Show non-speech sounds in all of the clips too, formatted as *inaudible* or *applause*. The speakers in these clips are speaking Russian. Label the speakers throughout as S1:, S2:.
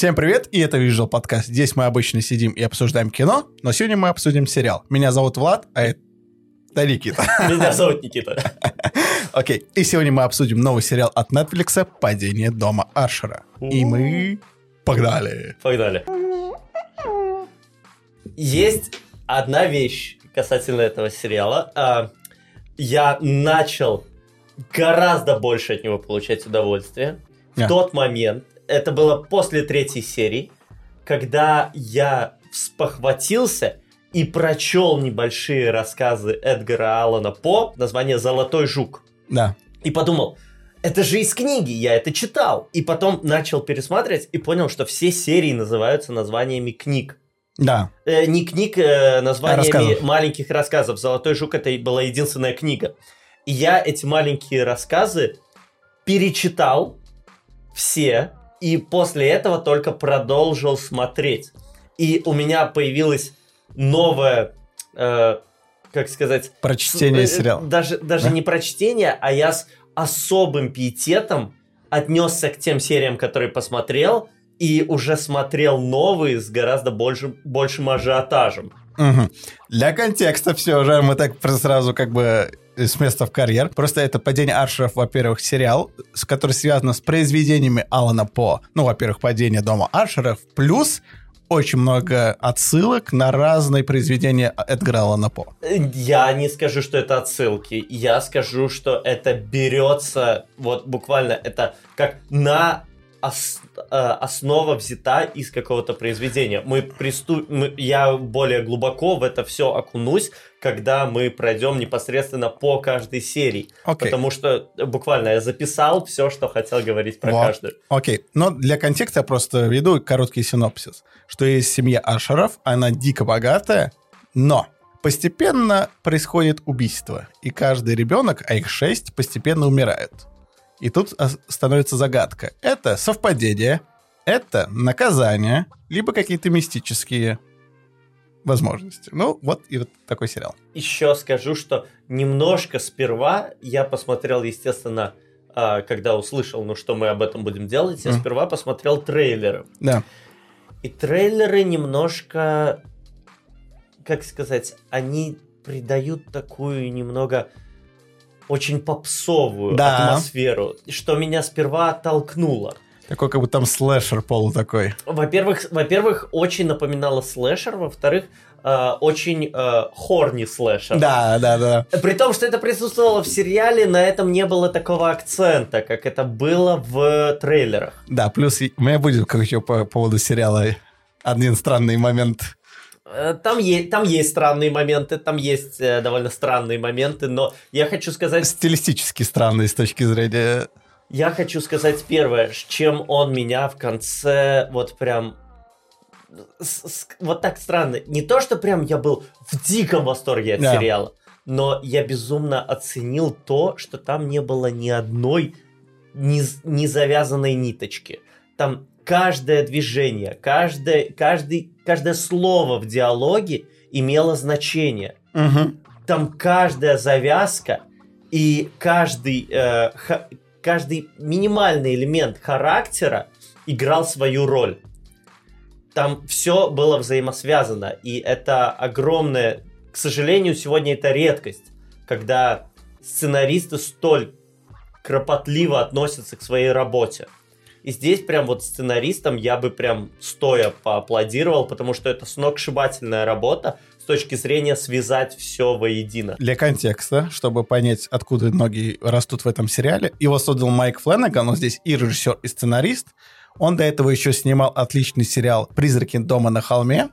S1: Всем привет, и это Visual подкаст. Здесь мы обычно сидим и обсуждаем кино, но сегодня мы обсудим сериал. Меня зовут Влад, а это Никита. *laughs*
S2: Меня зовут Никита. *laughs*
S1: Окей, и сегодня мы обсудим новый сериал от Netflix «Падение дома Аршера». И мы погнали.
S2: Погнали. Есть одна вещь касательно этого сериала. А, Я начал гораздо больше от него получать удовольствие. В
S1: А.
S2: тот момент, это было после третьей серии, когда я спохватился и прочел небольшие рассказы Эдгара Аллана По, название «Золотой жук».
S1: Да.
S2: И подумал, это же из книги, я это читал. И потом начал пересматривать и понял, что все серии называются названиями книг.
S1: Да.
S2: Э, не книг, э, названиями
S1: Рассказов.
S2: маленьких рассказов. «Золотой жук» это была единственная книга. И я эти маленькие рассказы перечитал все, и после этого только продолжил смотреть. И у меня появилась новая, э, как сказать...
S1: Прочтение
S2: с- э,
S1: сериала.
S2: Даже, даже
S1: Да?
S2: не прочтение, а я с особым пиететом отнесся к тем сериям, которые посмотрел, и уже смотрел новые с гораздо больше, большим ажиотажем.
S1: Мгм. Для контекста все же, мы так сразу как бы с места в карьер. Просто это «Падение Аршеров», во-первых, сериал, с который связан с произведениями Алана По. Ну, во-первых, «Падение дома Аршеров», плюс очень много отсылок на разные произведения Эдгара Алана По.
S2: Я не скажу, что это отсылки. Я скажу, что это берется, вот буквально, это как на ос- э, основа взята из какого-то произведения. Мы присту... мы- Я более глубоко в это все окунусь, когда мы пройдем непосредственно по каждой серии.
S1: Окей.
S2: Потому что буквально я записал все, что хотел говорить про
S1: Вот.
S2: каждую.
S1: Окей, но для контекста я просто веду короткий синопсис, что есть семья Ашеров, она дико богатая, но постепенно происходит убийство, и каждый ребенок, а их шесть, постепенно умирает. И тут становится загадка. Это совпадение, это наказание, либо какие-то мистические возможности. Ну, вот и вот такой сериал.
S2: Еще скажу, что немножко сперва я посмотрел, естественно, а, когда услышал, ну что мы об этом будем делать, я
S1: Мгм.
S2: сперва посмотрел трейлеры.
S1: Да.
S2: И трейлеры немножко, как сказать, они придают такую немного очень попсовую
S1: Да.
S2: атмосферу, что меня сперва оттолкнуло.
S1: Такой как бы там слэшер полу такой.
S2: Во-первых, во-первых, очень напоминало слэшер, во-вторых, э, очень э, хорни слэшер.
S1: Да, да, да.
S2: При том, что это присутствовало в сериале, на этом не было такого акцента, как это было в трейлерах.
S1: Да, плюс у меня будет как еще по поводу сериала один странный момент.
S2: Э, Там, е- там есть странные моменты, там есть э, довольно странные моменты, но я хочу сказать,
S1: Стилистически странный с точки зрения...
S2: я хочу сказать первое, с чем он меня в конце вот прям с- с- вот так странно. Не то, что прям я был в диком восторге от
S1: Да.
S2: сериала, но я безумно оценил то, что там не было ни одной не, не завязанной ниточки. Там каждое движение, каждое, каждый, каждое слово в диалоге имело значение.
S1: Мгм.
S2: Там каждая завязка и каждый, э, каждый минимальный элемент характера играл свою роль. Там все было взаимосвязано, и это огромное... К сожалению, сегодня это редкость, когда сценаристы столь кропотливо относятся к своей работе. И здесь прям вот сценаристам я бы прям стоя поаплодировал, потому что это сногсшибательная работа точки зрения связать все воедино.
S1: Для контекста, чтобы понять, откуда ноги растут в этом сериале, его создал Майк Фленнеган, он здесь и режиссер, и сценарист. Он до этого еще снимал отличный сериал «Призраки дома на холме».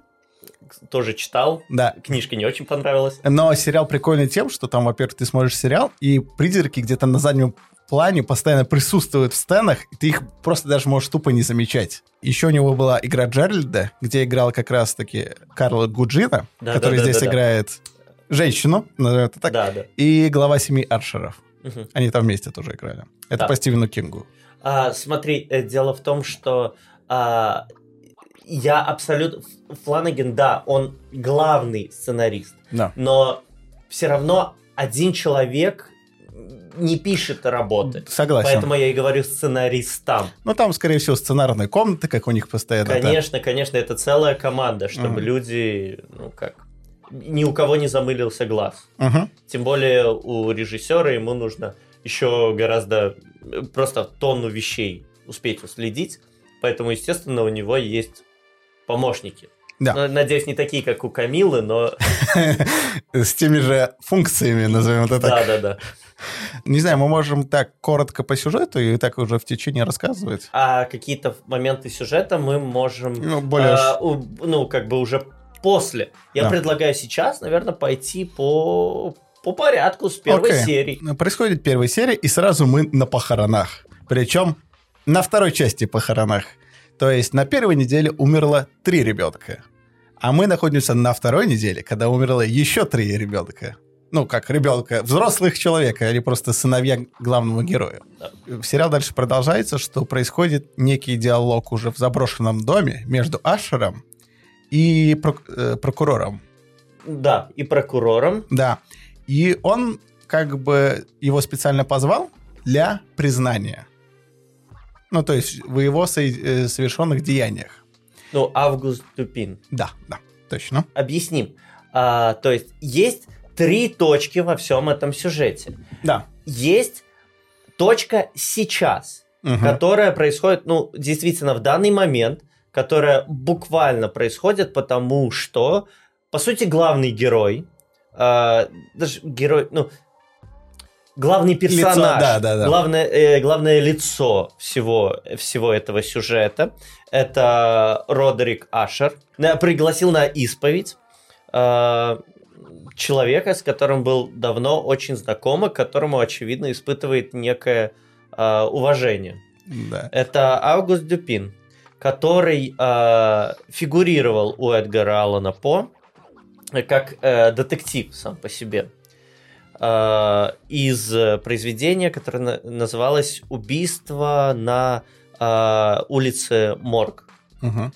S2: Тоже читал,
S1: Да,
S2: книжка не очень понравилась.
S1: но сериал прикольный тем, что там, во-первых, ты смотришь сериал, и призраки где-то на заднем плане постоянно присутствуют в сценах, и ты их просто даже можешь тупо не замечать. Еще у него была игра Джеральда, где играл как раз-таки Карла Гуджина,
S2: Да,
S1: который
S2: да, да,
S1: здесь
S2: да, да.
S1: играет женщину, назовем это так,
S2: Да, да.
S1: и глава семьи Аршеров.
S2: Мгм.
S1: Они там вместе тоже играли. Это
S2: Да.
S1: по Стивену Кингу.
S2: А, смотри, э, дело в том, что а, я абсолютно... Фланагин, да, он главный сценарист,
S1: Да.
S2: но все равно один человек не пишет работы.
S1: Согласен.
S2: Поэтому я и говорю сценаристам.
S1: Ну, там, скорее всего, сценарные комнаты, как у них постоянно. да.
S2: Конечно, конечно, это целая команда, чтобы
S1: Мгм.
S2: люди, ну как, ни у кого не замылился глаз.
S1: Мгм.
S2: Тем более у режиссера ему нужно еще гораздо просто тонну вещей успеть уследить. Поэтому, естественно, у него есть помощники.
S1: Да.
S2: Ну, надеюсь, не такие, как у Камилы, но *laughs*
S1: С теми же функциями, назовем это так.
S2: да-да-да.
S1: Не знаю, мы можем так коротко по сюжету и так уже в течение рассказывать.
S2: А какие-то моменты сюжета мы можем,
S1: Ну, более...
S2: а, у- ну, как бы уже после. Я
S1: Да.
S2: предлагаю сейчас, наверное, пойти по, по порядку с первой
S1: Окей.
S2: серии.
S1: Происходит первая серия, и сразу мы на похоронах. Причем на второй части похоронах. То есть на первой неделе умерло три ребенка. А мы находимся на второй неделе, когда умерло еще три ребенка. Ну, как ребенка, взрослых человека, или просто сыновья главного героя. Сериал дальше продолжается, что происходит некий диалог уже в заброшенном доме между Ашером и э, прокурором.
S2: Да, и прокурором.
S1: Да. И он как бы его специально позвал для признания. Ну, то есть в его э, совершенных деяниях.
S2: Ну, Август Дупин.
S1: Да, да, точно.
S2: Объясним. А, то есть есть три точки во всем этом сюжете.
S1: Да.
S2: Есть точка сейчас,
S1: Мгм.
S2: которая происходит, ну, действительно, в данный момент, которая буквально происходит, потому что, по сути, главный герой, а, даже герой, ну, главный персонаж,
S1: да, да, да.
S2: Главное, э, главное лицо всего, всего этого сюжета, это Родерик Ашер, На- пригласил на исповедь а, человека, с которым был давно очень знаком, и к которому, очевидно, испытывает некое а, уважение.
S1: Да.
S2: Это Август Дюпин, который а, фигурировал у Эдгара Аллана По э, как э, детектив сам по себе а, из э, произведения, которое на- называлось «Убийство на а, улице Морг».
S1: Мгм.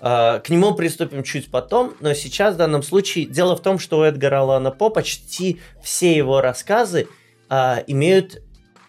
S2: А, К нему приступим чуть потом, но сейчас в данном случае дело в том, что у Эдгара Аллана По почти все его рассказы а, имеют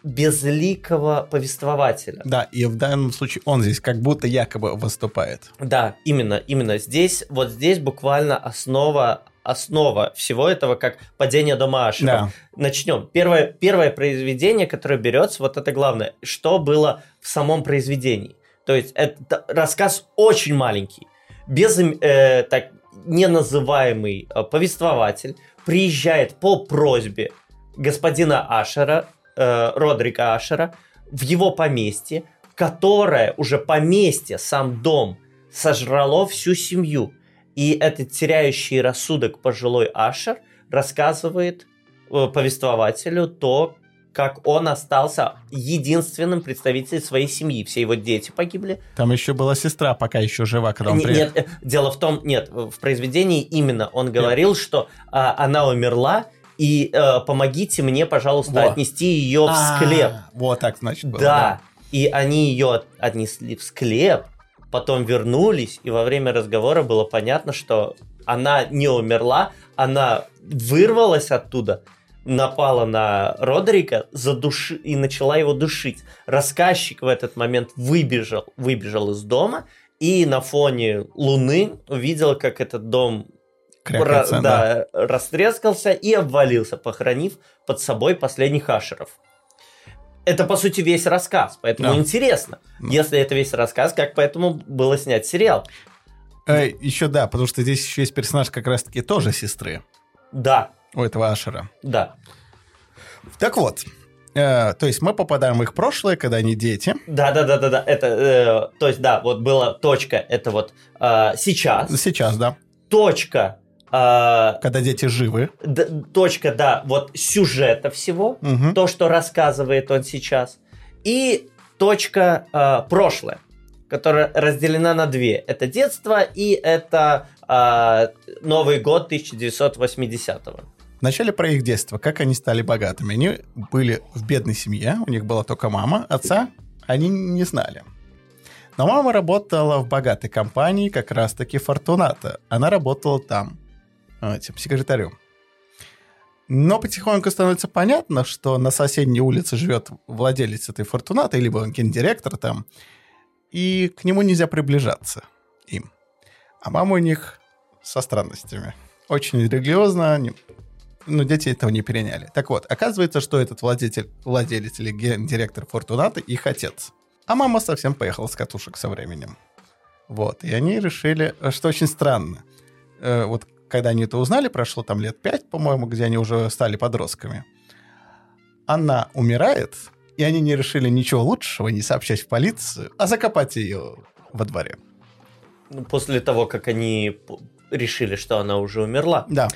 S2: безликого повествователя.
S1: Да, и в данном случае он здесь как будто якобы выступает.
S2: Да, именно, именно здесь, вот здесь буквально основа, основа всего этого, как падение дома Ашера.
S1: Да.
S2: Начнем. Первое, первое произведение, которое берется, вот это главное, что было в самом произведении. То есть это рассказ очень маленький, без э, так неназываемый э, повествователь приезжает по просьбе господина Ашера, э, Родрика Ашера, в его поместье, которое уже поместье, сам дом, сожрало всю семью. И этот теряющий рассудок пожилой Ашер рассказывает э, повествователю то, как он остался единственным представителем своей семьи. Все его дети погибли.
S1: Там еще была сестра, пока еще жива, когда он приехал.
S2: Нет, э, дело в том, нет, в произведении именно он говорил, что а, она умерла, и э, помогите мне, пожалуйста,
S1: Во.
S2: отнести ее в склеп.
S1: А, Вот так, значит, было.
S2: Да. И они ее от- отнесли в склеп, потом вернулись, и во время разговора было понятно, что она не умерла, она вырвалась оттуда, напала на Родрика задуши... и начала его душить. Рассказчик в этот момент выбежал, выбежал из дома и на фоне луны увидел, как этот дом
S1: Крякается,
S2: ра-
S1: да.
S2: да, растрескался и обвалился, похоронив под собой последних ашеров. Это, по сути, весь рассказ, поэтому
S1: Да.
S2: интересно,
S1: Ну.
S2: если это весь рассказ, как поэтому было снять сериал.
S1: Э, еще да, потому что здесь еще есть персонаж как раз-таки тоже сестры
S2: Да,
S1: у этого Ашера.
S2: да,
S1: Так вот, э, то есть мы попадаем в их прошлое, когда они дети.
S2: да, да, да, да, да. Это, э, то есть, да, вот была точка, это вот э, сейчас,
S1: Сейчас, да.
S2: точка, э,
S1: Когда дети живы.
S2: д- точка, да, вот сюжета всего,
S1: Мгм.
S2: то, что рассказывает он сейчас, и точка э, прошлое, которая разделена на две. Это детство и это э, Новый год 1980-го.
S1: Вначале про их детство, как они стали богатыми. Они были в бедной семье, у них была только мама, отца они не знали. Но мама работала в богатой компании, как раз-таки Фортуната. Она работала там, э, этим секретарем. Но потихоньку становится понятно, что на соседней улице живет владелец этой Фортунаты, либо он гендиректор там, и к нему нельзя приближаться им. А мама у них со странностями. Очень религиозно, но дети этого не переняли. Так вот, оказывается, что этот владетель, владелец или гендиректор Фортунаты их отец. А мама совсем поехала с катушек со временем. Вот, и они решили, э, что очень странно. Э, вот когда они это узнали, прошло там лет пять, по-моему, где они уже стали подростками. Она умирает, и они не решили ничего лучшего не сообщать в полицию, а закопать ее во дворе.
S2: Ну, После того, как они решили, что она уже умерла.
S1: Да,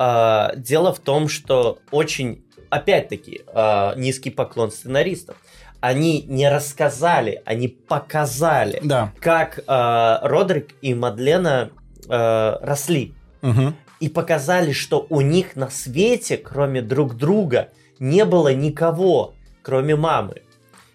S2: А, дело в том, что очень, опять-таки, а, низкий поклон сценаристов. Они не рассказали, они показали,
S1: да.
S2: как а, Родрик и Мадлена а, росли.
S1: Мгм.
S2: И показали, что у них на свете, кроме друг друга, не было никого, кроме мамы.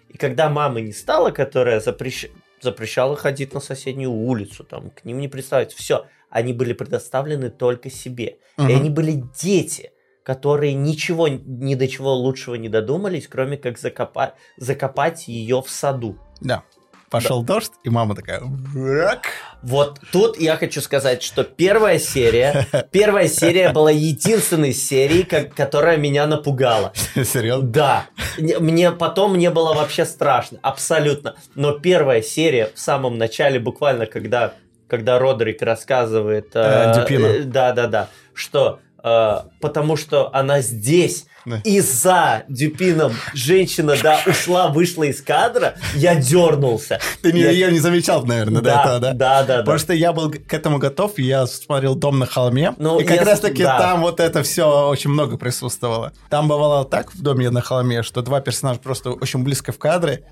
S2: И когда мамы не стало, которая запрещ- запрещала ходить на соседнюю улицу, там, к ним не представить, все, они были предоставлены только себе. И
S1: Мгм.
S2: они были дети, которые ничего, ни до чего лучшего не додумались, кроме как закопа- закопать ее в саду.
S1: Да. Пошел дождь, и мама такая... «Врак».
S2: Вот тут я хочу сказать, что первая серия, *laughs* первая серия была единственной серией, как- которая меня напугала.
S1: Серьезно?
S2: Да, Не- мне потом мне было вообще страшно, абсолютно. Но первая серия в самом начале, буквально когда, когда Родрик рассказывает...
S1: Э, Дюпину.
S2: да, да, да, что э, потому что она здесь,
S1: Да.
S2: и за Дюпином женщина, да, ушла, вышла из кадра, я дернулся.
S1: Ты
S2: Я-
S1: ее не замечал, наверное, до этого, да?
S2: да, да, да.
S1: Потому что я был к этому готов, я смотрел «Дом на холме»,
S2: Ну,
S1: и как
S2: я-
S1: раз-таки
S2: да.
S1: там вот это все очень много присутствовало. Там бывало так в «Доме на холме», что два персонажа просто очень близко в кадре,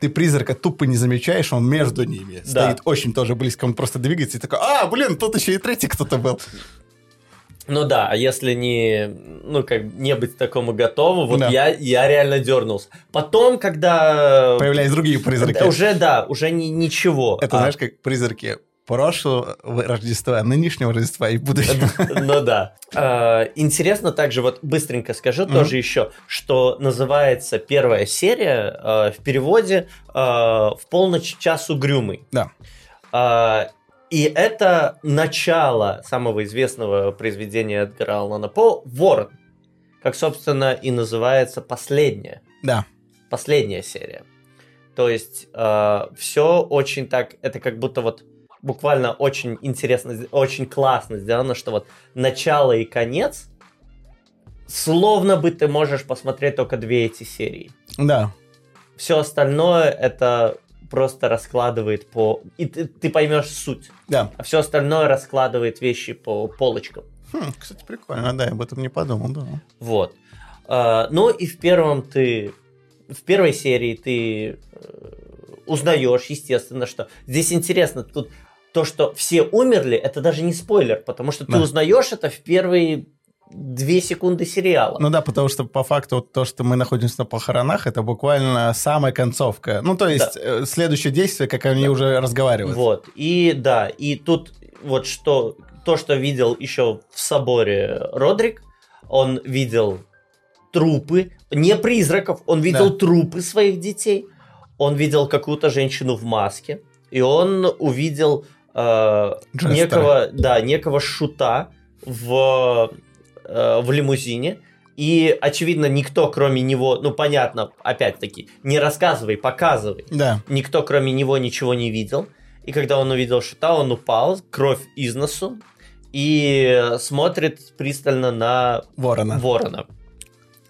S1: ты призрака тупо не замечаешь, он между ними
S2: Да.
S1: стоит очень тоже близко, он просто двигается и такой, а, блин, тут еще и третий кто-то был.
S2: Ну да, а если не, ну как не быть такому готовым, вот
S1: Да.
S2: я, я реально дернулся. Потом, когда
S1: Появлялись другие призраки.
S2: Уже да, уже ни- ничего.
S1: Это
S2: А,
S1: знаешь, как призраки прошлого Рождества, нынешнего Рождества и будущего. *laughs*
S2: Ну да. А, Интересно также, вот быстренько скажу тоже еще, что называется первая серия а, в переводе а, «В полночь час угрюмый».
S1: Да.
S2: И это начало самого известного произведения Эдгара Аллана По «Ворон», как, собственно, и называется последняя,
S1: Да.
S2: последняя серия. То есть все очень так, это как будто вот буквально очень интересно, очень классно сделано, что вот начало и конец, словно бы ты можешь посмотреть только две эти серии.
S1: Да.
S2: Все остальное это просто раскладывает по... И ты, ты поймешь суть.
S1: Да.
S2: А все остальное раскладывает вещи по полочкам.
S1: Хм, кстати, прикольно, да, я об этом не подумал, да.
S2: Вот. А, ну и в первом ты... В первой серии ты э, узнаешь, естественно, что... Здесь интересно, тут то, что все умерли, это даже не спойлер, потому что ты
S1: Да.
S2: узнаешь это в первые две секунды сериала.
S1: Ну да, потому что по факту то, что мы находимся на похоронах, это буквально самая концовка. Ну, то есть э, следующее действие, как они уже разговаривают.
S2: Вот. И да, и тут вот что то, что видел еще в соборе Родрик, он видел трупы, не призраков, он видел
S1: Да.
S2: трупы своих детей, он видел какую-то женщину в маске, и он увидел э, некого, да, некого шута в, э, в лимузине. И, очевидно, никто, кроме него, ну, понятно, опять-таки, не рассказывай, показывай.
S1: Да.
S2: Никто, кроме него, ничего не видел. И когда он увидел шута, он упал, кровь из носу, и смотрит пристально на
S1: Ворона.
S2: ворона.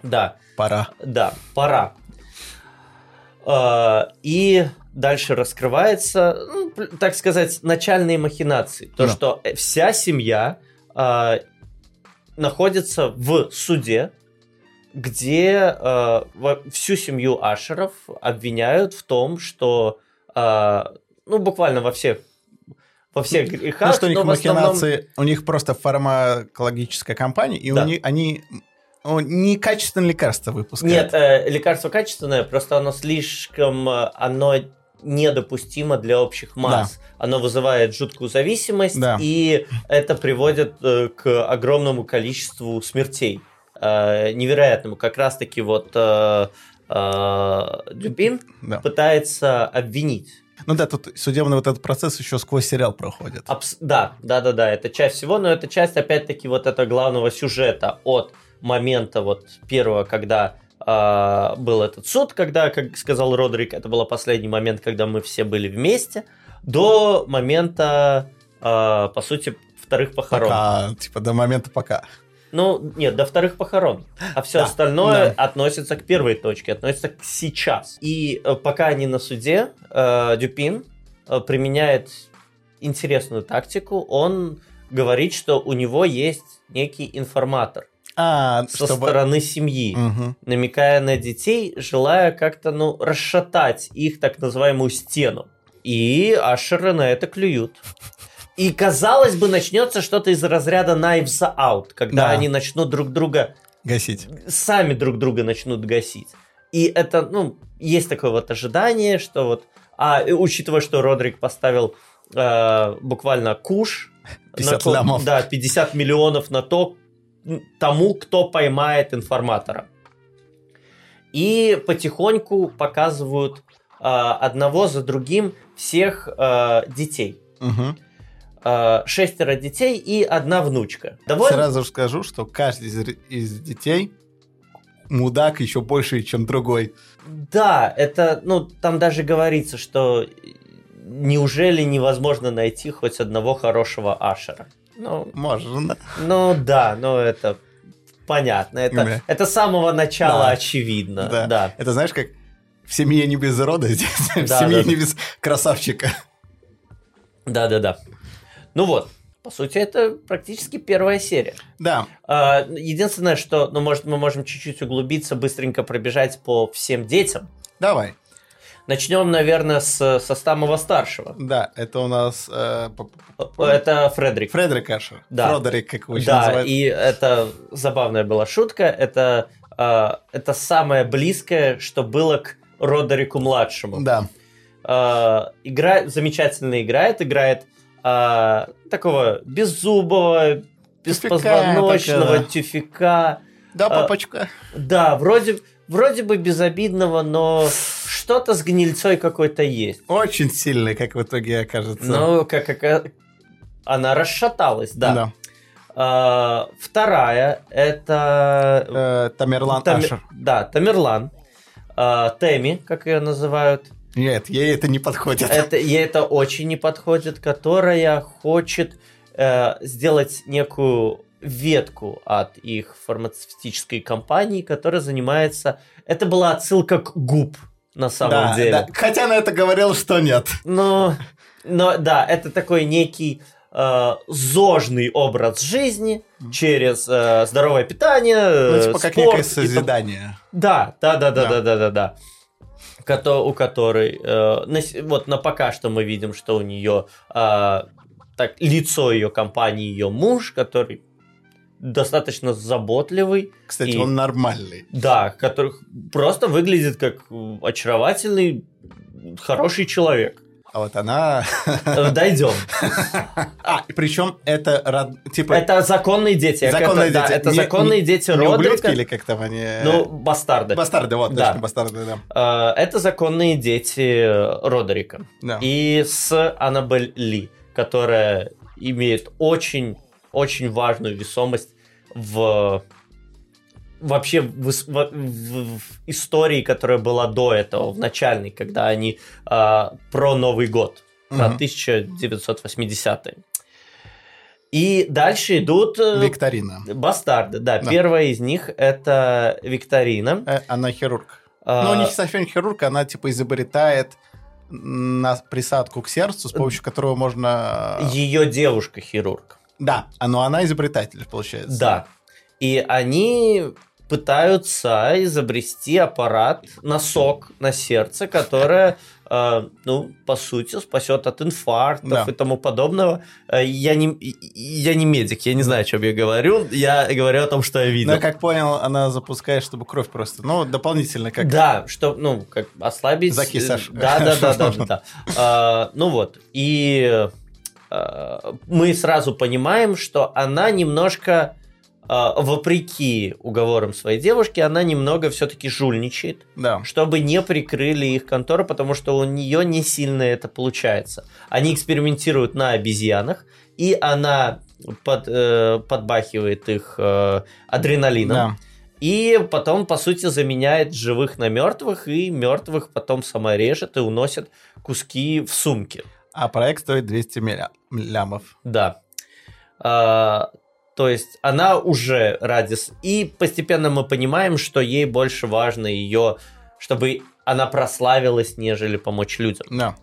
S2: Да,
S1: Пора.
S2: да, пора. А, И дальше раскрывается, ну, так сказать, начальные махинации. То,
S1: Да.
S2: что э, вся семья а, находится в суде, где во- всю семью Ашеров обвиняют в том, что, а, ну, буквально во всех во всех грехах,
S1: Ну, что у них
S2: в основном-
S1: махинации, у них просто фармакологическая компания, и
S2: Да.
S1: у них, они ну, некачественные лекарства выпускают.
S2: Нет, э, лекарство качественное, просто оно слишком, э, оно недопустимо для общих масс. Оно вызывает жуткую зависимость,
S1: Да.
S2: и это приводит э, к огромному количеству смертей. э, невероятному. Как раз-таки вот э, э, Дюбин
S1: Да.
S2: пытается обвинить.
S1: Ну да, тут судебный вот этот процесс еще сквозь сериал проходит.
S2: Абс- да, да, да, да, это часть всего, но это часть, опять-таки, вот этого главного сюжета от момента вот первого, когда э, был этот суд, когда, как сказал Родрик, это был последний момент, когда мы все были вместе, до момента, э, по сути, вторых похорон.
S1: Пока, типа до момента пока.
S2: Ну, нет, до вторых похорон. А все
S1: Да,
S2: остальное относится к первой точке, относится к сейчас. И э, пока они на суде, э, Дюпин э, применяет интересную тактику. Он говорит, что у него есть некий информатор
S1: А,
S2: со
S1: чтобы...
S2: стороны семьи,
S1: Мгм.
S2: намекая на детей, желая как-то, ну, расшатать их так называемую стену. И Ашеры на это клюют. И, казалось бы, начнется что-то из разряда Knives Out, когда
S1: Да.
S2: они начнут друг друга,
S1: Гасить.
S2: сами друг друга начнут гасить. И это, ну, есть такое вот ожидание, что вот... А учитывая, что Родрик поставил э, буквально куш...
S1: 50
S2: на
S1: лямов.
S2: Да, 50 миллионов на то, тому, кто поймает информатора. И потихоньку показывают э, одного за другим всех э, детей. Э, шестеро детей и одна внучка. Довольно
S1: Сразу же скажу, что каждый из, из детей мудак еще больше, чем другой.
S2: Да, это, ну, там даже говорится, что неужели невозможно найти хоть одного хорошего Ашера? Ну,
S1: Можно.
S2: ну да, ну это понятно. Это,
S1: Да.
S2: это с самого начала
S1: Да.
S2: очевидно.
S1: Да.
S2: Да.
S1: Это знаешь, как в семье не без рода, здесь *laughs* в
S2: Да,
S1: семье
S2: да,
S1: не без красавчика.
S2: Да, да, да. Ну вот, по сути, это практически первая серия.
S1: Да,
S2: А, Единственное, что, ну, может, мы можем чуть-чуть углубиться, быстренько пробежать по всем детям.
S1: давай.
S2: Начнем, наверное, с, со самого старшего.
S1: Да, это у нас э,
S2: Это Фредерик.
S1: Фредерик Ашер.
S2: Да.
S1: Фредерик, как его еще
S2: Да,
S1: называют.
S2: и это забавная была шутка. Это, а, это самое близкое, что было к Родерику младшему.
S1: Да,
S2: А, играет, замечательно играет, играет а, такого беззубого, беспозвоночного
S1: такая, да.
S2: тюфяка.
S1: да,
S2: А,
S1: папочка.
S2: Да, вроде, вроде бы безобидного, но что-то с гнильцой какой-то есть.
S1: Очень сильный, как в итоге окажется.
S2: Ну, как, как она расшаталась, да.
S1: Да.
S2: А, вторая это
S1: Э, Тамерлан
S2: Тами-
S1: Ашер.
S2: Да, Тамерлан. А, Теми, как ее называют.
S1: Нет, ей это не подходит.
S2: Это, ей это очень не подходит, которая хочет э, сделать некую ветку от их фармацевтической компании, которая занимается... Это была отсылка к ГУП, на самом
S1: Да,
S2: деле.
S1: да. Хотя на это говорил, что нет.
S2: Но, но да, это такой некий э, зожный образ жизни через э, здоровое питание,
S1: Ну,
S2: э,
S1: типа как
S2: спорт
S1: некое
S2: и тому-
S1: созидание.
S2: Да, да, да, да,
S1: Да.
S2: да, да, да, да. Кото- у которой э, на вот на пока что мы видим, что у нее а, так лицо ее компании, ее муж, который достаточно заботливый,
S1: Кстати,
S2: И-
S1: он нормальный.
S2: да, который просто выглядит как очаровательный, хороший человек.
S1: А вот она...
S2: Э, Дойдем. *laughs*
S1: А, и причем это род- типа
S2: Это законные дети.
S1: Законные
S2: да,
S1: дети.
S2: это
S1: Не-
S2: законные
S1: не-
S2: дети
S1: не ублюдки
S2: Родрика.
S1: или как там они...
S2: Ну, бастарды.
S1: Бастарды, вот,
S2: Да.
S1: точно, бастарды, да.
S2: Э, Это законные дети Родерика.
S1: Да.
S2: И с Аннабель Ли, которая имеет очень, очень важную весомость в вообще в, в- в- в истории, которая была до этого, в начальной, когда они а, про Новый год, про
S1: Мгм.
S2: 1980 И дальше идут э,
S1: Викторина.
S2: бастарды. Да,
S1: Да.
S2: первая из них это Викторина.
S1: Э, Она хирург.
S2: А,
S1: Ну, не совсем хирург, она типа изобретает на присадку к сердцу, с помощью которого можно...
S2: Ее девушка хирург.
S1: Да, а, но она изобретатель, получается.
S2: Да. И они пытаются изобрести аппарат, носок на сердце, которое, э, ну, по сути, спасет от инфарктов
S1: Да.
S2: и тому подобного. Э, Я не, я не медик, я не знаю, о чем я говорю. Я говорю о том, что я видел.
S1: я как понял, она запускает, чтобы кровь просто... Ну, дополнительно как...
S2: Да, что, ну, как ослабить...
S1: Закисашь.
S2: Да, да, да, да, *laughs* да. да. А, Ну вот, и мы сразу понимаем, что она немножко а, вопреки уговорам своей девушки, она немного все-таки жульничает,
S1: Да.
S2: чтобы не прикрыли их контору, потому что у нее не сильно это получается. Они экспериментируют на обезьянах, и она под, э, подбахивает их э, адреналином.
S1: Да.
S2: И потом, по сути, заменяет живых на мертвых, и мертвых потом сама режет и уносит куски в сумке.
S1: А проект стоит 200 миля- лямов.
S2: Да. А, то есть она уже ради... с- И постепенно мы понимаем, что ей больше важно ее, чтобы она прославилась, нежели помочь людям.
S1: Да.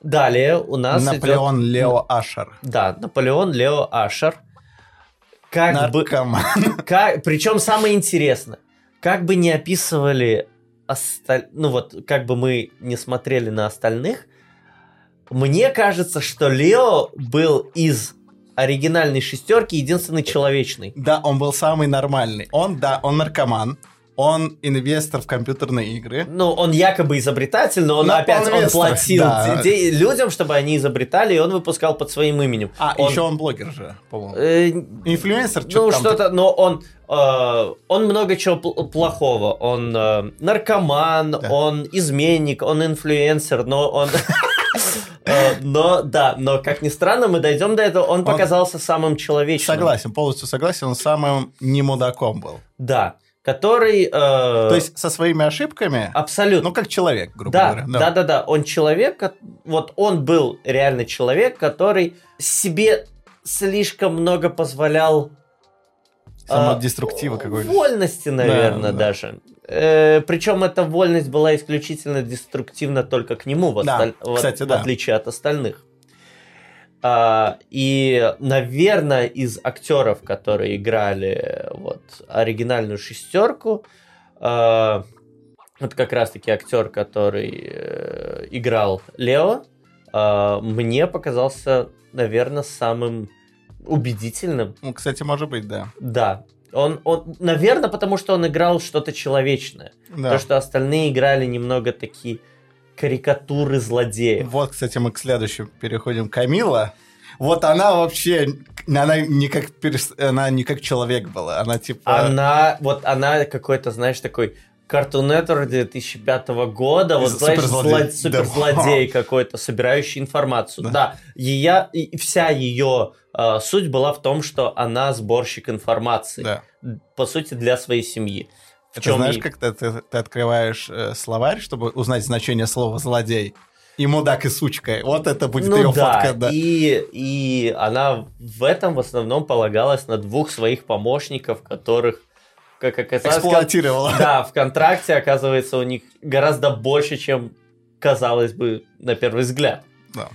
S2: Далее у нас
S1: Наполеон
S2: идет...
S1: Лео Ашер.
S2: Да, Наполеон Лео Ашер. Как бы...
S1: Наркоман. *laughs*
S2: Как... Причем самое интересное, как бы не описывали осталь... ну вот, как бы мы не смотрели на остальных, мне кажется, что Лео был из оригинальной шестерки единственный человечный.
S1: Да, он был самый нормальный. Он, да, он наркоман. Он инвестор в компьютерные игры.
S2: Ну, он якобы изобретатель, но он
S1: Но
S2: опять
S1: он
S2: он платил
S1: да.
S2: людям, чтобы они изобретали, и он выпускал под своим именем.
S1: А,
S2: Он,
S1: еще он блогер же, по-моему.
S2: э,
S1: Инфлюенсер,
S2: ну,
S1: что-то там.
S2: что-то, но он, э, он много чего пл- плохого. Он э, наркоман,
S1: Да.
S2: он изменник, он инфлюенсер, но он... *laughs* э, Но, да, но, как ни странно, мы дойдем до этого, он показался самым человечным.
S1: Согласен, полностью согласен. Он самым не мудаком был.
S2: Да, который... э,
S1: То есть со своими ошибками,
S2: Абсолютно.
S1: ну, как человек, грубо
S2: Да,
S1: говоря.
S2: да, да, да. Он человек, вот он был реально человек, который себе слишком много позволял
S1: Самодеструктива какой-то.
S2: Вольности, наверное,
S1: да.
S2: даже. Причем эта вольность была исключительно деструктивна только к нему, в,
S1: Да,
S2: осталь-
S1: кстати,
S2: в
S1: да.
S2: отличие от остальных. А, и, наверное, из актеров, которые играли э, вот оригинальную шестерку, а, вот как раз-таки актер, который э, играл Лео, а, мне показался, наверное, самым убедительным.
S1: Ну, кстати, может быть, да.
S2: Да. Он, он, наверное, потому что он играл что-то человечное.
S1: Да.
S2: То, что остальные играли немного такие карикатуры злодеев.
S1: Вот, кстати, мы к следующему переходим. Камила, вот она вообще, она не как, перс- она не как человек была, она типа...
S2: Она, вот она какой-то, знаешь, такой Cartoon Network 2005 года, вот, знаешь,
S1: Суперзлодей.
S2: зло- суперзлодей какой-то, собирающий информацию.
S1: Да.
S2: Да, ея- и вся ее э, суть была в том, что она сборщик информации,
S1: Да.
S2: по сути, для своей семьи. В
S1: Это
S2: чём
S1: знаешь,
S2: ей-
S1: как ты, ты- ты открываешь э, словарь, чтобы узнать значение слова «злодей», и мудак, и сучка. Вот это будет
S2: ну
S1: ее
S2: да,
S1: фотка, да.
S2: И, и она в этом в основном полагалась на двух своих помощников, которых, как оказалось,
S1: Эксплуатировала. *laughs*
S2: да, в контракте, оказывается, у них гораздо больше, чем казалось бы на первый взгляд.
S1: Да.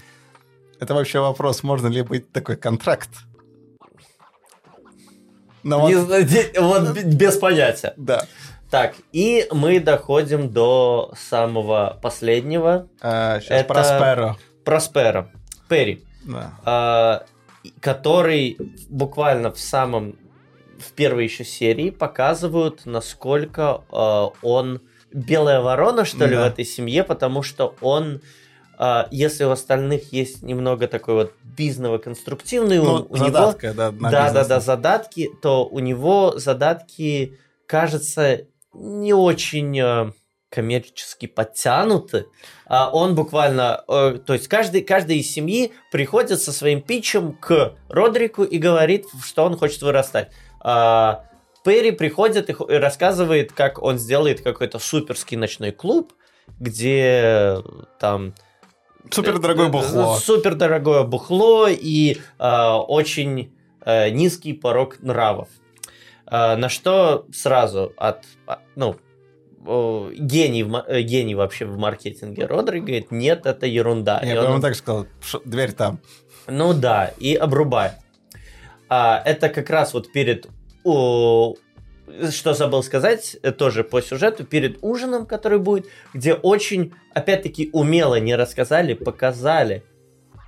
S1: Это вообще вопрос, можно ли быть такой контракт? Ну
S2: Не
S1: вот,
S2: без понятия.
S1: да.
S2: Так, и мы доходим до самого последнего,
S1: сейчас
S2: Это-
S1: Просперо.
S2: Проспера, Перри.
S1: Да.
S2: а, который буквально в самом в первой еще серии показывают, насколько а, он белая ворона, что ли,
S1: Да.
S2: в этой семье, потому что он, а, если у остальных есть немного такой вот бизново-конструктивный
S1: Ну,
S2: ум, у него
S1: да,
S2: да, да, да, задатки, то у него задатки, кажется, не очень э, коммерчески подтянуты. А он буквально, э, то есть каждый, каждый из семьи приходит со своим питчем к Родрику и говорит, что он хочет вырастать. А Перри приходит и рассказывает, как он сделает какой-то суперский ночной клуб, где там
S1: Супер дорогое бухло.
S2: Супер дорогое бухло и э, очень э, низкий порог нравов. Э, на что сразу от, а, ну, гений, э, гений вообще в маркетинге Родрик говорит, нет, это ерунда.
S1: Я,
S2: он-
S1: так сказал. «Ш- Дверь там.
S2: ну да, и обрубает. А, это как раз вот перед... о, что забыл сказать, э, тоже по сюжету, перед ужином, который будет, где очень, опять-таки, умело не рассказали, показали,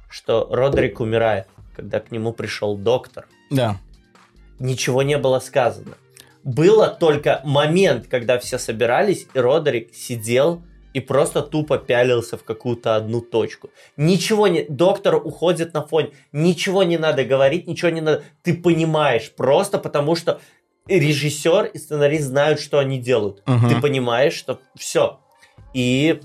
S2: что Родрик умирает, когда к нему пришел доктор.
S1: Да.
S2: Ничего не было сказано. Было только момент, когда все собирались, и Родерик сидел и просто тупо пялился в какую-то одну точку. Ничего не... Доктор уходит на фоне. Ничего не надо говорить, ничего не надо... Ты понимаешь просто потому, что режиссер и сценарист знают, что они делают.
S1: Мгм.
S2: Ты понимаешь, что все. И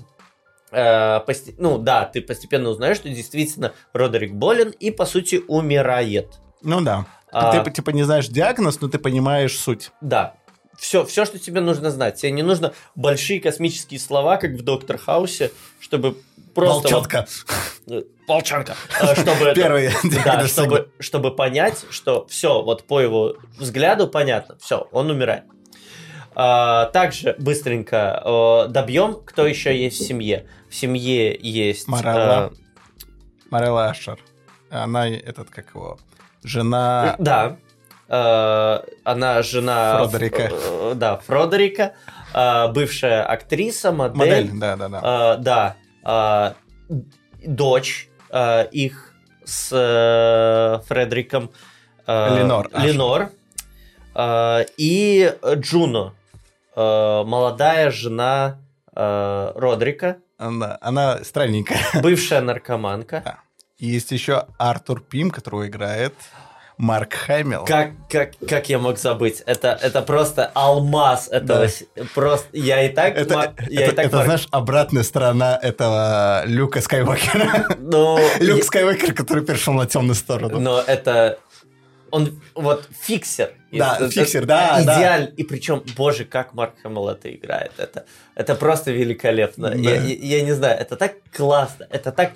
S2: э, посте- ну да, ты постепенно узнаешь, что действительно Родерик болен и по сути умирает.
S1: Ну да.
S2: А,
S1: Ты типа не знаешь диагноз, но ты понимаешь суть.
S2: Да. Все, все, что тебе нужно знать. Тебе не нужно большие космические слова, как в Доктор Хаусе, чтобы просто... вот-
S1: Волчатка.
S2: Э. Э, Чтобы
S1: Первый *laughs*
S2: Да, чтобы, чтобы понять, что все, вот по его взгляду понятно, все, он умирает. А, также быстренько э, добьем, кто еще есть в семье. В семье есть...
S1: Морелла.
S2: э,
S1: Марелла Ашер. Она, этот, как его, жена...
S2: Да. Э, она жена...
S1: Фродерика.
S2: э, да, Фродерика. э, бывшая актриса, модель.
S1: Модель, да-да-да.
S2: Э, да. э, дочь их с Фредериком.
S1: Ленор Ашер.
S2: Ленор. И Джуно. молодая жена Родрика.
S1: Она, она странненькая.
S2: Бывшая наркоманка.
S1: И Есть еще Артур Пим, которого играет Марк Хэмилл.
S2: Как, как, как я мог забыть? Это, это просто алмаз этого.
S1: Да.
S2: Просто я и так.
S1: Это,
S2: ма- я
S1: это-
S2: и так
S1: это,
S2: Марк-
S1: знаешь, обратная сторона этого Люка Скайуокера.
S2: Ну, *laughs*
S1: Люк
S2: я-
S1: Скайуокер, который перешел на темную сторону.
S2: Но это он вот фиксер.
S1: Да,
S2: Это-
S1: фиксер,
S2: это
S1: да, да.
S2: Идеаль. И причем, боже, как Марк Хэмилл это играет. Это, это просто великолепно.
S1: Да.
S2: Я, я- я не знаю, это так классно. Это так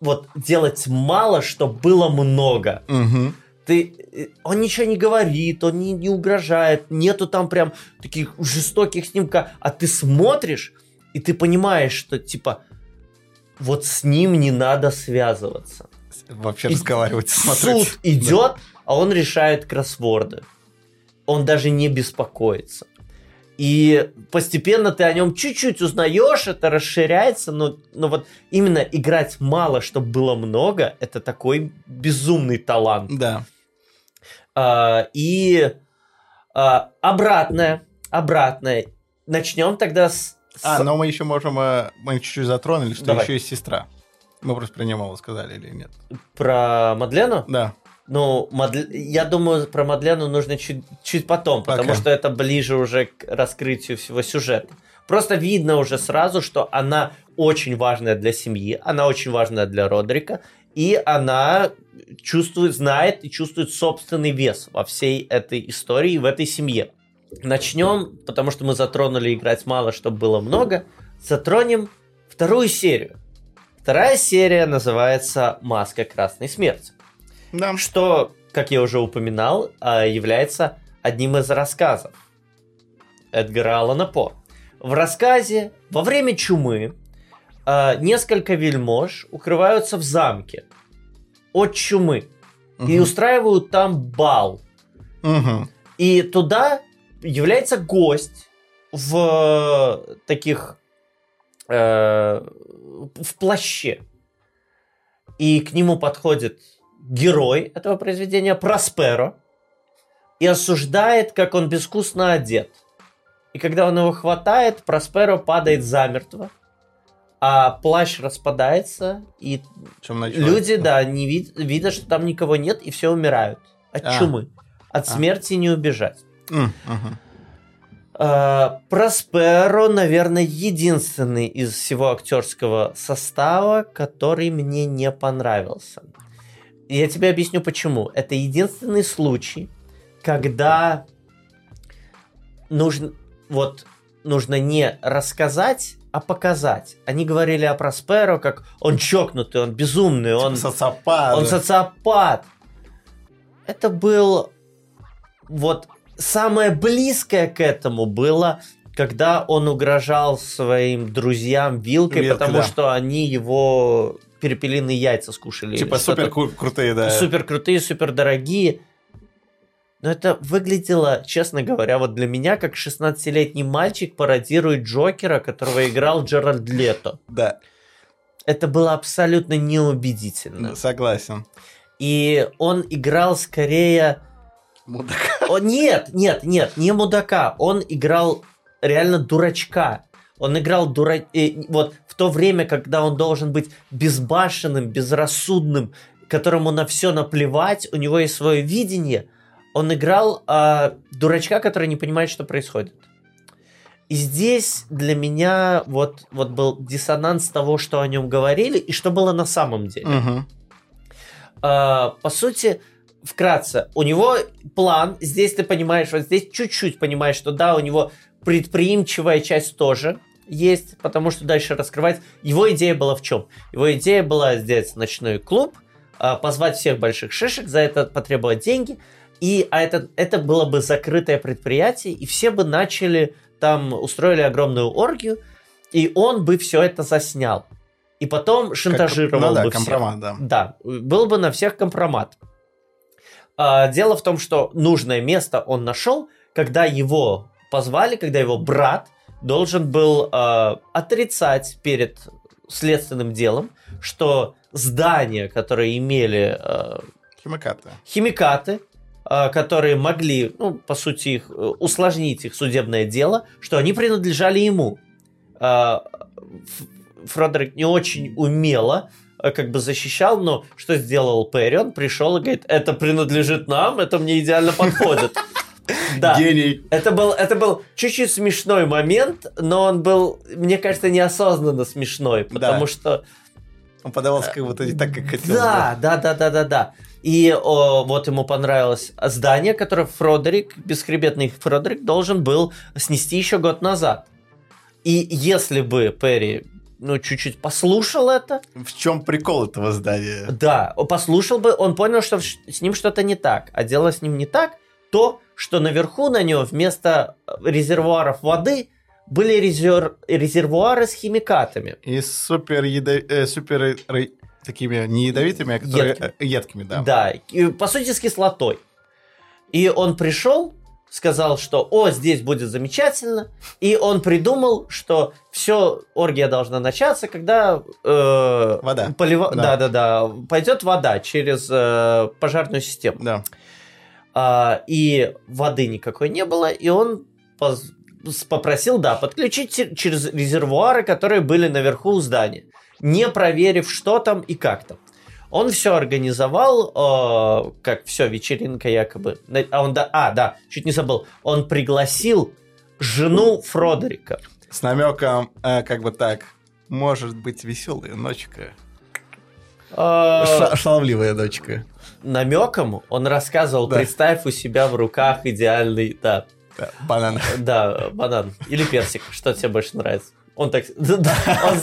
S2: вот делать мало, чтобы было много.
S1: Мгм.
S2: Ты, э, он ничего не говорит, он не, не угрожает, нету там прям таких жестоких снимка, а ты смотришь, и ты понимаешь, что типа вот с ним не надо связываться.
S1: Вообще
S2: И
S1: разговаривать, смотреть.
S2: Суд идет, а он решает кроссворды. Он даже не беспокоится. И постепенно ты о нем чуть-чуть узнаешь, это расширяется, но, но вот именно играть мало, чтобы было много, это такой безумный талант.
S1: Да.
S2: А, и а, обратное, обратное. Начнем тогда с...
S1: А, но мы еще можем... э, Мы чуть-чуть затронули, что
S2: Давай.
S1: еще есть сестра. Мы просто про нее мало сказали или нет?
S2: Про Мадлену?
S1: Да.
S2: Ну, Мадле- я думаю, про Мадлену нужно чуть, чуть потом, потому
S1: Пока.
S2: что это ближе уже к раскрытию всего сюжета. Просто видно уже сразу, что она очень важная для семьи, она очень важная для Родрика, и она чувствует, знает и чувствует собственный вес во всей этой истории, в этой семье. Начнем, потому что мы затронули играть мало, чтобы было много, затронем вторую серию. Вторая серия называется «Маска Красной Смерти»
S1: Да.
S2: что, как я уже упоминал, а, является одним из рассказов Эдгара Аллана По. В рассказе во время чумы а, несколько вельмож укрываются в замке от чумы и
S1: Мгм.
S2: устраивают там бал.
S1: Мгм.
S2: И туда является гость в таких э, в плаще. И к нему подходит герой этого произведения Просперо и осуждает, как он безвкусно одет. И когда он его хватает, Просперо падает замертво, а плащ распадается, и
S1: Чем
S2: люди, да, не вид- видят, что там никого нет, и все умирают от
S1: А.
S2: чумы. От
S1: А.
S2: смерти не убежать.
S1: М, мгм.
S2: А, Просперо, наверное, единственный из всего актерского состава, который мне не понравился. Я тебе объясню почему. Это единственный случай, когда нужно, вот, нужно не рассказать, а показать. Они говорили о Просперо, как он чокнутый, он безумный, он
S1: Типа социопат.
S2: он социопат. Это был вот самое близкое к этому было, когда он угрожал своим друзьям вилкой,
S1: Вилкой,
S2: потому
S1: да.
S2: что они его перепелиные яйца скушали.
S1: Типа супер кру- крутые, да.
S2: Супер крутые, супер дорогие. Но это выглядело, честно говоря, вот для меня, как 16-летний мальчик пародирует Джокера, которого играл Джеральд Лето.
S1: Да,
S2: Это было абсолютно неубедительно.
S1: согласен.
S2: И он играл скорее...
S1: Мудак.
S2: О, нет, нет, нет, не мудака. Он играл реально дурачка. Он играл дура... э, вот в то время, когда он должен быть безбашенным, безрассудным, которому на все наплевать, у него есть свое видение, он играл а, дурачка, который не понимает, что происходит. И здесь для меня вот, вот был диссонанс того, что о нем говорили, и что было на самом деле.
S1: Мгм.
S2: А, по сути, вкратце, у него план, здесь ты понимаешь, вот здесь чуть-чуть понимаешь, что да, у него предприимчивая часть тоже есть, потому что дальше раскрывать. Его идея была в чем? Его идея была сделать ночной клуб, а, позвать всех больших шишек, за это потребовать деньги, и а это, это было бы закрытое предприятие, и все бы начали там, устроили огромную оргию, и он бы все это заснял. И потом шантажировал
S1: ну, да,
S2: бы всех.
S1: компромат, да.
S2: Да, был бы на всех компромат. А, дело в том, что нужное место он нашел, когда его позвали, когда его брат должен был а, отрицать перед следственным делом, что здания, которые имели а,
S1: Химикаты.
S2: химикаты, которые могли, ну, по сути, их, э, усложнить их судебное дело, что они принадлежали ему. Ф- Фредерик не очень умело э, как бы защищал, но что сделал Перри? Он пришел и говорит, это принадлежит нам, это мне идеально подходит. *laughs* Да.
S1: Гений.
S2: Это был, это был чуть-чуть смешной момент, но он был, мне кажется, неосознанно смешной, потому
S1: Да.
S2: что
S1: Он подавался как будто не так, как хотел.
S2: да, да, да, да, да, да. И о, вот ему понравилось здание, которое Фродерик, бесхребетный Фродерик, должен был снести еще год назад. И если бы Перри ну, чуть-чуть послушал это,
S1: В чем прикол этого здания?
S2: да, послушал бы, он понял, что с ним что-то не так. А дело с ним не так, то, что наверху на нем вместо э, резервуаров воды были резер- резервуары с химикатами.
S1: И супер, ядо... э, супер такими не ядовитыми, а которые
S2: Едкими.
S1: э, едкими, да.
S2: Да, и, по сути, с кислотой. И он пришел, сказал, что «О, здесь будет замечательно», и он придумал, что все, оргия должна начаться, когда... э,
S1: Вода.
S2: полива-
S1: Да.
S2: Да-да-да, пойдет вода через э, пожарную систему.
S1: Да.
S2: А, и воды никакой не было, и он поз- с- попросил, да, подключить через резервуары, которые были наверху у здания, не проверив, что там и как там. Он все организовал, э, как все, вечеринка якобы. А, он, да, а, да, чуть не забыл. Он пригласил жену Фродерика.
S1: С намеком, э, как бы так, может быть веселая ночка.
S2: Э,
S1: Ша- Шаловливая дочка.
S2: намеком он рассказывал,
S1: Да.
S2: представь у себя в руках идеальный, да,
S1: Да, банан.
S2: Да, банан. Или персик. Что тебе больше нравится? Он так... *laughs* да, Он,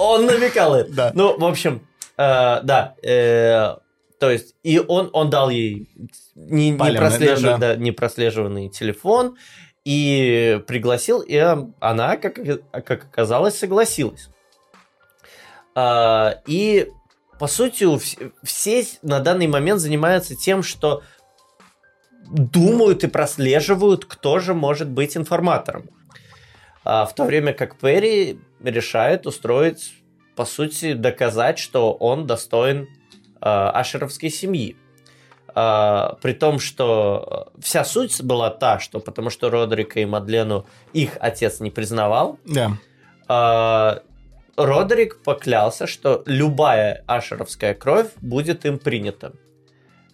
S2: он намекал это.
S1: Да.
S2: Ну, в общем, э, да. э, то есть, и он, он дал ей не, не прослежив-
S1: да, да.
S2: да, не прослеживанный телефон и пригласил, и она, как, как оказалось, согласилась. А, и, по сути, все на данный момент занимаются тем, что думают и прослеживают, кто же может быть информатором. А в то время как Перри решает устроить, по сути, доказать, что он достоин а, ашеровской семьи. А, при том, что э, вся суть была та, что потому что Родрика и Мадлену их отец не признавал,
S1: Да.
S2: а, Родерик поклялся, что любая ашеровская кровь будет им принята.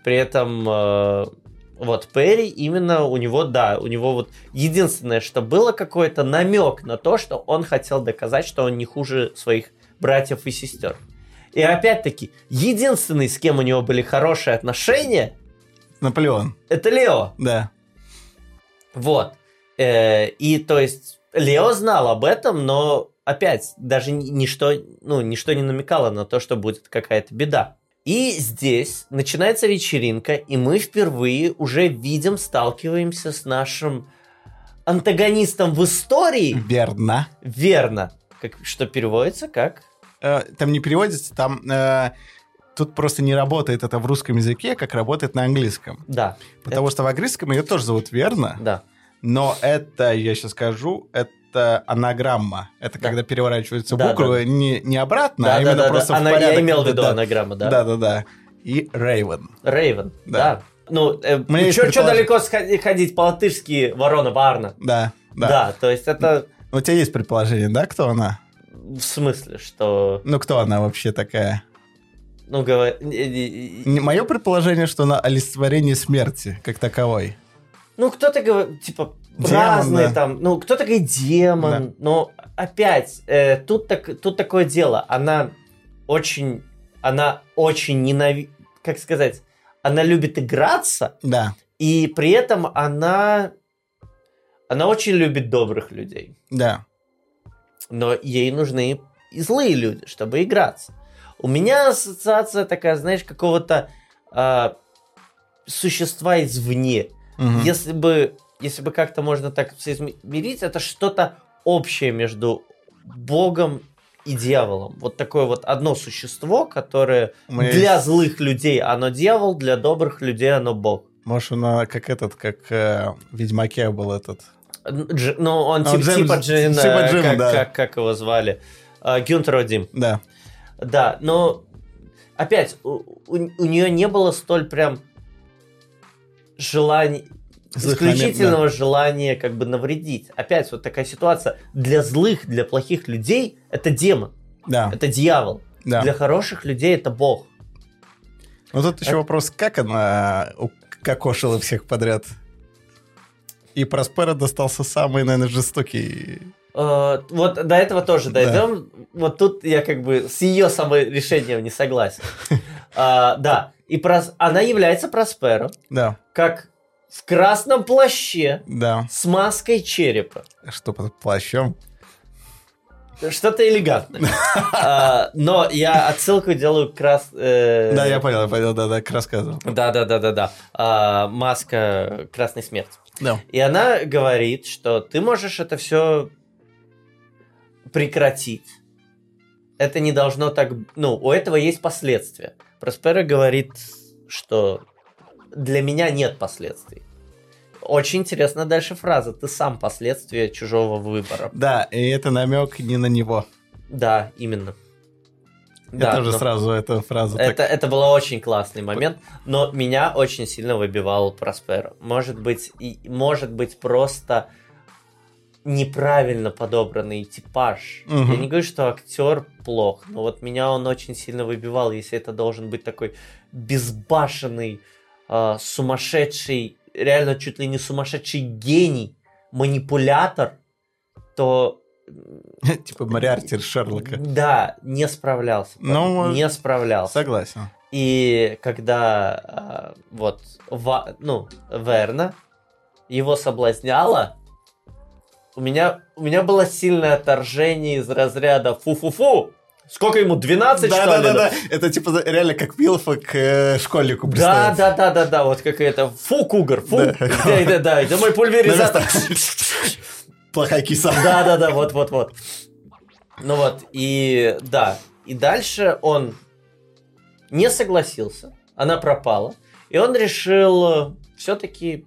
S2: При этом э, вот Перри именно у него, да, у него вот единственное, что было какой-то намек на то, что он хотел доказать, что он не хуже своих братьев и сестер. И опять-таки, единственный, с кем у него были хорошие отношения,
S1: Наполеон.
S2: это Лео.
S1: Да.
S2: Вот. Э, и то есть Лео знал об этом, но опять даже ни- ничто, ну, ничто не намекало на то, что будет какая-то беда. И здесь начинается вечеринка, и мы впервые уже видим, сталкиваемся с нашим антагонистом в истории.
S1: Верно.
S2: Верно. Как, что переводится как?
S1: Э, Там не переводится, там... э, Тут просто не работает это в русском языке, как работает на английском.
S2: Да.
S1: Потому что в английском ее тоже зовут верно,
S2: Да.
S1: но это, я сейчас скажу, это анаграмма. Это
S2: Да.
S1: когда переворачиваются
S2: Да,
S1: буквы Не, не обратно,
S2: Да,
S1: а
S2: да,
S1: именно
S2: да,
S1: просто
S2: да.
S1: в
S2: Она,
S1: порядок.
S2: я имел в виду
S1: да,
S2: анаграмма, да.
S1: да, да, да. И Рейвен.
S2: Рейвен,
S1: Да.
S2: да. Ну,
S1: меня есть
S2: что
S1: предполож-
S2: далеко ходить по-латышски ворона Барна?
S1: Да, да.
S2: Да. то есть это...
S1: У тебя есть предположение, да, кто она?
S2: В смысле, что...
S1: Ну, кто она вообще такая?
S2: Ну, говор...
S1: Мое предположение, что она олицетворение смерти, как таковой.
S2: Ну, кто-то говорит, типа,
S1: Демон,
S2: разные
S1: да.
S2: там, ну, кто-то говорит демон,
S1: Да.
S2: но опять, э, тут, так, тут такое дело, она очень, она очень ненавидит, как сказать, она любит играться,
S1: Да,
S2: и при этом она, она очень любит добрых людей,
S1: да.
S2: но ей нужны и злые люди, чтобы играться. У меня ассоциация такая, знаешь, какого-то а, существа извне.
S1: Мгм.
S2: Если бы, если бы как-то можно так соизмерить, это что-то общее между Богом и дьяволом. Вот такое вот одно существо, которое
S1: У меня
S2: для злых людей оно дьявол, для добрых людей оно Бог.
S1: Может, она как этот, как э, в Ведьмаке был этот.
S2: Дж- ну, он
S1: Ну,
S2: тип-
S1: Джем-
S2: типа Джин,
S1: типа
S2: э,
S1: Джим,
S2: как,
S1: да.
S2: как, как его звали? А, Гюнтер Одим.
S1: Да.
S2: Да, но опять, у, нее не было столь прям желаний, Исключительного желания как бы навредить. Опять вот такая ситуация. Для злых, для плохих людей это демон,
S1: Да,
S2: это дьявол.
S1: да.
S2: Для хороших людей это бог.
S1: Но тут еще
S2: Это-
S1: вопрос, как она укокошила всех подряд? И Проспера достался самый, наверное, жестокий.
S2: Э, вот до этого тоже
S1: Да.
S2: дойдем. Вот тут я как бы с ее решением не согласен. *laughs* А, Да, и прос- она является Просперо,
S1: Да,
S2: как в красном плаще
S1: да.
S2: с маской черепа.
S1: Что под плащом?
S2: Что-то элегантное. А, Но я отсылку делаю к раз... э,
S1: Да, я понял, я понял, да, да, к рассказу.
S2: Да, да, да, да, да. А, Маска Красной Смерти.
S1: Да.
S2: И она говорит, что ты можешь это все прекратить. Это не должно так... Ну, у этого есть последствия. Проспера говорит, что для меня нет последствий. Очень интересная дальше фраза. Ты сам последствия чужого выбора.
S1: Да, и это намек не на него.
S2: Да, именно.
S1: Я тоже
S2: но-
S1: сразу эту фразу
S2: Это,
S1: так...
S2: это был очень классный момент, но меня очень сильно выбивал Просперо. Может быть, и, может быть просто неправильно подобранный типаж.
S1: Мгм.
S2: Я не говорю, что актер плох, но вот меня он очень сильно выбивал, если это должен быть такой безбашенный, а, сумасшедший, реально чуть ли не сумасшедший гений, манипулятор, то *laughs*
S1: Типа Мариарти Шерлока.
S2: да, не справлялся.
S1: Ну,
S2: не справлялся.
S1: Согласен.
S2: И когда а, вот Ва- ну, Верна его соблазняла, у меня, у меня было сильное отторжение из разряда фу-фу-фу. Сколько ему, 12,
S1: Да,
S2: что
S1: да,
S2: ли?
S1: да, да. Это типа реально как Вилфа к э, школьнику
S2: Да, да, да, да, да, вот как это, фу, кугар, фу,
S1: Да.
S2: да, да, да, это мой пульверизатор.
S1: Плохая киса.
S2: Да, да, да, вот, вот, вот. Ну вот, и да, и дальше он не согласился, она пропала, и он решил все-таки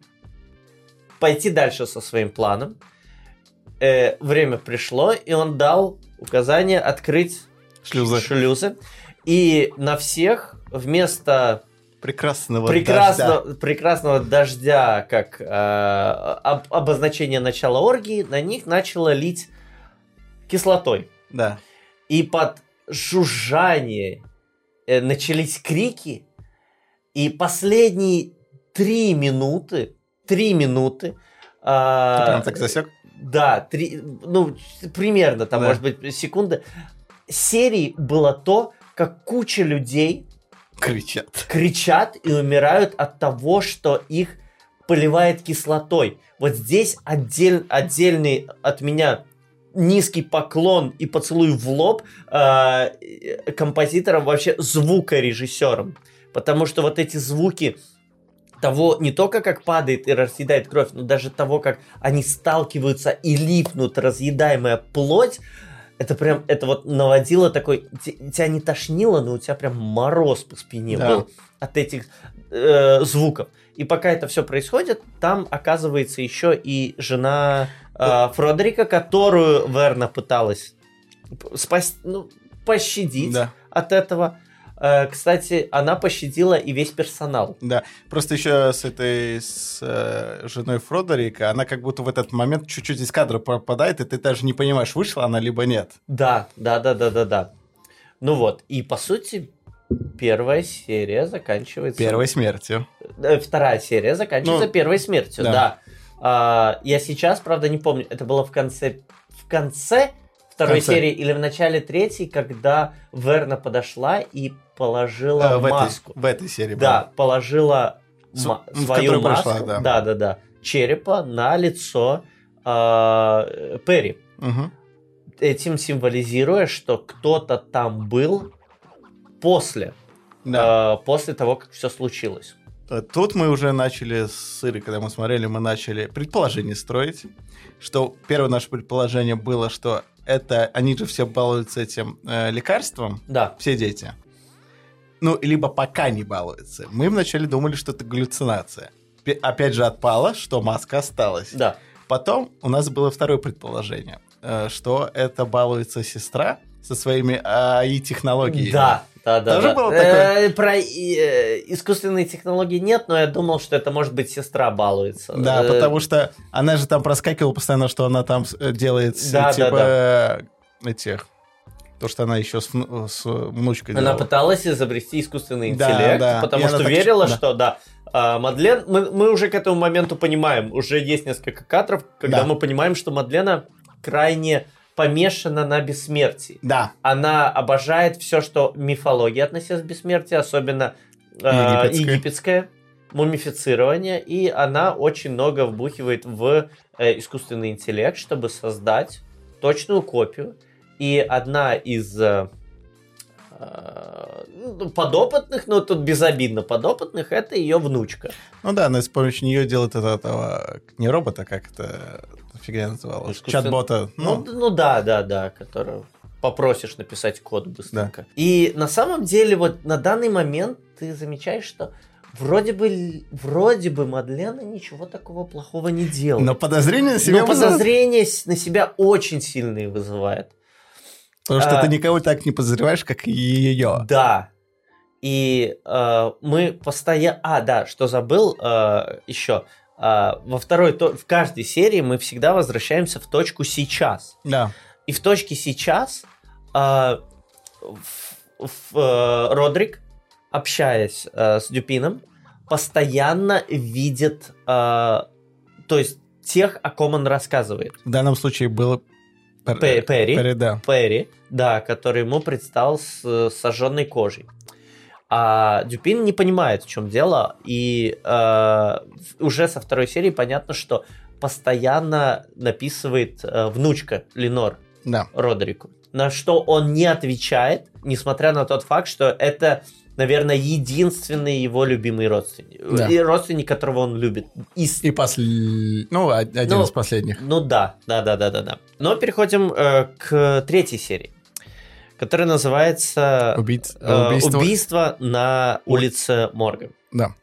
S2: пойти дальше со своим планом. Э, время пришло, и он дал указание открыть
S1: Шлюзы.
S2: шлюзы. И на всех вместо
S1: Прекрасного
S2: прекрасного, прекрасного дождя, как э, об- обозначение начала оргии, на них начало лить кислотой.
S1: Да.
S2: И под жужжание э, начались крики, и последние три минуты, три минуты, а,
S1: Ты прям так засек?
S2: да, три, ну, примерно, там,
S1: Да.
S2: может быть, секунды, серии было то, как куча людей
S1: Кричат.
S2: кричат и умирают от того, что их поливает кислотой. Вот здесь отдель, отдельный от меня низкий поклон и поцелуй в лоб э, композиторам, вообще звукорежиссерам. Потому что вот эти звуки того, не только как падает и разъедает кровь, но даже того, как они сталкиваются и липнут, разъедаемая плоть, это прям, это вот наводило такой, те- тебя не тошнило, но у тебя прям мороз по спине
S1: Да.
S2: был от этих э, звуков. И пока это все происходит, там оказывается еще и жена э, Фродерика, которую Верна пыталась спасти, ну, пощадить
S1: Да.
S2: от этого. Э, Кстати, она пощадила и весь персонал.
S1: Да, просто еще с этой с, э, женой Фродерика, она как будто в этот момент чуть-чуть из кадра пропадает, и ты даже не понимаешь, вышла она либо нет.
S2: Да, да, да, да, да, да. Ну вот, и по сути, первая серия заканчивается...
S1: Первой смертью.
S2: Э, Вторая серия заканчивается
S1: Ну,
S2: первой смертью,
S1: да.
S2: да. А, я сейчас, правда, не помню, это было в конце... В конце второй
S1: конце.
S2: серии или в начале третьей, когда Верна подошла и положила
S1: Э, в, этой,
S2: маску.
S1: в этой серии.
S2: Да, положила
S1: С-
S2: ма- свою маску,
S1: прошла, да.
S2: да, да, да, черепа на лицо а, Перри,
S1: была. Мгм.
S2: этим символизируя, что кто-то там был после,
S1: Да.
S2: а, после того, как все случилось.
S1: Э, Тут мы уже начали с Ирой, когда мы смотрели, мы начали предположение строить, что первое наше предположение было, что это они же все балуются этим э, лекарством,
S2: Да,
S1: все дети. Ну, либо пока не балуются. Мы вначале думали, что это галлюцинация. Опять же отпало, что маска осталась.
S2: да,
S1: Потом у нас было второе предположение, э, что это балуется сестра со своими АИ-технологиями.
S2: да, да, да.
S1: Тоже
S2: да.
S1: было
S2: Э, Про э, искусственные технологии нет, но я думал, что это может быть сестра балуется.
S1: Да, потому что она же там проскакивала постоянно, что она там делает
S2: Да, да,
S1: типа э, этих. То, что она еще с, с внучкой
S2: Она
S1: делала.
S2: пыталась изобрести искусственный
S1: Да,
S2: интеллект,
S1: да.
S2: потому
S1: И
S2: что
S1: так-
S2: верила,
S1: да.
S2: что да. а, Мадлен, мы, мы уже к этому моменту понимаем, уже есть несколько кадров, когда
S1: Да.
S2: мы понимаем, что Мадлена крайне помешана на бессмертии.
S1: Да,
S2: Она обожает все, что мифология относилась к бессмертию, особенно э,
S1: Египетская.
S2: египетское мумифицирование, и она очень много вбухивает в э, искусственный интеллект, чтобы создать точную копию. И одна из э, э, ну, подопытных, но тут безобидно подопытных, это ее внучка.
S1: ну да, она с помощью нее делает это, этого, не робота, как это фигня называлась,
S2: Искусствен-
S1: чат-бота.
S2: Ну,
S1: Ну,
S2: ну да, да, да, которую попросишь написать код быстренько. И на самом деле вот на данный момент ты замечаешь, что вроде бы, вроде бы Мадлена ничего такого плохого не делает.
S1: но подозрение на себя
S2: Но
S1: вызывает,
S2: с- на себя очень сильные вызывает.
S1: Потому что
S2: а-
S1: ты никого так не подозреваешь, как ее.
S2: Да. И э, мы постоянно... А, да, что забыл э, еще. Э, во второй... то- В каждой серии мы всегда возвращаемся в точку сейчас.
S1: Да.
S2: И в точке сейчас э, в- в, э, Родрик, общаясь э, с Дюпином, постоянно видит, э, то есть тех, о ком он рассказывает.
S1: В данном случае было... пер-
S2: Пе- Перри.
S1: Перри, да.
S2: Перри, да, который ему предстал с э, сожженной кожей. А Дюпин не понимает, в чем дело, и э, уже со второй серии понятно, что постоянно написывает э, внучка Ленор
S1: Да.
S2: Родерику, на что он не отвечает, несмотря на тот факт, что это, наверное, единственный его любимый родственник,
S1: Да.
S2: и родственник, которого он любит. Из
S1: И после... Ну, од- один
S2: Ну,
S1: из последних.
S2: ну да, да, да, да, да, да. Но переходим э, к третьей серии, которая называется
S1: Убийц-
S2: э,
S1: убийство.
S2: убийство на улице Морган.
S1: Да.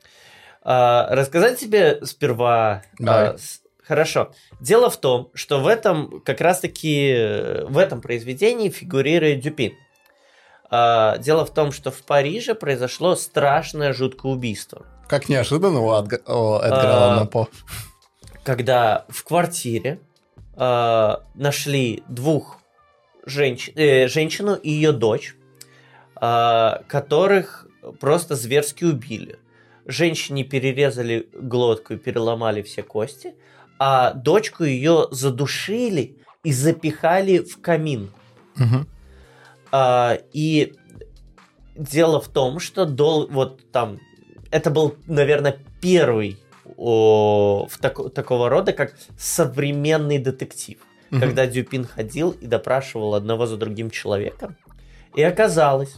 S2: А, рассказать тебе сперва.
S1: Давай.
S2: а, с- Хорошо. Дело в том, что в этом как раз-таки э, в этом произведении фигурирует Дюпин. А, Дело в том, что в Париже произошло страшное жуткое убийство.
S1: Как неожиданно у, Адга- Эдгара
S2: А,
S1: Аллана По.
S2: когда в квартире э, нашли двух женщин, э, женщину и ее дочь, э, которых просто зверски убили. Женщине перерезали глотку и переломали все кости, а дочку ее задушили и запихали в камин.
S1: Мгм.
S2: А, и дело в том, что дол, вот там это был, наверное, первый о, в тако- такого рода, как современный детектив,
S1: Мгм.
S2: когда Дюпин ходил и допрашивал одного за другим человека, и оказалось,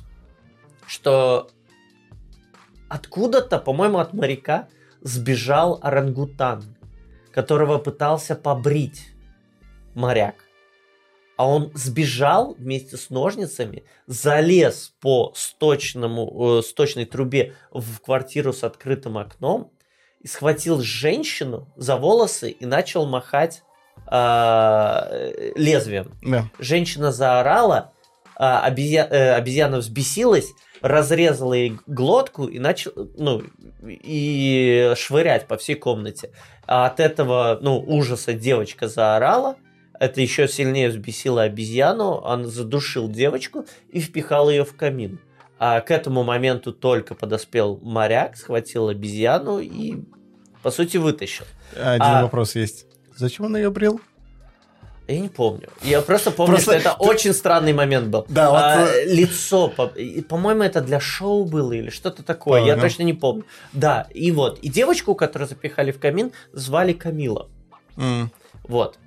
S2: что откуда-то, по-моему, от моряка сбежал орангутан, которого пытался побрить моряк. А он сбежал вместе с ножницами, залез по сточному, э, сточной трубе в квартиру с открытым окном, и схватил женщину за волосы и начал махать э, лезвием.
S1: Да.
S2: Женщина заорала, а, обезья- э, обезьяна взбесилась, разрезала ей глотку и начал, ну, и швырять по всей комнате. А от этого, ну, ужаса девочка заорала, это еще сильнее взбесило обезьяну, он задушил девочку и впихал ее в камин. А к этому моменту только подоспел моряк, схватил обезьяну и, по сути, вытащил.
S1: Один
S2: А-
S1: вопрос есть. Зачем он ее брил?
S2: Я не помню. Я просто помню,
S1: Просто
S2: что это очень странный момент был.
S1: Да, вот,
S2: А,
S1: э,
S2: лицо, по- по-моему, это для шоу было или что-то такое. Я
S1: Понял.
S2: точно не помню. Да, и вот. И девочку, которую запихали в камин, звали Камила.
S1: М.
S2: Вот.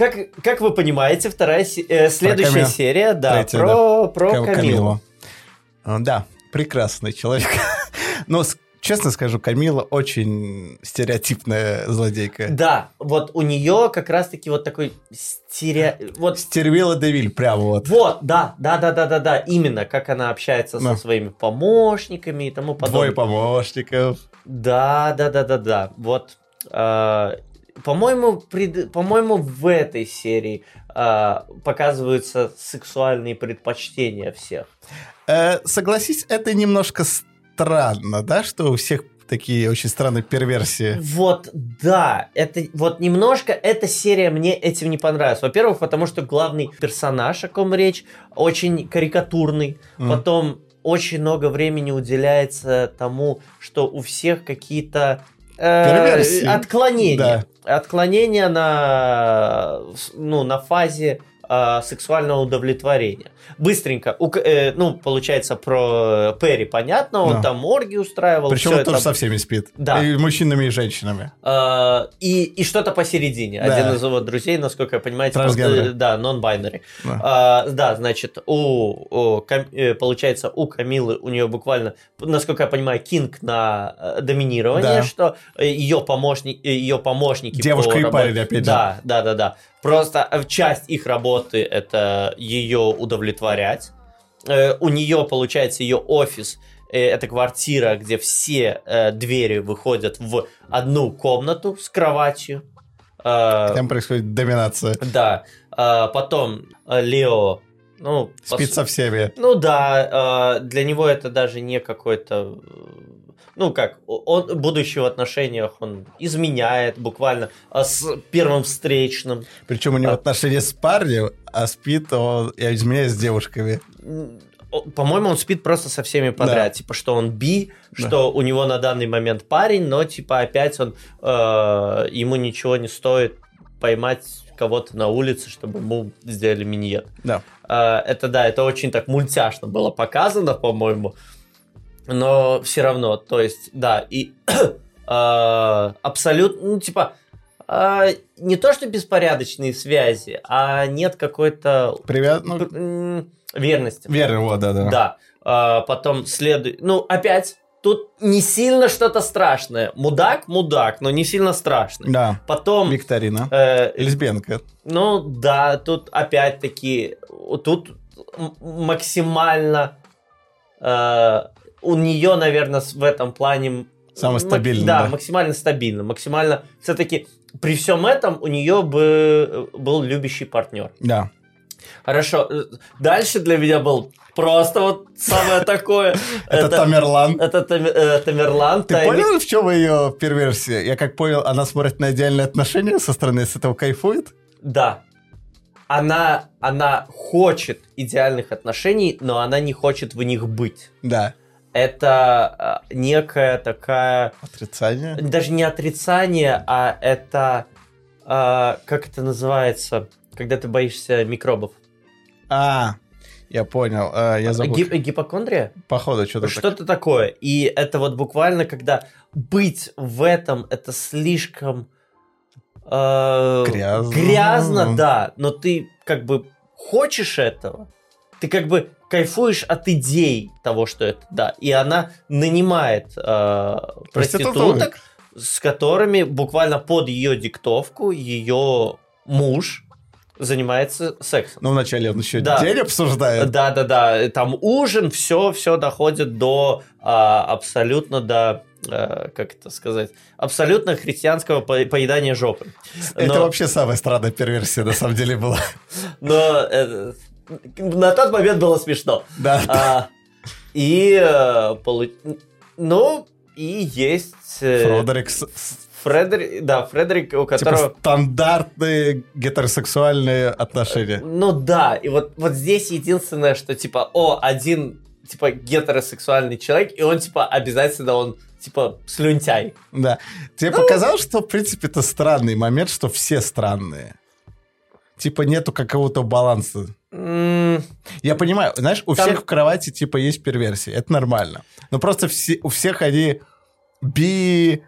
S2: Как, как вы понимаете, вторая э, следующая
S1: Камилу.
S2: серия, да,
S1: Третья,
S2: про, про
S1: Кам-
S2: Камилу.
S1: А, Да, прекрасный человек. *laughs* Но, честно скажу, Камила очень стереотипная злодейка.
S2: Да, вот у нее как раз-таки вот такой стерео... Вот
S1: Стервила Девиль, прямо вот.
S2: Вот, да, да, да, да, да, да, именно как она общается
S1: Да.
S2: со своими помощниками и тому подобное.
S1: Двое помощников.
S2: Да, да, да, да, да. Вот, э, по-моему, пред- по-моему, в этой серии э, показываются сексуальные предпочтения всех.
S1: Э, согласись, это немножко странно, да, что у всех такие очень странные перверсии.
S2: Вот, да, это вот немножко эта серия мне этим не понравилась. Во-первых, потому что главный персонаж, о ком речь, очень карикатурный.
S1: Мгм.
S2: Потом очень много времени уделяется тому, что у всех какие-то э, отклонения.
S1: Да.
S2: Отклонения на, ну, на фазе э, сексуального удовлетворения. Быстренько, у э, ну, получается, про Перри понятно, он
S1: Да.
S2: там орги устраивал.
S1: Причем он тоже
S2: это
S1: со всеми спит.
S2: Да.
S1: И мужчинами, и женщинами.
S2: Э, и, и что-то посередине.
S1: Да.
S2: Один из его друзей, насколько я понимаю, типа, э, да, non-binary.
S1: Да.
S2: А, да, значит, у, у Кам- э, получается, у Камилы, у нее буквально, насколько я понимаю, кинг на э, доминирование,
S1: Да.
S2: что ее, помощник, э, ее помощники...
S1: Девушка и парень, опять же.
S2: Да, да, да, да. Просто э, часть их работы это ее удовлетворять. Э, У нее, получается, ее офис э, это квартира, где все э, двери выходят в одну комнату с кроватью. Э,
S1: Там происходит доминация.
S2: да. Потом э, Лео, ну,
S1: Спит
S2: су-
S1: со всеми.
S2: ну да, э, для него это даже не какой-то, ну как, он в отношениях, он изменяет буквально а, с первым встречным.
S1: Причем у него
S2: А.
S1: отношения с парнем, а спит он, я изменяюсь с девушками.
S2: По-моему, он спит просто со всеми подряд.
S1: Да.
S2: Типа, что он би,
S1: Да.
S2: что у него на данный момент парень, но типа опять он э, ему ничего не стоит поймать кого-то на улице, чтобы ему сделали миньет.
S1: Да.
S2: А, Это да, это очень так мультяшно было показано, по-моему. Но все равно, то есть, да, и *clears throat* а, абсолютно, ну, типа, а, не то, что беспорядочные связи, а нет какой-то
S1: Привет. Ну,
S2: верности.
S1: Вера, вот, да, да.
S2: Да. А, потом следует... Ну, опять, тут не сильно что-то страшное. Мудак, мудак, но не сильно страшный.
S1: Да.
S2: Потом...
S1: Викторина.
S2: э,
S1: Лесбиянка.
S2: ну да, тут опять-таки, тут максимально э, у нее, наверное, в этом плане
S1: Самый стабильный,
S2: Да,
S1: да.
S2: максимально стабильно, максимально. Все-таки при всем этом у нее бы был любящий партнер.
S1: Да.
S2: Хорошо. э, Дальше для меня был просто вот самое *laughs* такое.
S1: Это Тамерлан.
S2: Это э, Тамерлан.
S1: Ты понял, в чем ее перверсия? Я как понял, она смотрит на идеальные отношения со стороны, с этого кайфует.
S2: Да. Она, она хочет идеальных отношений, но она не хочет в них быть.
S1: Да.
S2: Это э, некая такая,
S1: Отрицание.
S2: даже не отрицание, а это, э, как это называется, когда ты боишься микробов?
S1: А, я понял. А, я забыл.
S2: Гип- гипокондрия?
S1: Походу, что-то так.
S2: Что-то такое. И это вот буквально, когда быть в этом, это слишком э,
S1: Грязно.
S2: грязно, да, но ты как бы хочешь этого, ты как бы кайфуешь от идей того, что это, да, и она нанимает э,
S1: Проституток.
S2: с которыми буквально под ее диктовку ее муж занимается сексом.
S1: Ну, вначале он еще
S2: Да.
S1: день обсуждает.
S2: Да, да, да. Там ужин, все, все доходит до а, абсолютно до а, как это сказать, абсолютно христианского по- поедания жопы.
S1: Это
S2: Но-
S1: вообще самая странная перверсия, на самом деле, была.
S2: Но э, на тот момент было смешно.
S1: Да.
S2: А, и э, полу- ну и есть э,
S1: Фродерик с-
S2: Фредерик, да, Фредерик, у которого
S1: Типа стандартные гетеросексуальные отношения.
S2: Ну да, и вот, вот здесь единственное, что типа, о, один типа гетеросексуальный человек, и он типа обязательно он типа слюнтяй.
S1: Да. Тебе показалось, что, в принципе, это странный момент, что все странные? Типа нету какого-то баланса.
S2: М,
S1: Я понимаю, знаешь, у
S2: Там-
S1: всех в кровати типа есть перверсии, это нормально. Но просто все, у всех они би...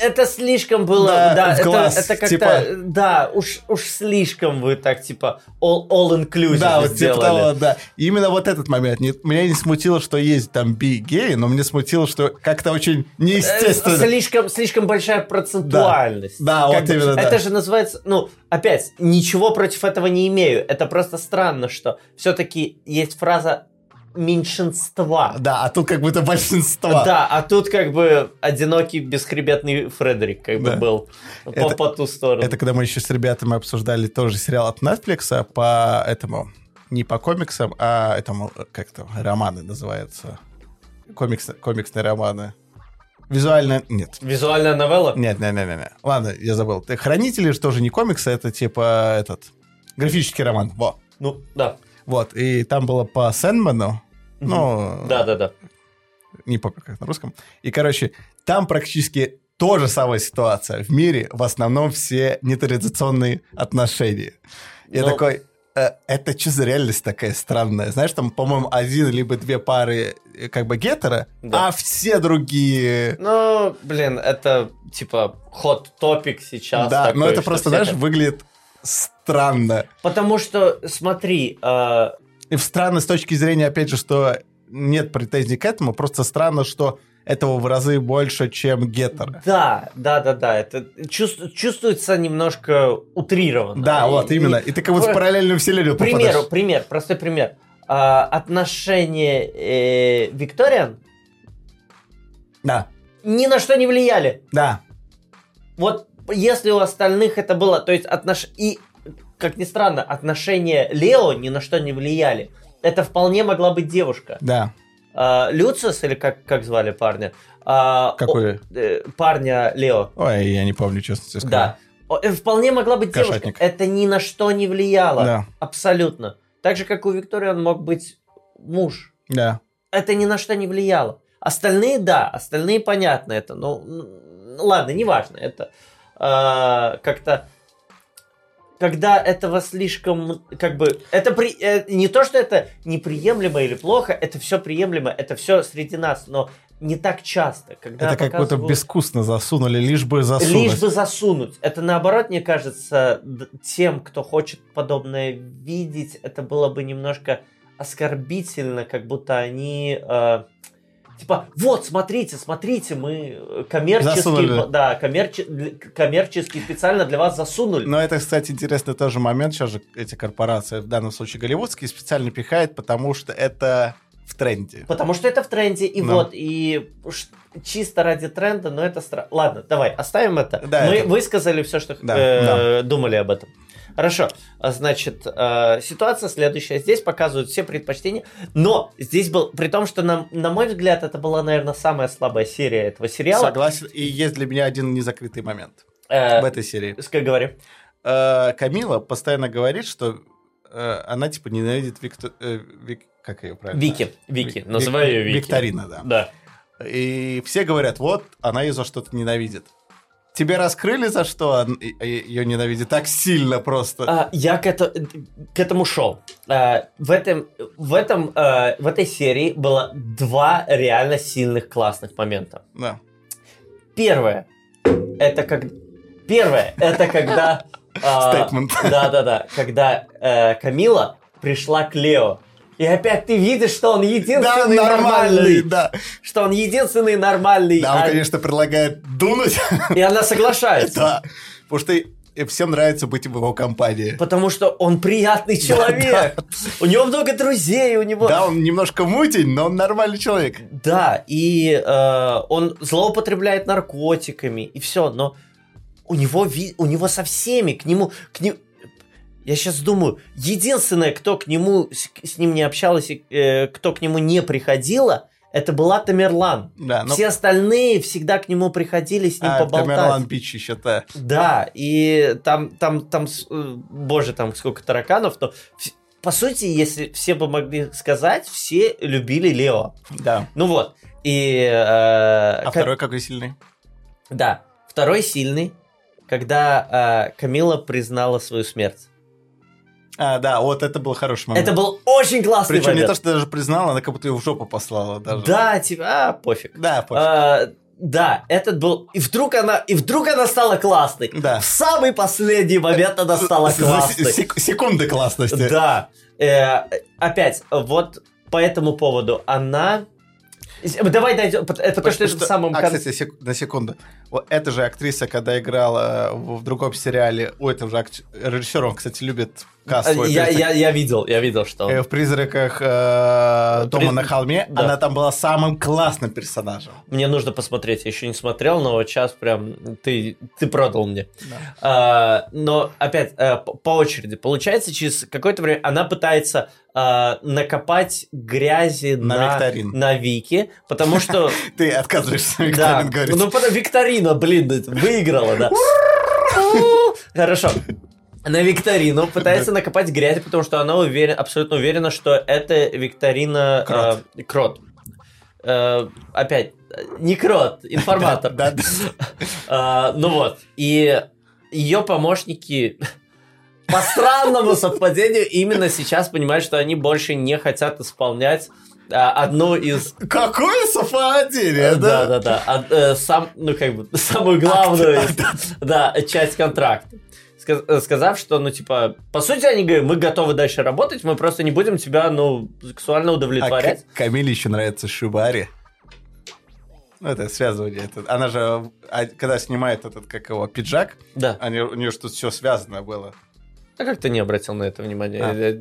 S2: Это слишком было,
S1: Да,
S2: да, это,
S1: глаз,
S2: это как-то,
S1: типа-
S2: да, уж, уж слишком вы так, типа, all, all inclusive
S1: Да, вот типа
S2: сделали.
S1: того, да. И именно вот этот момент. Не- меня не смутило, что есть там би-геи, но мне смутило, что как-то очень
S2: Э,
S1: неестественно.
S2: Слишком, слишком большая процентуальность.
S1: Да, вот
S2: бы,
S1: именно, да.
S2: Это же называется, ну, опять, ничего против этого не имею. Это просто странно, что все-таки есть фраза меньшинства.
S1: Да, а тут как будто большинство.
S2: Да, а тут как бы одинокий бесхребетный Фредерик как бы
S1: Да.
S2: был по,
S1: Это-
S2: по ту сторону.
S1: Это когда мы еще с ребятами обсуждали тоже сериал от Netflix по этому, не по комиксам, а этому, как то романы называются. Комикс, комиксные романы. Визуально... Нет.
S2: Визуальная новелла?
S1: Нет, нет, нет, нет, нет. Ладно, я забыл. Ты Хранители же тоже не комиксы, это типа этот графический роман. Во.
S2: Ну, да.
S1: Вот. И там было по Сэндману. Ну,
S2: Да, да, да.
S1: не помню, как на русском. И, короче, там практически то же самая ситуация. В мире в основном все нетрадиционные отношения. Я
S2: Ну-
S1: такой, «Э, это что за реальность такая странная? Знаешь, там, по-моему, один либо две пары э, как бы гетера,
S2: Да.
S1: а все другие...
S2: Ну, блин, это типа topic сейчас.
S1: да,
S2: такой,
S1: но это просто, знаешь,
S2: так-
S1: выглядит странно.
S2: Потому что, смотри, э,
S1: И странно с точки зрения, опять же, что нет претензий к этому, просто странно, что этого в разы больше, чем гетера.
S2: да, да, да, да, это чувс- чувствуется немножко утрированно.
S1: Да,
S2: И-
S1: вот
S2: и-
S1: именно. И ты как будто в параллельную вселенную
S2: примеру,
S1: попадаешь.
S2: пример, простой пример. А, отношения э, Викториан
S1: Да,
S2: ни на что не влияли.
S1: да.
S2: Вот если у остальных это было, то есть отнош... и, как ни странно, отношения Лео ни на что не влияли. Это вполне могла быть девушка.
S1: Да.
S2: А, Люциус, или как, как звали парня? А,
S1: Какой?
S2: о- э, парня Лео.
S1: Ой, я не помню, честно тебе скажу.
S2: Да. Э, Вполне могла быть
S1: Кошатник.
S2: девушка. Это ни на что не влияло.
S1: Да.
S2: Абсолютно. Так же, как у Виктории он мог быть муж.
S1: Да.
S2: Это ни на что не влияло. Остальные, да, остальные понятно это. Ну, ладно, неважно. Это а, как-то когда этого слишком, как бы, это при, э, не то, что это неприемлемо или плохо, это все приемлемо, это все среди нас, но не так часто, когда
S1: это как будто безвкусно засунули, лишь бы засунуть.
S2: Лишь бы засунуть. Это наоборот, мне кажется, тем, кто хочет подобное видеть, это было бы немножко оскорбительно, как будто они э, типа, вот, смотрите, смотрите, мы э, коммерчески,
S1: Засунули.
S2: да, коммерче- для- коммерчески специально для вас засунули.
S1: Но это, кстати, интересный тоже момент. Сейчас же эти корпорации, в данном случае голливудские, специально пихают, потому что это в тренде.
S2: Потому что это в тренде, и
S1: Ну.
S2: вот, и чисто ради тренда, но это странно. Ладно, давай, оставим это.
S1: Да,
S2: Мы
S1: это-
S2: высказали все, что
S1: Да,
S2: э, думали об этом. Хорошо, А, значит, э, ситуация следующая. Здесь показывают все предпочтения, но здесь был, при том, что, на, на мой взгляд, это была, наверное, самая слабая серия этого сериала.
S1: Согласен. И есть для меня один незакрытый момент
S2: Э,
S1: в этой серии.
S2: Как говори.
S1: Э, Камила постоянно говорит, что э, она типа ненавидит Виктор... э, Вик- Как ее правильно?
S2: Вики, Вики,
S1: Вик-
S2: называй ее Вики.
S1: Викторина, да.
S2: Да.
S1: И все говорят, вот, она ее за что-то ненавидит. Тебе раскрыли, за что ее ненавидит так сильно просто?
S2: А, я к, это- к этому шел. А, в, этом, в, этом, а, в этой серии было два реально сильных классных момента.
S1: Да.
S2: Первое, это как... Первое, это когда... а,
S1: Стейтмент.
S2: Да-да-да, когда э, Камила пришла к Лео. И опять ты видишь, что он
S1: Да,
S2: единственный
S1: нормальный,
S2: нормальный.
S1: да.
S2: Что он единственный нормальный.
S1: Да, он,
S2: а-
S1: конечно, предлагает дунуть.
S2: И она соглашается.
S1: Да. Потому что и всем нравится быть в его компании.
S2: Потому что он приятный человек. У него много друзей, у него...
S1: Да, он немножко мутень, но он нормальный человек.
S2: Да, и э, он злоупотребляет наркотиками, и все, но у него, ви- у него со всеми, к нему, к нему... Я сейчас думаю, единственное, кто к нему, с, с ним не общалась, и, э, кто к нему не приходила, это была Тамерлан.
S1: Да, но...
S2: Все остальные всегда к нему приходили с ним
S1: а,
S2: поболтать.
S1: Тамерлан Бич еще-то.
S2: Да, и там, там, там, э, боже, там сколько тараканов, но по сути, если все бы могли сказать, все любили Лео.
S1: Да.
S2: Ну вот. И э,
S1: А
S2: ка-
S1: второй какой сильный?
S2: да, второй сильный, когда э, Камила признала свою смерть.
S1: А, да, вот это был хороший момент.
S2: Это был очень классный
S1: Причем не
S2: момент.
S1: то, что даже признала, она как будто ее в жопу послала даже.
S2: Да, типа, а, пофиг.
S1: Да, пофиг.
S2: А, да, этот был. И вдруг она, и вдруг она стала классной.
S1: Да.
S2: В самый последний момент она стала классной.
S1: сек- секунды классности.
S2: Да. Э, опять, вот по этому поводу она. Давай дойдем, пот- это потому что это в самом
S1: а,
S2: конце.
S1: кстати, сек- на секунду. Вот эта же актриса, когда играла в, в другом сериале, у этого же акт- режиссер, он, кстати, любит каст свой.
S2: Э, Я, я, я видел, я видел, что.
S1: Э, В «Призраках э, дома
S2: Приз-
S1: на холме»
S2: да.
S1: она там была самым классным персонажем.
S2: Мне нужно посмотреть, я еще не смотрел, но вот сейчас прям ты, ты продал мне. А, но опять э, по очереди. Получается, через какое-то время она пытается а, накопать грязи
S1: На
S2: на,
S1: викторин.
S2: на Вики, потому что... *laughs*
S1: Ты отказываешься Викторин говорить.
S2: ну викторина, блин, выиграла, да. Хорошо. На викторину пытается накопать грязь, потому что она уверена, абсолютно уверена, что это викторина
S1: Крот.
S2: э, крот. Э, опять, э, не крот, *laughs* информатор.
S1: Да, да. *laughs*
S2: А, ну вот, и ее помощники по странному совпадению именно сейчас понимают, что они больше не хотят исполнять а, одну из
S1: Какое совпадение,
S2: да,
S1: да?
S2: да, да. А, э, сам, ну, как бы, самую главную, да, часть контракта. Э, Сказав, что, ну, типа, по сути, они говорят, мы готовы дальше работать, мы просто не будем тебя, ну, сексуально
S1: А
S2: удовлетворять.
S1: К- Камиле еще нравится Шибари. Ну, это связывание. Это, она же, а, когда снимает этот, как его, пиджак,
S2: Да.
S1: они, у нее тут все связано было.
S2: А как ты не обратил на это внимание?
S1: А.
S2: Я,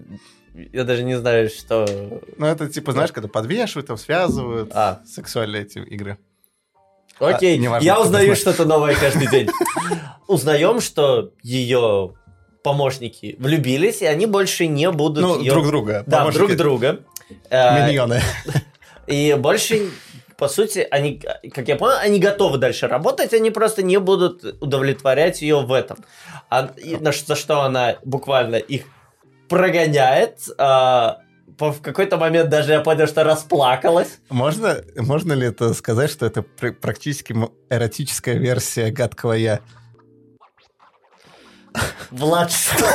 S2: я даже не знаю, что...
S1: Ну, это типа, знаешь, когда подвешивают, там связывают
S2: А.
S1: сексуальные эти игры.
S2: Окей,
S1: А, неважно,
S2: я узнаю что-то новое каждый день. Узнаем, что ее помощники влюбились, и они больше не будут
S1: Ну,
S2: её-
S1: друг друга.
S2: Да, друг друга.
S1: Миньоны.
S2: И больше, по сути, они, как я понял, они готовы дальше работать, они просто не будут удовлетворять ее в этом. А, и на за что она буквально их прогоняет. а, по- в какой-то момент даже я понял, что расплакалась.
S1: Можно, можно ли это сказать, что это пр- практически эротическая версия гадкого я?
S2: Влад, что?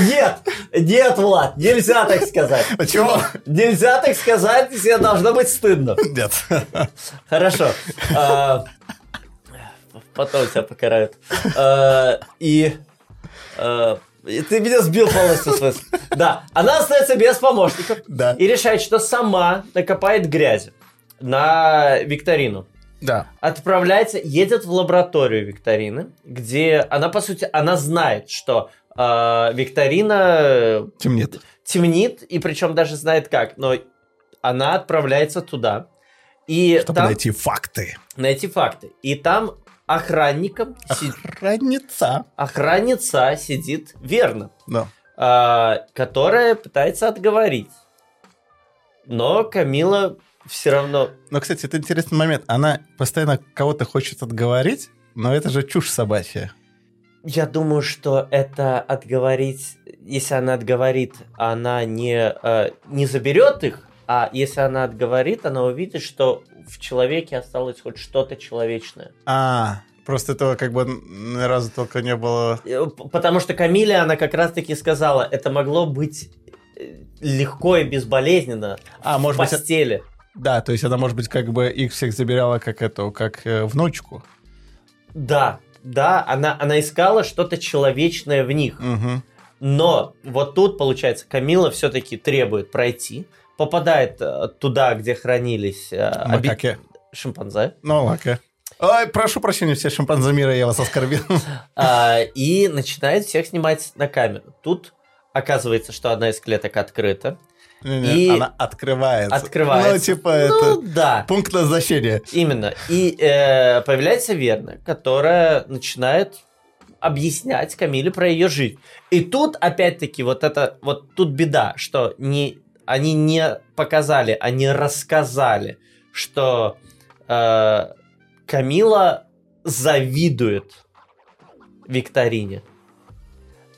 S2: Нет, нет, Влад, нельзя так сказать.
S1: Почему?
S2: Нельзя так сказать, тебе должно быть стыдно.
S1: Нет.
S2: Хорошо. А, Потом тебя покарают. А, И... а, и Ты меня сбил полностью с мысли. Да, она остается без помощников
S1: Да.
S2: и решает, что сама накопает грязи на викторину.
S1: Да.
S2: Отправляется, едет в лабораторию викторины, где она, по сути, она знает, что а, викторина
S1: Темнит.
S2: темнит, и причем даже знает как, но она отправляется туда. И
S1: Чтобы
S2: там
S1: найти факты.
S2: найти факты. И там охранником, си-
S1: Охранница.
S2: охранница сидит верно,
S1: Да.
S2: а, которая пытается отговорить. Но Камила все равно...
S1: Но, кстати, это интересный момент. Она постоянно кого-то хочет отговорить, но это же чушь собачья.
S2: Я думаю, что это отговорить... Если она отговорит, она не, э, не заберет их, а если она отговорит, она увидит, что в человеке осталось хоть что-то человечное.
S1: А, просто этого как бы ни разу только не было.
S2: Э, Потому что Камиле она как раз-таки сказала, это могло быть э, легко и безболезненно
S1: А,
S2: в
S1: может быть,
S2: постели.
S1: да, то есть она, может быть, как бы их всех забирала как эту, как э, внучку.
S2: Да, да, она, она искала что-то человечное в них.
S1: Угу.
S2: Но вот тут, получается, Камила все-таки требует пройти, попадает э, туда, где хранились э, оби- шимпанзе,
S1: Ну, ладно. Ой, прошу прощения, все шимпанзе мира, я вас оскорбил. *laughs*
S2: а, и начинает всех снимать на камеру. Тут оказывается, что одна из клеток открыта.
S1: Не-не,
S2: И-
S1: Она открывается.
S2: Открывается.
S1: Ну, типа,
S2: Ну
S1: это
S2: да,
S1: пункт назначения.
S2: именно. И э, появляется Верна, которая начинает объяснять Камиле про ее жизнь. И тут, опять-таки, вот это, вот тут беда, что не, они не показали, они рассказали, что э, Камила завидует Викторине.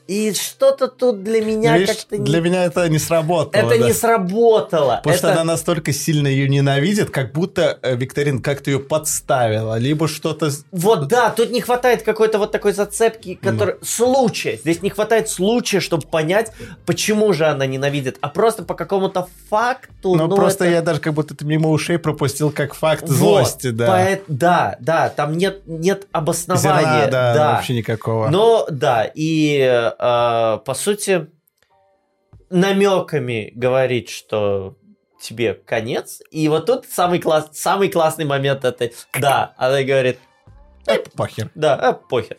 S2: И что-то тут для меня
S1: Видишь,
S2: как-то не...
S1: для меня это не сработало.
S2: Это
S1: да.
S2: не сработало.
S1: Потому что
S2: Это-
S1: она настолько сильно ее ненавидит, как будто э, Викторин как-то ее подставила, либо что-то...
S2: Вот да, тут не хватает какой-то вот такой зацепки,
S1: Ну.
S2: который... Случая. Здесь не хватает случая, чтобы понять, почему же она ненавидит. А просто по какому-то факту...
S1: Ну,
S2: ну,
S1: просто
S2: это-
S1: я даже как будто это мимо ушей пропустил как факт
S2: Вот.
S1: злости, да.
S2: Поэт- Да, да, там нет, нет обоснования.
S1: Зерна, да,
S2: да.
S1: вообще никакого.
S2: Но да, и э, по сути намеками говорить, что тебе конец. И вот тут самый, класс, самый классный момент это, да, она говорит,
S1: Э, похер.
S2: да, а, похер.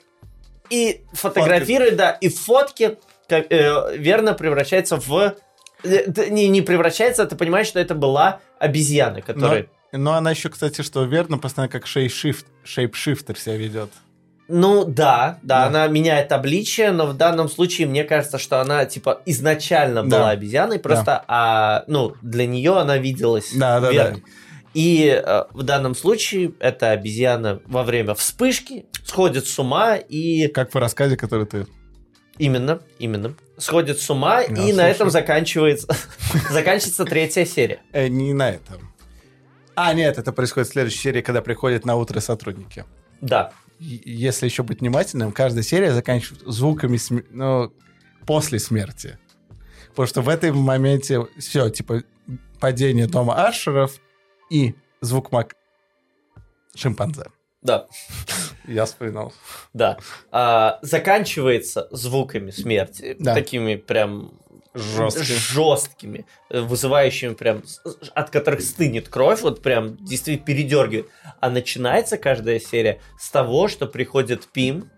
S2: И фотографирует, да, и фотки как, э, верно превращается в... э, Не, не превращается, а ты понимаешь, что это была обезьяна, которая...
S1: Но она еще, кстати, что верно, постоянно как шейпшифт, шейпшифтер себя ведет.
S2: Ну да, да,
S1: Да.
S2: она меняет обличие, но в данном случае мне кажется, что она типа изначально
S1: Да.
S2: была обезьяной, просто а, ну для нее она виделась
S1: Да, да,
S2: верной. И э, в данном случае эта обезьяна во время вспышки сходит с ума и
S1: Как в рассказе, который ты...
S2: именно, именно сходит с ума
S1: Да,
S2: и
S1: слушай.
S2: на этом заканчивается *laughs* заканчивается третья серия.
S1: Э, не на этом. А, нет, это происходит в следующей серии, когда приходят на утро сотрудники.
S2: Да,
S1: Если еще быть внимательным, каждая серия заканчивается звуками см- ну, после смерти. Потому что в этом моменте все, типа, падение дома Ашеров и звук мак... шимпанзе.
S2: да.
S1: Я вспоминал.
S2: Да. А, заканчивается звуками смерти.
S1: Да.
S2: Такими прям
S1: Жесткими.
S2: жесткими, э, вызывающими прям, от которых стынет кровь, вот прям действительно передергивает. А начинается каждая серия с того, что приходит Пим.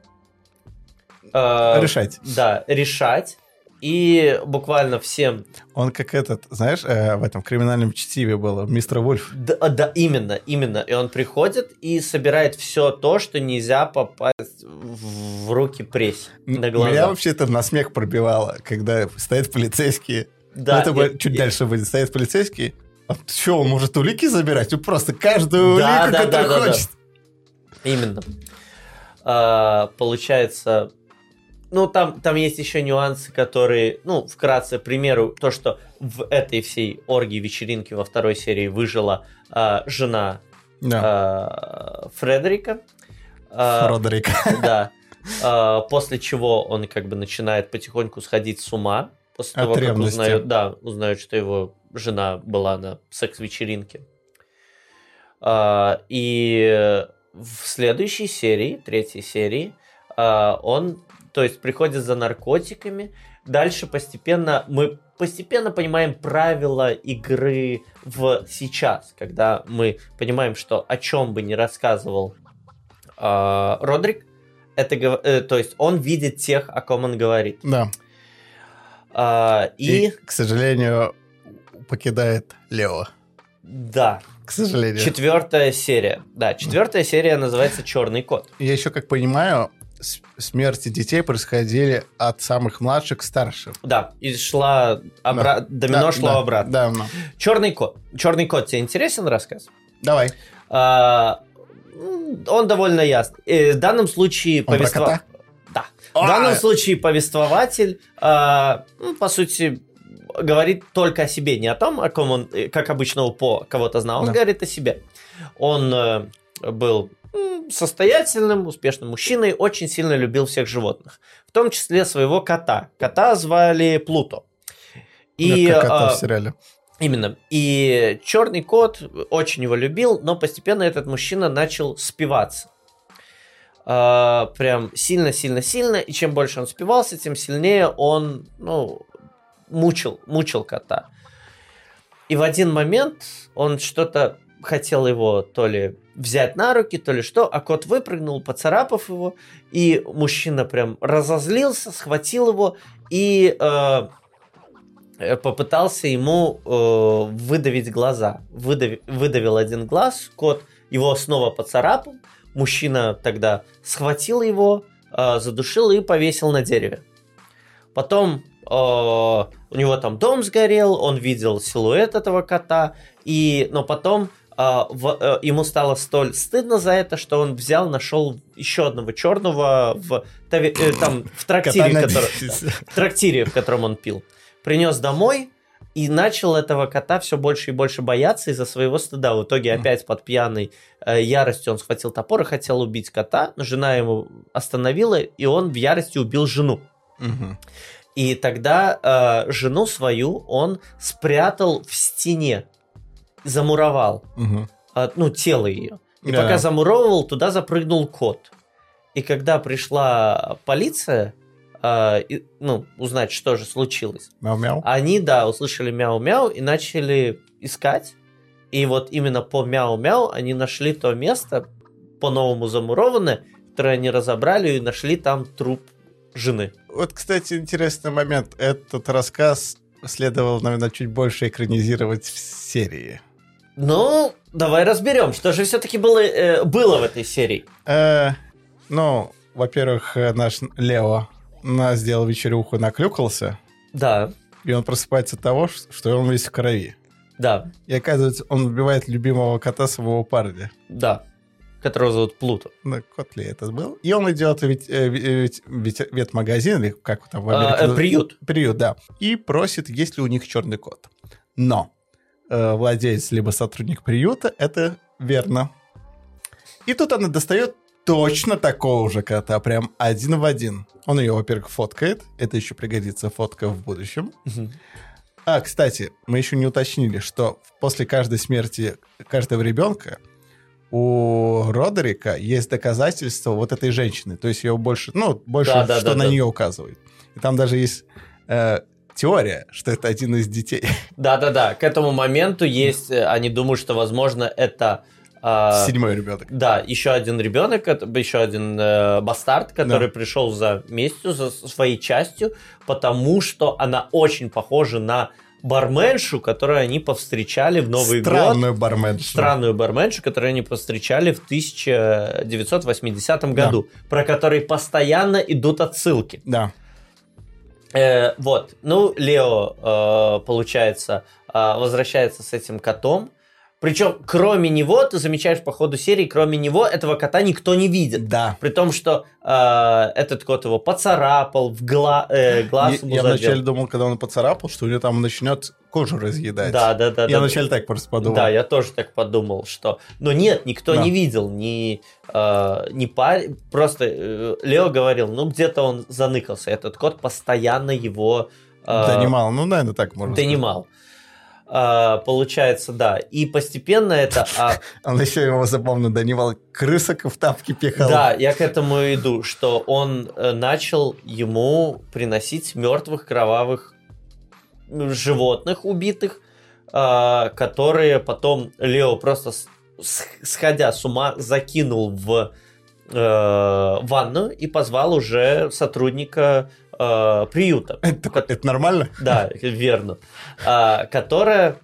S2: э,
S1: Решать.
S2: Да, решать. И буквально всем...
S1: Он как этот, знаешь, э, в этом криминальном чтиве было, мистер Вульф.
S2: Да, да, именно, именно. И он приходит и собирает все то, что нельзя попасть в, руки прессе на глаза.
S1: Меня вообще это на смех пробивало, когда стоят полицейские.
S2: Да,
S1: это
S2: и-
S1: чуть
S2: и-
S1: дальше будет. Стоят полицейские. А что, он может улики забирать? Ну, просто каждую
S2: Да,
S1: улику,
S2: да,
S1: которую
S2: да, да, да.
S1: хочет.
S2: Именно. А, получается, ну там, там есть еще нюансы, которые, ну, вкратце, к примеру, то, что в этой всей оргии вечеринки во второй серии выжила а, жена
S1: Да,
S2: а, Фредерика. А,
S1: Родерик. *laughs*
S2: Да. А, после чего он как бы начинает потихоньку сходить с ума. После того, как узнает, да, узнает, что его жена была на секс-вечеринке. А, и в следующей серии, третьей серии, он, то есть, приходит за наркотиками. Дальше постепенно мы постепенно понимаем правила игры в сейчас, когда мы понимаем, что о чем бы ни рассказывал а, Родрик, это, э, то есть он видит тех, о ком он говорит.
S1: Да.
S2: А, и,
S1: И, к сожалению, покидает Лео.
S2: да,
S1: К сожалению.
S2: четвертая серия. Да, четвертая серия называется Черный кот.
S1: Я еще, как понимаю, смерти детей происходили от самых младших к старшим.
S2: Да, и шла обра- домино
S1: Да,
S2: шло
S1: да,
S2: обратно.
S1: Да, ну.
S2: Черный кот. Черный кот, тебе интересен рассказ?
S1: Давай.
S2: А, он довольно ясный. Э, В данном случае
S1: Он про
S2: повество-
S1: кота?
S2: Да.
S1: А!
S2: В данном случае повествователь, а, ну, по сути, говорит только о себе, не о том, о ком он, э, как обычно, по кого-то знал. Он
S1: Да.
S2: говорит о себе. Он э, был состоятельным, успешным мужчиной, очень сильно любил всех животных, в том числе своего кота. Кота звали Плуто. И,
S1: как кота
S2: а,
S1: в сериале.
S2: Именно. И черный кот очень его любил, но постепенно этот мужчина начал спиваться. А, прям сильно-сильно-сильно. И чем больше он спивался, тем сильнее он, ну, мучил, мучил кота. И в один момент он что-то хотел его то ли взять на руки, то ли что, а кот выпрыгнул, поцарапав его, и мужчина прям разозлился, схватил его и э, э, попытался ему э, выдавить глаза. Выдави- выдавил один глаз, кот его снова поцарапал, мужчина тогда схватил его, э, задушил и повесил на дереве. Потом э, у него там дом сгорел, он видел силуэт этого кота, и, но потом э, в, э, ему стало столь стыдно за это, что он взял, нашел еще одного черного в, э, там, в трактире, который- в трактире, в котором он пил. Принес домой и начал этого кота все больше и больше бояться из-за своего стыда. В итоге опять под пьяной э, яростью он схватил топор и хотел убить кота, но жена ему остановила, и он в ярости убил жену.
S1: Мгм.
S2: И тогда э, жену свою он спрятал в стене, замуровал,
S1: Мгм.
S2: э, ну, тело ее. И
S1: Да.
S2: пока замуровывал, туда запрыгнул кот. И когда пришла полиция, э, и, ну, узнать, что же случилось,
S1: Мяу-мяу.
S2: они, да, услышали мяу-мяу и начали искать. И вот именно по мяу-мяу они нашли то место, по-новому замурованное, которое они разобрали и нашли там труп жены.
S1: Вот, кстати, интересный момент. Этот рассказ следовало, наверное, чуть больше экранизировать в серии.
S2: Ну, давай разберем, что же все-таки было, э, было в этой серии.
S1: Э, ну, во-первых, э, наш Лео на, сделал вечерюху, наклюкался,
S2: Да,
S1: и он просыпается от того, что он весь в крови.
S2: да,
S1: И оказывается, он убивает любимого кота своего парня.
S2: да. Которого зовут Плуто.
S1: Ну, кот ли это был? И он идет в вет- э, вет- вет- ветмагазин, или как там в
S2: А,
S1: Америке?
S2: э,
S1: называют?
S2: приют.
S1: Приют, да. И просит, есть ли у них черный кот. Но э, владелец либо сотрудник приюта, это верно. И тут она достает точно такого же кота, прям один в один. Он ее, во-первых, фоткает. Это еще пригодится фотка в будущем. А, кстати, мы еще не уточнили, что после каждой смерти каждого ребенка у Родерика есть доказательства вот этой женщины. То есть ее больше, ну, больше,
S2: Да, да,
S1: что
S2: да,
S1: на
S2: да.
S1: нее указывает. И там даже есть э, теория, что это один из детей.
S2: Да-да-да, к этому моменту есть, э, они думают, что, возможно, это... а,
S1: Седьмой ребенок.
S2: Да, еще один ребенок, это еще один э, бастард, который
S1: Да.
S2: пришел за местью, за своей частью, потому что она очень похожа на барменшу, которую они повстречали в Новый год.
S1: Странную барменшу.
S2: Странную барменшу, которую они повстречали в 1980 году, про который постоянно идут отсылки.
S1: Да.
S2: Э, вот, ну, Лео, э, получается, э, возвращается с этим котом. Причем, кроме него, ты замечаешь по ходу серии, кроме него этого кота никто не видит.
S1: Да.
S2: При том, что э, этот кот его поцарапал, в гла- э, глаз
S1: Я,
S2: ему
S1: я
S2: задел.
S1: вначале думал, когда он поцарапал, что у него там начнет кожу разъедать.
S2: Да, да, да.
S1: Я
S2: да,
S1: вначале так просто подумал.
S2: Да, я тоже так подумал, что... Но нет, никто
S1: Да.
S2: не видел, ни, э, ни парень. Просто э, Лео говорил, ну где-то он заныкался. Этот кот постоянно его... э,
S1: Донимал. Ну, наверное, так можно сказать.
S2: донимал. А, получается, да. И постепенно это... а, *laughs*
S1: Он еще его забавно донимал. Крысок в тапки пихал.
S2: да, я к этому иду, что он э, начал ему приносить мертвых кровавых животных убитых, а, которые потом Лео просто сходя с ума закинул в э, ванную и позвал уже сотрудника э, приюта.
S1: Это, это нормально?
S2: Да, верно. А, которая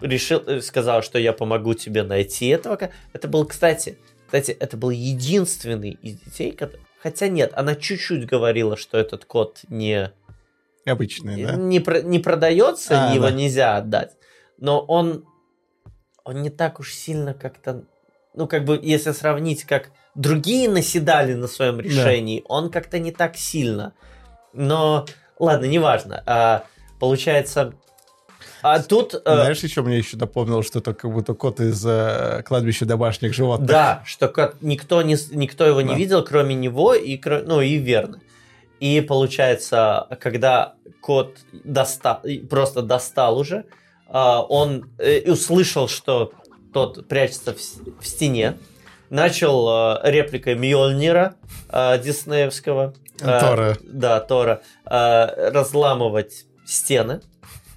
S2: решил, э, сказала, что я помогу тебе найти этого. ко- Это был, кстати, кстати, это был единственный из детей, кот- хотя нет, она чуть-чуть говорила, что этот кот не
S1: Обычный, да?
S2: не, про- не продается,
S1: А,
S2: его
S1: да.
S2: нельзя отдать. Но он он не так уж сильно как-то, ну как бы если сравнить, как другие наседали на своем решении, он как-то не так сильно. Но ладно, неважно. А, получается, а тут э,
S1: Знаешь, еще мне еще напомнил, что это как будто кот из э, кладбища домашних животных.
S2: Да, что кот- никто, не, никто его не
S1: Да.
S2: видел, кроме него, и, ну и верно. И получается, когда кот достал, просто достал уже, а, он э, услышал, что тот прячется в, в стене, начал э, репликой Мьёльнира э, диснеевского. Э,
S1: Тора.
S2: Да, Тора. э, разламывать стены,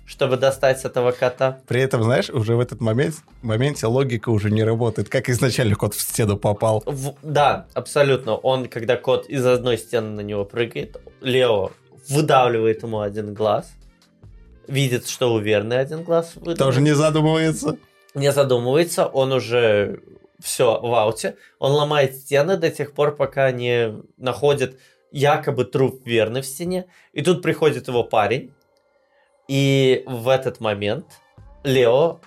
S2: чтобы достать этого кота.
S1: При этом, знаешь, уже в этот момент, моменте логика уже не работает. Как изначально кот в стену попал.
S2: В- да, абсолютно. Он, когда кот из одной стены на него прыгает, Лео выдавливает ему один глаз, видит, что у Верны один глаз выдавлен.
S1: Тоже не задумывается.
S2: не задумывается, он уже все в ауте. Он ломает стены до тех пор, пока не находит якобы труп верный в стене. И тут приходит его парень. И в этот момент Лео,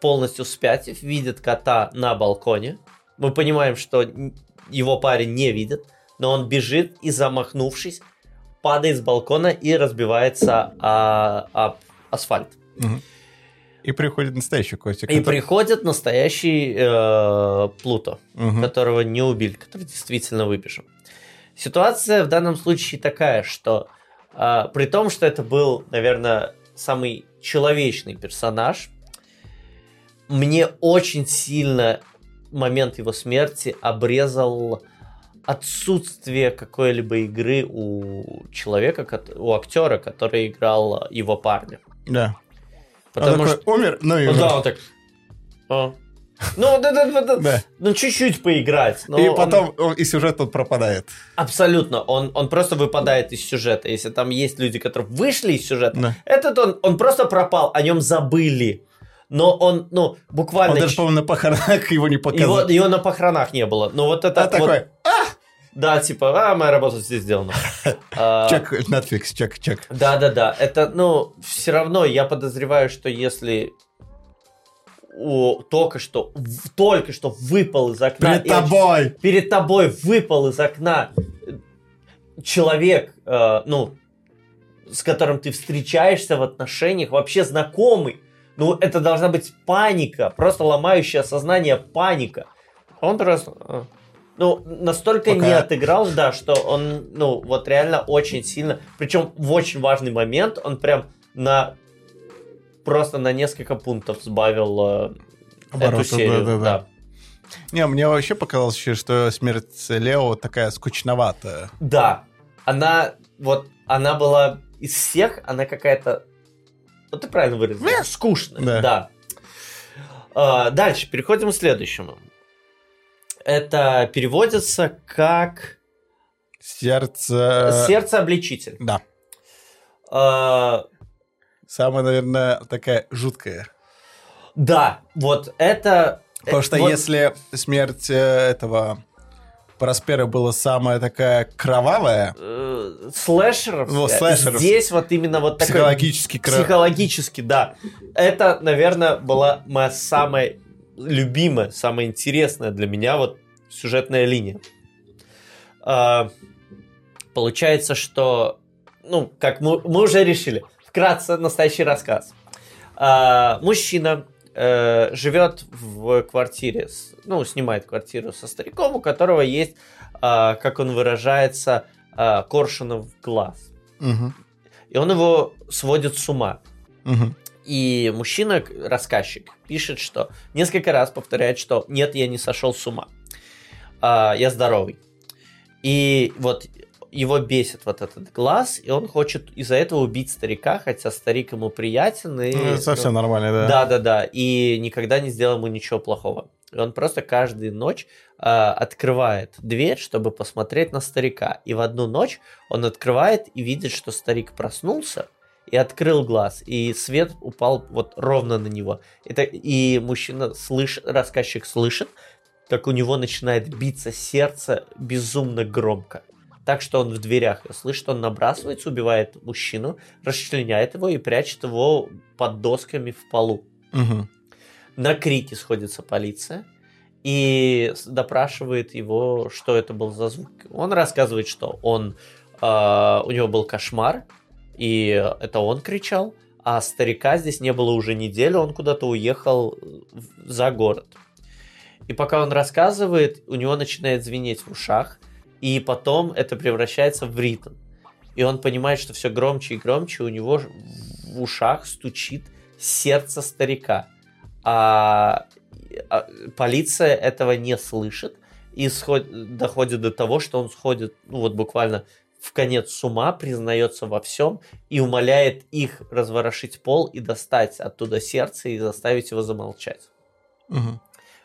S2: полностью спятив, видит кота на балконе. Мы понимаем, что его парень не видит, но он бежит и, замахнувшись, падает с балкона и разбивается о, об асфальт.
S1: Мгм. И приходит настоящий котик.
S2: И
S1: который-
S2: приходит настоящий э, Плуто,
S1: Мгм.
S2: которого не убили, который действительно выбежал. Ситуация в данном случае такая, что а, при том, что это был, наверное, самый человечный персонаж, мне очень сильно момент его смерти обрезал отсутствие какой-либо игры у человека, у актера, который играл его парня.
S1: Да.
S2: Потому
S1: он
S2: что
S1: такой, умер, ну и
S2: да, он так. Ну, да, да, да,
S1: да.
S2: Ну, чуть-чуть поиграть. но
S1: И
S2: он-
S1: потом он- и сюжет тут пропадает.
S2: Абсолютно. Он, он просто выпадает из сюжета. Если там есть люди, которые вышли из сюжета,
S1: Да.
S2: этот он, он просто пропал, о нем забыли. Но он, ну, буквально...
S1: Он даже, по-моему, на похоронах его не
S2: его,
S1: показал.
S2: его на похоронах не было. Но вот это...
S1: А
S2: вот-
S1: такой,
S2: да, типа, а, моя работа здесь сделана. *laughs* А,
S1: чек, Netflix, чек, чек.
S2: Да-да-да, это, ну, все равно я подозреваю, что если у, только что, в- только что выпал из окна...
S1: Перед тобой!
S2: перед тобой выпал из окна э, человек, э, ну, с которым ты встречаешься в отношениях, вообще знакомый, ну, это должна быть паника, просто ломающая сознание паника. Он просто... э, Ну, настолько
S1: Пока-
S2: не отыграл, да, что он, ну, вот реально очень сильно, причем в очень важный момент, он прям на просто на несколько пунктов сбавил э, эту
S1: Обороты,
S2: серию.
S1: да-да-да.
S2: да.
S1: Не, мне вообще показалось, еще, что смерть Лео такая скучноватая.
S2: Да, она вот она была из всех, она какая-то, вот ты правильно выразил, скучная.
S1: Да.
S2: Да. А, дальше переходим к следующему. Это переводится как
S1: Сердце...
S2: сердце обличитель.
S1: Да.
S2: А,
S1: Самая, наверное, такая жуткая.
S2: да, вот это.
S1: Потому
S2: э,
S1: что
S2: вот-
S1: если смерть э, этого Проспера была самая такая кровавая,
S2: э, слэшеров,
S1: Ну, слэшеров.
S2: здесь вот именно вот такой
S1: психологически кровавая.
S2: Психологически, да. Это, наверное, была моя самая любимая, самая интересная для меня вот сюжетная линия. А, получается, что, ну, как мы, мы уже решили, вкратце настоящий рассказ. А, мужчина э, живет в квартире, ну, снимает квартиру со стариком, у которого есть, а, как он выражается, а, коршунов глаз.
S1: Мгм,
S2: И он его сводит с ума.
S1: мгм.
S2: И мужчина, рассказчик, пишет, что несколько раз повторяет, что нет, я не сошел с ума. А, я здоровый. И вот его бесит вот этот глаз, и он хочет из-за этого убить старика, хотя старик ему приятен. И,
S1: Ну, это совсем
S2: ну,
S1: нормально, да.
S2: да, да, да. И никогда не сделал ему ничего плохого. И он просто каждую ночь а, открывает дверь, чтобы посмотреть на старика. И в одну ночь он открывает и видит, что старик проснулся и открыл глаз, и свет упал вот ровно на него. Это, и мужчина слышит, рассказчик слышит, как у него начинает биться сердце безумно громко. Так что он в дверях слышит, он набрасывается, убивает мужчину, расчленяет его и прячет его под досками в полу.
S1: Мгм.
S2: На крики сходится полиция и допрашивает его, что это был за звук. Он рассказывает, что он, а, у него был кошмар, и это он кричал, а старика здесь не было уже неделю, он куда-то уехал в- за город. И пока он рассказывает, у него начинает звенеть в ушах, и потом это превращается в ритм. И он понимает, что все громче и громче, у него в ушах стучит сердце старика. А, а полиция этого не слышит и сход- доходит до того, что он сходит, ну вот буквально в конец с ума, признается во всем и умоляет их разворошить пол и достать оттуда сердце и заставить его замолчать.
S1: Мгм.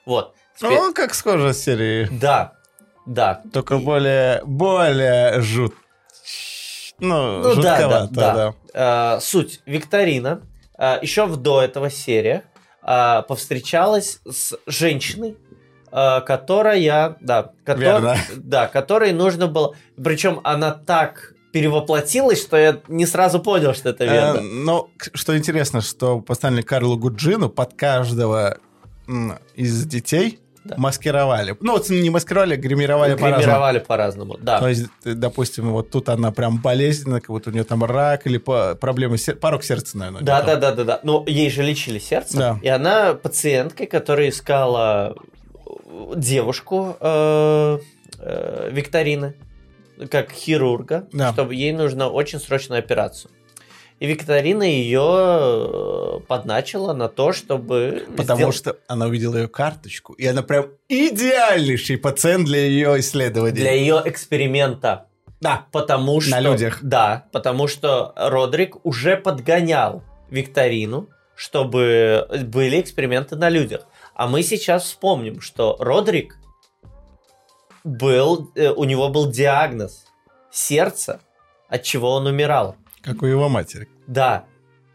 S2: Вот. Теперь-
S1: Ну, как схоже с серии.
S2: Да, да.
S1: Только
S2: И-
S1: более, более жут... Ну,
S2: Ну да,
S1: жутковато,
S2: да,
S1: да.
S2: да. Э, суть. Викторина э, еще в до этого серия э, повстречалась с женщиной, э, которая, да, котор-
S1: Верно.
S2: да, которой нужно было, причем она так перевоплотилась, что я не сразу понял, что это
S1: Э,
S2: Верна.
S1: Но к- что интересно, что поставили Карлу Гуджину под каждого из детей
S2: Да.
S1: маскировали. Ну, вот не маскировали, а гримировали по-разному.
S2: Гримировали по-разному, да.
S1: То есть, э, допустим, вот тут она прям болезненная, как будто у нее там рак или по- проблемы, сер- порог сердца, наверное.
S2: Да, да, да, да, да. Ну, ей же лечили сердце.
S1: Да.
S2: И она пациенткой, которая искала э, девушку э, э, Викторины, как хирурга,
S1: Да.
S2: чтобы ей нужна очень срочная операцию. И Викторина ее подначила на то, чтобы...
S1: Потому
S2: сделать-
S1: что она увидела ее карточку, и она прям идеальнейший пациент для ее исследований.
S2: Для ее эксперимента.
S1: Да.
S2: Потому что...
S1: людях.
S2: Да, потому что Родрик уже подгонял Викторину, чтобы были эксперименты на людях. А мы сейчас вспомним, что Родрик был, э, у него был диагноз сердца, от чего он умирал.
S1: Как у его матери.
S2: Да.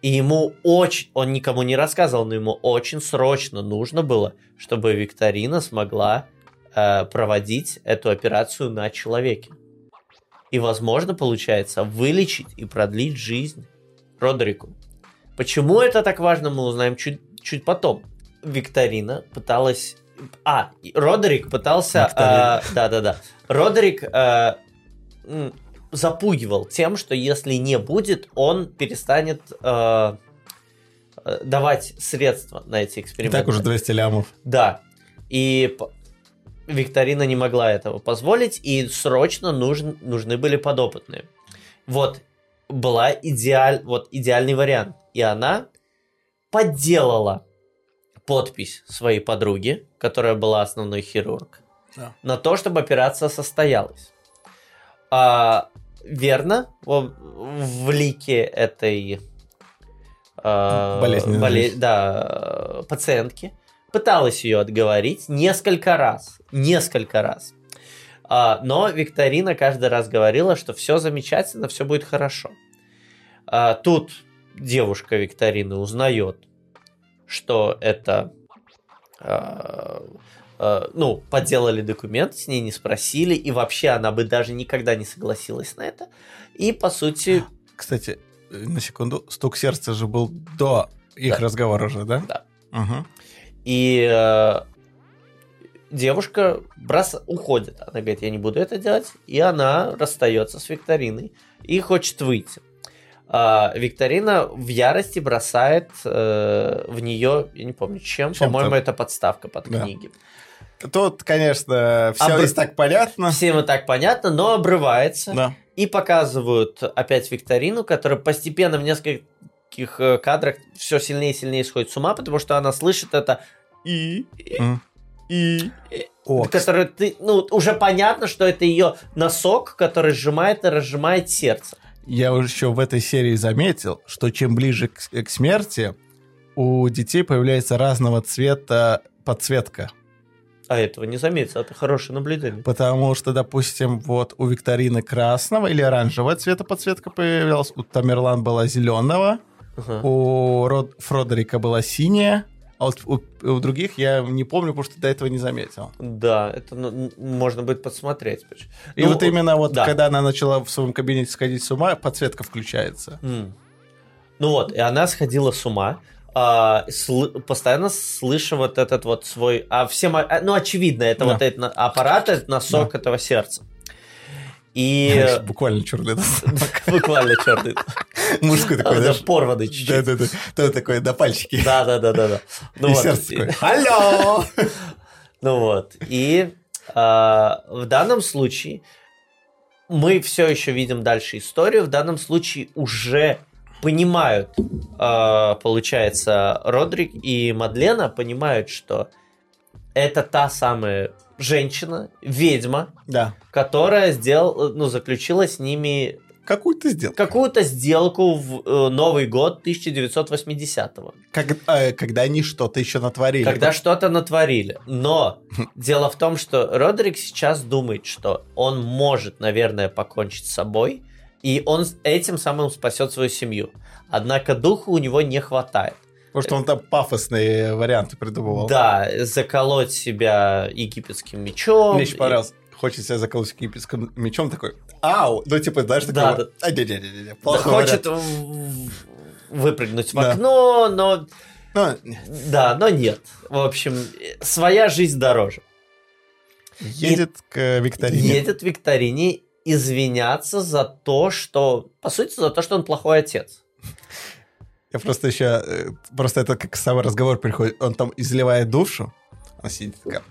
S2: И ему очень, он никому не рассказывал, но ему очень срочно нужно было, чтобы Викторина смогла э, проводить эту операцию на человеке. И, возможно, получается вылечить и продлить жизнь Родерику. Почему это так важно, мы узнаем чуть, чуть потом. Викторина пыталась... А, Родерик пытался... Э, Да-да-да. Родерик э, запугивал тем, что если не будет, он перестанет э, э, давать средства на эти
S1: И
S2: эксперименты.
S1: так уже 200 лямов.
S2: Да. И Викторина не могла этого позволить, и срочно нужен, нужны были подопытные. Вот была идеаль, вот идеальный вариант. И она подделала подпись своей подруги, которая была основной хирург,
S1: Да.
S2: на то, чтобы операция состоялась. А, верно, в, в лике этой а,
S1: Болезненной
S2: боле- да, пациентки пыталась ее отговорить несколько раз, несколько раз. А, но Викторина каждый раз говорила, что все замечательно, все будет хорошо. А, тут девушка Викторины узнает, что это а, ну, подделали документы, с ней не спросили, и вообще она бы даже никогда не согласилась на это. И, по сути,
S1: Кстати, э, на секунду, стук сердца же был до их
S2: Да.
S1: разговора же, да?
S2: Да.
S1: Угу.
S2: и э, девушка брос... уходит. Она говорит, я не буду это делать. И она расстается с Викториной и хочет выйти. А, Викторина в ярости бросает э, в нее, я не помню чем,
S1: Чем-то.
S2: по-моему, это подставка под
S1: Да.
S2: книги.
S1: Тут, конечно, все
S2: Обр-
S1: здесь так понятно.
S2: Всем и так понятно, но обрывается.
S1: Да.
S2: И показывают опять Викторину, которая постепенно в нескольких э, кадрах все сильнее и сильнее сходит с ума, потому что она слышит это и,
S1: М.
S2: и,
S1: О,
S2: который ты, ну, уже понятно, что это ее носок, который сжимает и разжимает сердце.
S1: Я уже еще в этой серии заметил, что чем ближе к, к смерти, у детей появляется разного цвета подсветка.
S2: А этого не заметил, это хорошее наблюдение.
S1: Потому что, допустим, вот у Викторины красного или оранжевого цвета подсветка появлялась, у Тамерлан была зеленого,
S2: Ага.
S1: у Род... Фродерика была синяя, а вот у, у других я не помню, потому что до этого не заметил.
S2: Да, это ну, можно будет подсмотреть.
S1: И
S2: Ну,
S1: вот именно вот,
S2: да.
S1: когда она начала в своем кабинете сходить с ума, подсветка включается.
S2: М. Ну вот, и она сходила с ума, а, сл- постоянно слыша вот этот вот свой... А всем, а, ну, очевидно, это
S1: Да.
S2: вот этот аппарат, это носок этого сердца. И
S1: Буквально черный *laughs*
S2: буквально черный.
S1: Мужской такой,
S2: Да, порванный чуть-чуть.
S1: Да-да-да. То такой, до пальчики.
S2: Да, да, да, да, да. Ну
S1: И сердце такое, алло! *laughs*
S2: Ну вот. И а, в данном случае мы все еще видим дальше историю. В данном случае уже понимают, а, получается, Родрик и Мадлена понимают, что это та самая женщина, ведьма,
S1: Да.
S2: которая сделала, ну, заключила с ними
S1: Какую-то сделал.
S2: какую-то сделку в э, Новый год 1980-го.
S1: Как, э, когда они что-то еще натворили.
S2: Когда что-то натворили. Но дело в том, что Родерик сейчас думает, что он может, наверное, покончить с собой, и он этим самым спасет свою семью. Однако духу у него не хватает.
S1: Потому что он там пафосные варианты придумывал.
S2: Да, заколоть себя египетским мечом.
S1: Мне еще понравилось. Хочет себя заколоть египетским мечом такой, ау, ну типа, знаешь, такой,
S2: Да, да.
S1: а, не-не-не,
S2: Да,
S1: плохой
S2: хочет
S1: вариант.
S2: в- выпрыгнуть в
S1: Да.
S2: окно, но
S1: Ну,
S2: да, но нет. В общем, своя жизнь дороже.
S1: едет к викторине.
S2: Едет в викторине извиняться за то, что, по сути, за то, что он плохой отец.
S1: Я просто еще, э, просто это как самый разговор приходит, он там изливает душу, она сидит такая,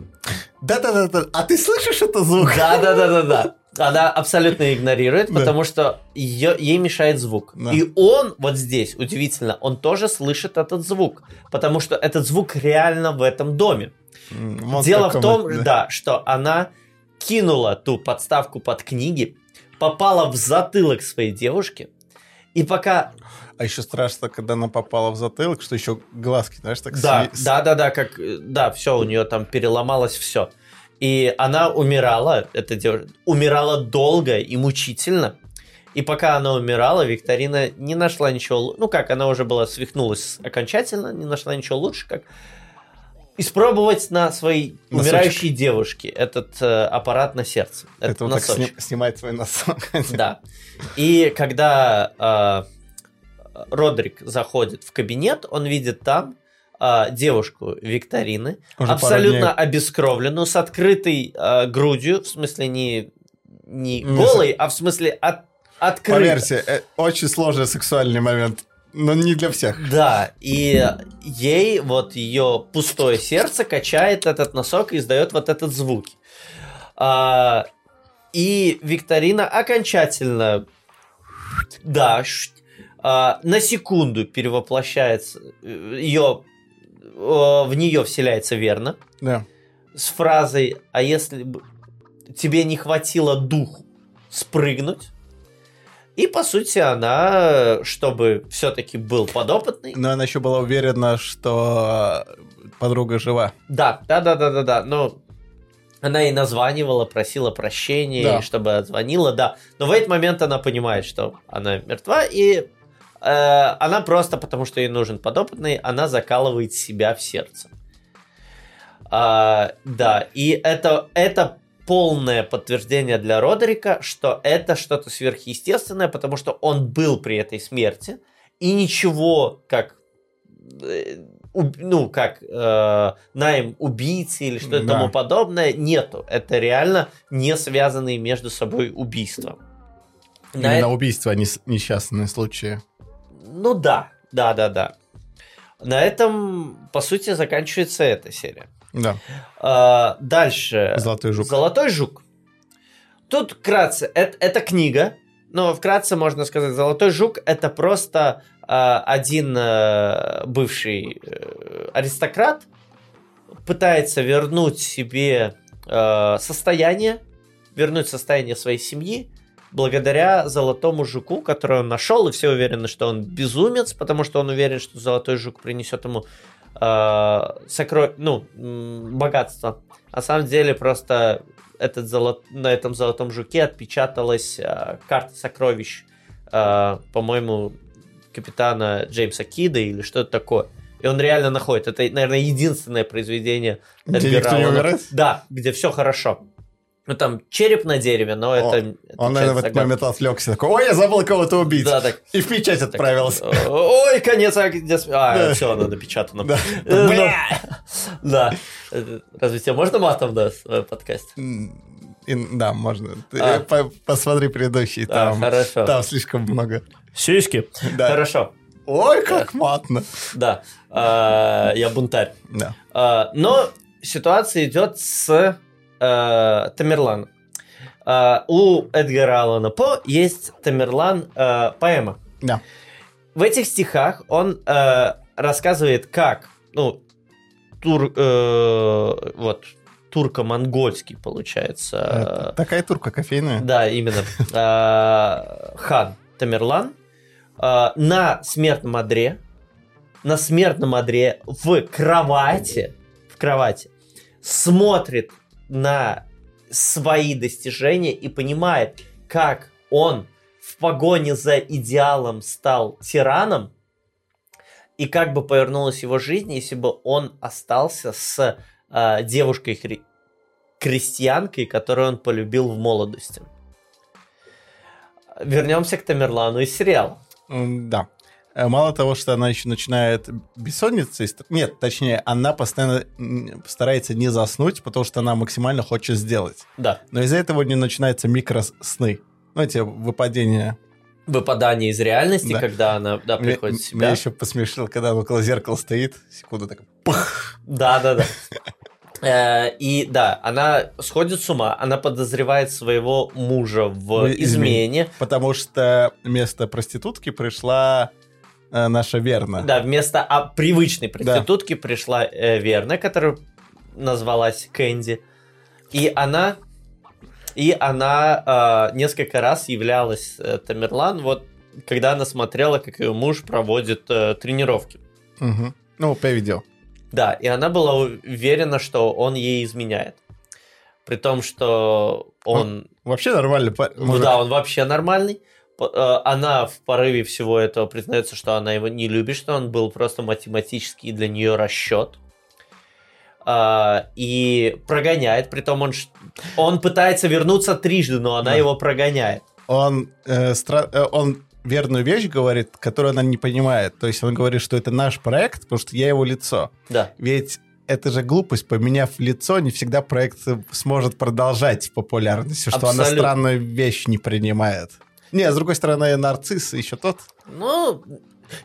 S1: да-да-да, а ты слышишь это звук?
S2: Да, да, да, да, да. Она абсолютно игнорирует,
S1: Да.
S2: потому что её- ей мешает звук.
S1: Да.
S2: И он вот здесь, удивительно, он тоже слышит этот звук, потому что этот звук реально в этом доме.
S1: М, вон
S2: Дело в том, да. что она кинула ту подставку под книги, попала в затылок своей девушки, и пока
S1: А еще страшно, когда она попала в затылок, что еще глазки, знаешь, так
S2: Да,
S1: сви-
S2: да, да, да, как, да, все, у нее там переломалось все. И она умирала, эта девушка, умирала долго и мучительно. И пока она умирала, Викторина не нашла ничего, ну как, она уже была свихнулась окончательно, не нашла ничего лучше, как испробовать на своей
S1: Носочек.
S2: умирающей девушке этот э, аппарат на сердце.
S1: Это
S2: этот
S1: вот так сни- снимает свой носок. *laughs*
S2: Да. И когда э, Родрик заходит в кабинет, он видит там э, девушку Викторины,
S1: Уже
S2: абсолютно обескровленную, с открытой э, грудью, в смысле не, не
S1: Не
S2: голой, а в смысле от, открытой.
S1: Поверьте, э, очень сложный сексуальный момент, но не для всех.
S2: Да, и ей вот ее пустое сердце качает этот носок и издает вот этот звук. А, и Викторина окончательно, да, а, на секунду перевоплощается, ее, в нее вселяется верно
S1: Да.
S2: с фразой «А если тебе не хватило духу спрыгнуть?» И, по сути, она, чтобы все-таки был подопытный,
S1: Но она еще была уверена, что э, подруга жива.
S2: Да, да, да, да, да, да. Но она ей названивала, просила прощения,
S1: Да.
S2: и чтобы отзвонила, да. Но в этот момент она понимает, что она мертва, и э, она просто, потому что ей нужен подопытный, она закалывает себя в сердце. А, да, и это, это полное подтверждение для Родерика, что это что-то сверхъестественное, потому что он был при этой смерти, и ничего, как э, ну, как э, найм убийцы или что-то
S1: Да.
S2: тому подобное, нету. Это реально не связанные между собой убийства. На
S1: Именно
S2: э-
S1: убийство, а не несчастные случаи.
S2: Ну да, да, да, да. На этом, по сути, заканчивается эта серия.
S1: Да.
S2: А, дальше.
S1: Золотой жук.
S2: Золотой жук. Тут вкратце, это, это книга, но вкратце можно сказать, Золотой жук это просто а, один э, бывший э, аристократ пытается вернуть себе э, состояние, вернуть состояние своей семьи благодаря золотому жуку, который он нашел, и все уверены, что он безумец, потому что он уверен, что золотой жук принесет ему э, сокро- ну, богатство. На самом деле просто этот золот... на этом золотом жуке отпечаталась э, карта сокровищ, э, по-моему, капитана Джеймса Кида или что-то такое. И он реально находит. Это, наверное, единственное произведение
S1: Где никто не умирает?
S2: Да, где все хорошо. Ну там череп на дереве, но это... это
S1: Он, наверное, в этот момент отвлекся. Такой, ой, я забыл кого-то убить.
S2: Да, так.
S1: И в печать
S2: Так,
S1: отправился.
S2: Ой, конец, а А,
S1: Да.
S2: все, оно напечатано.
S1: Да.
S2: Э,
S1: Бля!
S2: Да. Э, Разве тебе можно матом, да?
S1: М, и- Да, можно.
S2: А.
S1: по- Посмотри предыдущий,
S2: А,
S1: там
S2: хорошо.
S1: там слишком много.
S2: Сиськи.
S1: Да.
S2: Хорошо,
S1: Ой, как матно.
S2: да. А, Я бунтарь.
S1: Да.
S2: А, Но ситуация идет с э, Тамерланом. А, У Эдгара Аллана По есть Тамерлан э, поэма.
S1: Да.
S2: В этих стихах он э, рассказывает, как, ну, тур, э, вот, турко-монгольский, получается.
S1: Такая турка кофейная.
S2: Да, именно. Э, Хан Тамерлан э, на смертном одре, на смертном одре в кровати, в кровати, смотрит на свои достижения и понимает, как он в погоне за идеалом стал тираном, и как бы повернулась его жизнь, если бы он остался с э, девушкой крестьянкой, которую он полюбил в молодости. Вернемся к Тамерлану из сериала.
S1: М, Да. Э, Мало того, что она еще начинает бессонницей... Нет, точнее, она постоянно старается не заснуть, потому что она максимально хочет сделать.
S2: Да.
S1: Но из-за этого у нее начинаются микросны. Ну, эти выпадения.
S2: Выпадание из реальности,
S1: Да.
S2: когда она да, приходит в
S1: Меня
S2: себя.
S1: еще посмешил, когда она около зеркала стоит, секунду так пах,
S2: Да, да, да. *laughs* Э, И да, она сходит с ума, она подозревает своего мужа в
S1: В измене. потому что вместо проститутки пришла наша Верна.
S2: Да, вместо а, привычной проститутки пришла э, Верна, которая назвалась Кэнди. И она, и она э, несколько раз являлась э, Тамерлан, вот когда она смотрела, как ее муж проводит э, тренировки.
S1: Мгм. Ну, по видео.
S2: Да, и она была уверена, что он ей изменяет. При том, что он...
S1: Вообще нормально. па-
S2: Ну да, он вообще нормальный. Э, Она в порыве всего этого признается, что она его не любит, что он был просто математический для нее расчет. А, И прогоняет, притом он, он пытается вернуться трижды, но она
S1: Да.
S2: его прогоняет.
S1: Он, э, стра- э, он верную вещь говорит, которую она не понимает. То есть он говорит, что это наш проект, потому что я его лицо.
S2: Да,
S1: Ведь это же глупость, поменяв лицо, не всегда проект сможет продолжать в популярности, что она
S2: Абсолютно.
S1: странную вещь не принимает. Не, с другой стороны, нарцисс еще тот.
S2: ну,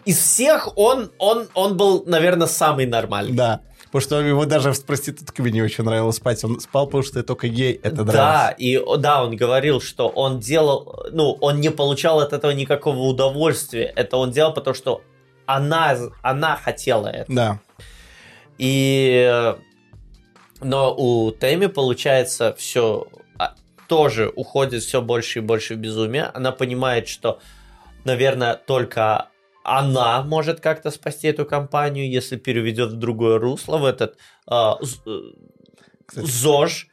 S2: из всех он, он, он был, наверное, самый нормальный.
S1: Да. Потому что ему даже с проститутками не очень нравилось спать. Он спал, потому что только ей это
S2: Да,
S1: нравилось.
S2: и о, да, он говорил, что он делал, ну, он не получал от этого никакого удовольствия. Это он делал, потому что она, она хотела это.
S1: Да.
S2: И, э, но у Тэмми получается все тоже уходит все больше и больше в безумие. Она понимает, что, наверное, только она может как-то спасти эту компанию, если переведет в другое русло, в этот а, э,
S1: Кстати.
S2: ЗОЖ.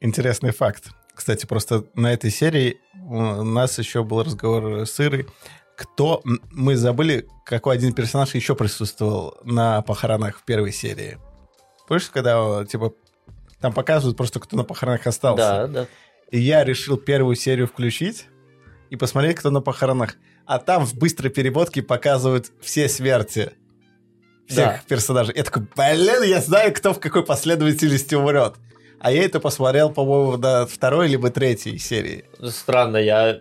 S1: Интересный факт. Кстати, просто на этой серии у нас еще был разговор с Ирой. Кто... Мы забыли, какой один персонаж еще присутствовал на похоронах в первой серии. Помнишь, когда, типа, там показывают просто, кто на похоронах остался?
S2: Да, да.
S1: И я решил первую серию включить и посмотреть, кто на похоронах. А там в быстрой переводке показывают все смерти всех
S2: Да.
S1: персонажей. Я такой, блин, я знаю, кто в какой последовательности умрет. А я это посмотрел, по-моему, до второй либо третьей серии.
S2: Странно, я...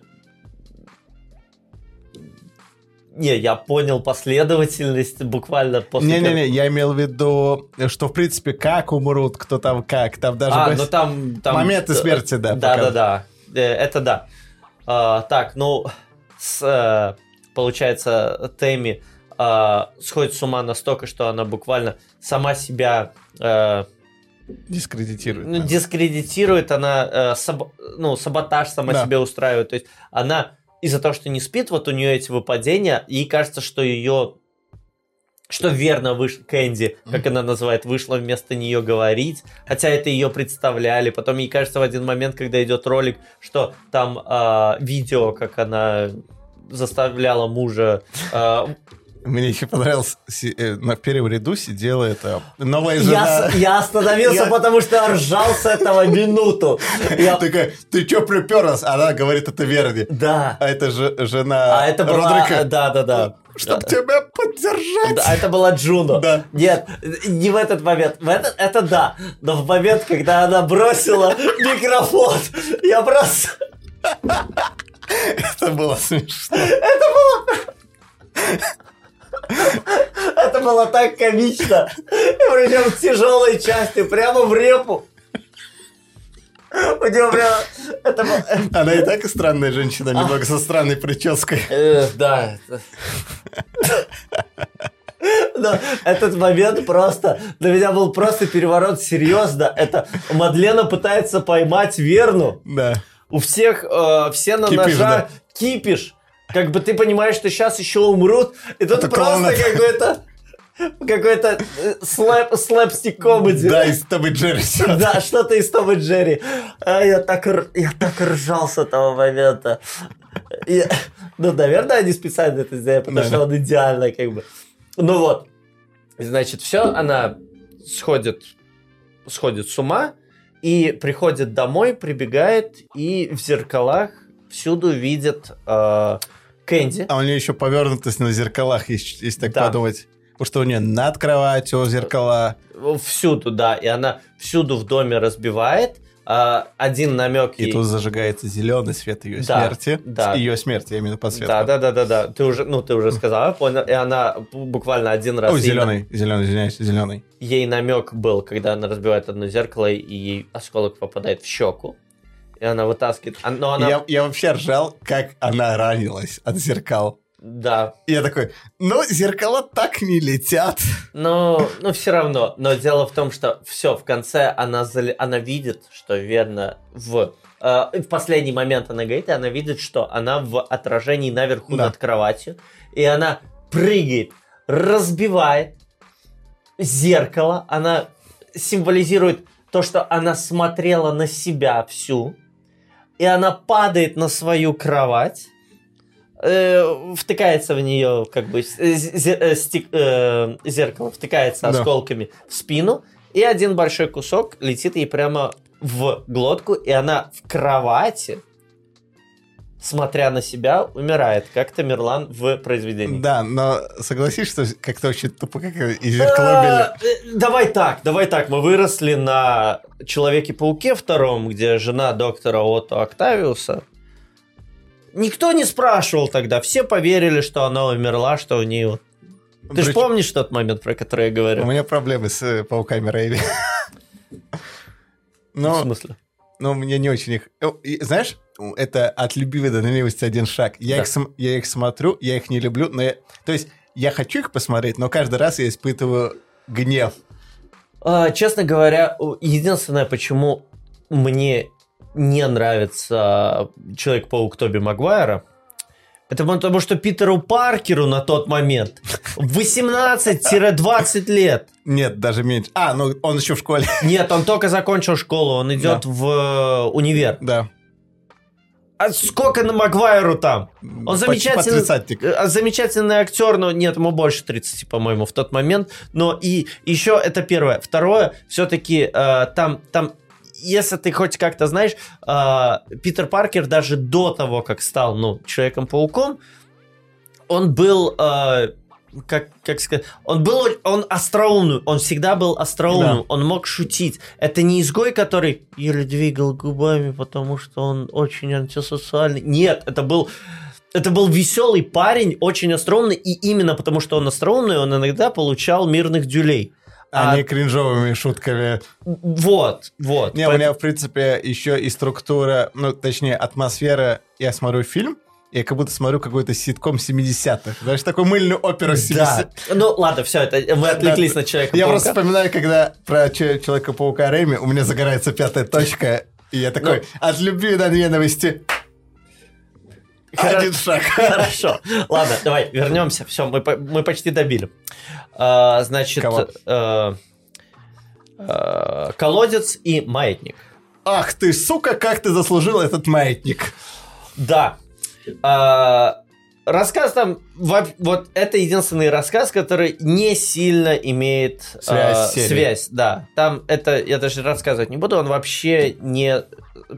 S2: Не, я понял последовательность буквально после...
S1: Не-не-не, я имел в виду, что, в принципе, как умрут, кто там как. Там даже...
S2: А, ну там... там
S1: Моменты смерти, да,
S2: Да, да,
S1: показывают.
S2: да. Э, Это да. А, так, ну, с, э, получается, Тэмми а, сходит с ума настолько, что она буквально сама себя э,
S1: Дискредитирует. да.
S2: дискредитирует, она э, саб- ну, саботаж сама
S1: Да.
S2: себе устраивает. То есть она из-за того, что не спит, вот у нее эти выпадения, ей кажется, что ее что верно выш... Кэнди, как она называет, вышла вместо нее говорить, хотя это ее представляли. Потом ей кажется в один момент, когда идет ролик, что там а, видео, как она заставляла мужа а,
S1: Мне еще понравилось, э, на первом ряду сидела эта новая
S2: Я,
S1: жена.
S2: с- я остановился,
S1: Я-
S2: потому что я ржал с этого минуту. Я-
S1: Такая, ты чё приперлась? Она говорит, это Верди.
S2: Да.
S1: А это же жена
S2: А это была...
S1: Родрика.
S2: Да, да, да.
S1: Чтоб тебя поддержать.
S2: Да, это была Джуно.
S1: Да.
S2: Нет, не в этот момент. В этот, это да. Но в момент, когда она бросила микрофон, я просто... *laughs*
S1: Это было смешно.
S2: Это было *laughs* так комично. Причем в тяжелой части, прямо в репу. У него прямо... Это было...
S1: Она и так и странная женщина, немного со странной прической.
S2: Э, да. это- Но этот момент просто для меня был просто переворот серьезно. Это Мадлена пытается поймать Верну.
S1: Да.
S2: У всех э, все на
S1: Кипиш,
S2: ножа
S1: да.
S2: кипиш. Как бы ты понимаешь, что сейчас еще умрут, и тут
S1: Это
S2: просто какой-то какой-то э, слэп, слэпстик комеди.
S1: Да, из Том и Джерри. *laughs*
S2: Да, что-то из Тома и Джерри. А я так, я так ржал с этого момента. Я- ну, наверное, они специально это сделали, потому
S1: Да.
S2: что он идеально как бы. Ну вот, значит, все, она сходит, сходит с ума и приходит домой, прибегает и в зеркалах всюду видит э, Кэнди.
S1: А у нее еще повернутость на зеркалах, если, если так
S2: Да.
S1: подумать. Потому что у нее над кроватью зеркала.
S2: Всюду, да, и она всюду в доме разбивает. А, один намек
S1: И
S2: ей-
S1: тут зажигается зеленый свет ее
S2: Да,
S1: смерти.
S2: да.
S1: Ее смерти, я имею в виду подсветку.
S2: Да, да, да, да, да. Ты уже, ну, ты уже сказала, понял. И она буквально один раз
S1: О,
S2: ей,
S1: зеленый, зеленый, извиняюсь, зеленый.
S2: ей намек был, когда она разбивает одно зеркало, и ей осколок попадает в щеку. И она вытаскивает. А- Но она.
S1: Я, я вообще ржал, как она ранилась от зеркал.
S2: Да.
S1: И я такой, ну, зеркала так не летят.
S2: Но, но все равно. Но дело в том, что все, в конце она, зали- она видит, что верно в... э, в последний момент она говорит, и она видит, что она в отражении наверху
S1: Да.
S2: над кроватью. И она прыгает, разбивает зеркало. Она символизирует то, что она смотрела на себя всю. И она падает на свою кровать. э, втыкается в нее как бы э, э, зеркало втыкается
S1: Да.
S2: осколками в спину и один большой кусок летит ей прямо в глотку и она в кровати смотря на себя умирает как Тамерлан в произведении
S1: Да, но согласись, что как-то очень тупо, как и зеркало били.
S2: А, э, Давай так, давай так. Мы выросли на Человеке-пауке втором, где жена доктора Отто Октавиуса. Никто не спрашивал тогда. Все поверили, что она умерла, что у нее... Ты же помнишь тот момент, про который я
S1: У
S2: говорю?
S1: меня проблемы с э, пауками Рейли. *laughs*
S2: В
S1: Но,
S2: смысле?
S1: но мне не очень их... И Знаешь, это от любви до ненависти один шаг. Я,
S2: Да.
S1: их, я их смотрю, я их не люблю, но я... То есть я хочу их посмотреть, но каждый раз я испытываю гнев.
S2: А, честно говоря, единственное, почему мне не нравится Человек-паук Тоби Магуайра, это потому, что Питеру Паркеру на тот момент 18-20 лет.
S1: Нет, даже меньше. А, ну он еще в школе.
S2: Нет, он только закончил школу, он идет в э, универ.
S1: Да.
S2: А сколько на Магуайру там? Он замечательный, э, замечательный актер, но нет, ему больше 30, по-моему, в тот момент. Но и еще это первое. Второе, все-таки там, там, если ты хоть как-то знаешь, э, Питер Паркер даже до того, как стал, ну, Человеком-пауком, он был, э, как, как сказать, он был, он остроумный, он всегда был остроумным,
S1: Да.
S2: он мог шутить. Это не изгой, который еле двигал губами, потому что он очень антисоциальный. Нет, это был... Это был веселый парень, очень остроумный, и именно потому, что он остроумный, он иногда получал мирных дюлей.
S1: А
S2: А-
S1: не кринжовыми шутками.
S2: Вот, вот.
S1: Не, у меня, в принципе, еще и структура, ну, точнее, атмосфера. Я смотрю фильм, я как будто смотрю какой-то ситком 70-х. Знаешь, такую мыльную оперу 70-х.
S2: Да. Ну, ладно, все, это мы отвлеклись на человека.
S1: Я просто вспоминаю, когда про Че- Человека-паука Рэйми у меня загорается пятая точка, и я такой,
S2: Ну.
S1: от любви до ненависти
S2: Хоро-
S1: один шаг.
S2: Хорошо. Ладно, давай вернемся. Все, мы, мы почти добили. А, значит, э, э, колодец и маятник.
S1: Ах ты, сука, как ты заслужил этот маятник.
S2: Да. А, рассказ там, во- вот это единственный рассказ, который не сильно имеет
S1: Связь
S2: а,
S1: с серией.
S2: связь, да. Там это, я даже рассказывать не буду, он вообще не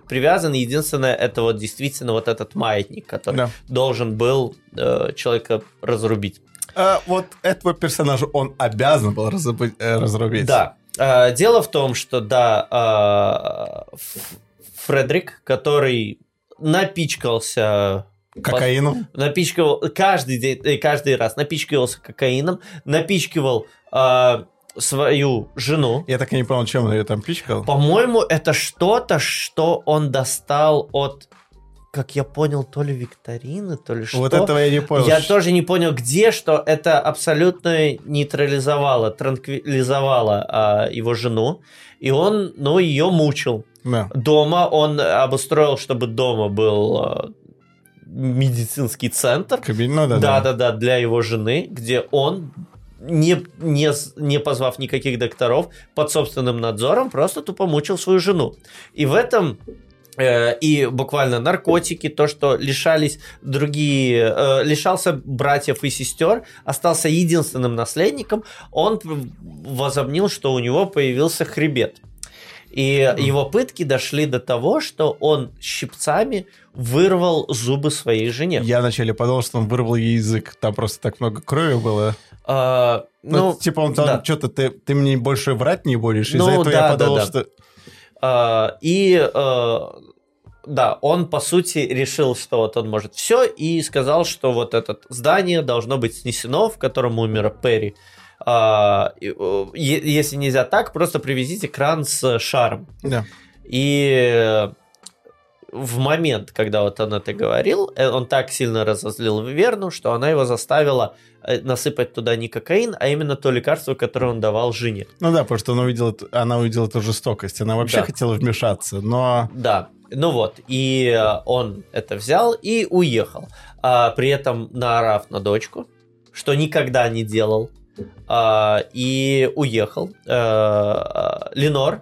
S2: привязан. Единственное, это вот действительно вот этот маятник, который
S1: Да.
S2: должен был э, человека разрубить.
S1: А, вот этого персонажа он обязан был разрубить. э, разрубить.
S2: Да. А, дело в том, что да, а, Фредерик, который напичкался
S1: Кокаину.
S2: напичкивал каждый день, э, каждый раз напичкивался кокаином, напичкивал а, свою жену.
S1: Я так и не понял, чем он ее там пичкал.
S2: По-моему, это что-то, что он достал от, как я понял, то ли викторины, то ли что.
S1: Вот этого я не понял.
S2: Я тоже не понял, где, что это абсолютно нейтрализовало, транквилизовало а, его жену, и он, ну, ее мучил.
S1: Да.
S2: Дома он обустроил, чтобы дома был а, медицинский центр,
S1: Кабин- ну да,
S2: да, да, да, для его жены, где он, не, не, не позвав никаких докторов, под собственным надзором, просто тупо мучил свою жену. И в этом Э, и буквально наркотики, то, что лишались другие, э, лишался братьев и сестер, остался единственным наследником, он возомнил, что у него появился хребет. И mm. его пытки дошли до того, что он щипцами вырвал зубы своей жене.
S1: Я вначале подумал, что он вырвал ей язык. Там просто так много крови было.
S2: А, ну,
S1: ну, типа он там да. что-то ты, ты мне больше врать не будешь. Из-за ну, этого да, я подумал, да, да. что.
S2: А, и а, да, он по сути решил, что вот он может все, и сказал, что вот это здание должно быть снесено, в котором умер Перри. А, если нельзя так, просто привезите кран с шаром.
S1: Да.
S2: И в момент, когда вот он это говорил, э, он так сильно разозлил Верну, что она его заставила э, насыпать туда не кокаин, а именно то лекарство, которое он давал жене.
S1: Ну да, потому что она увидела, она увидела эту жестокость. Она вообще да. хотела вмешаться, но...
S2: Да, ну вот, и э, он это взял и уехал. А, при этом наорав на дочку, что никогда не делал, и уехал. А, Ленор,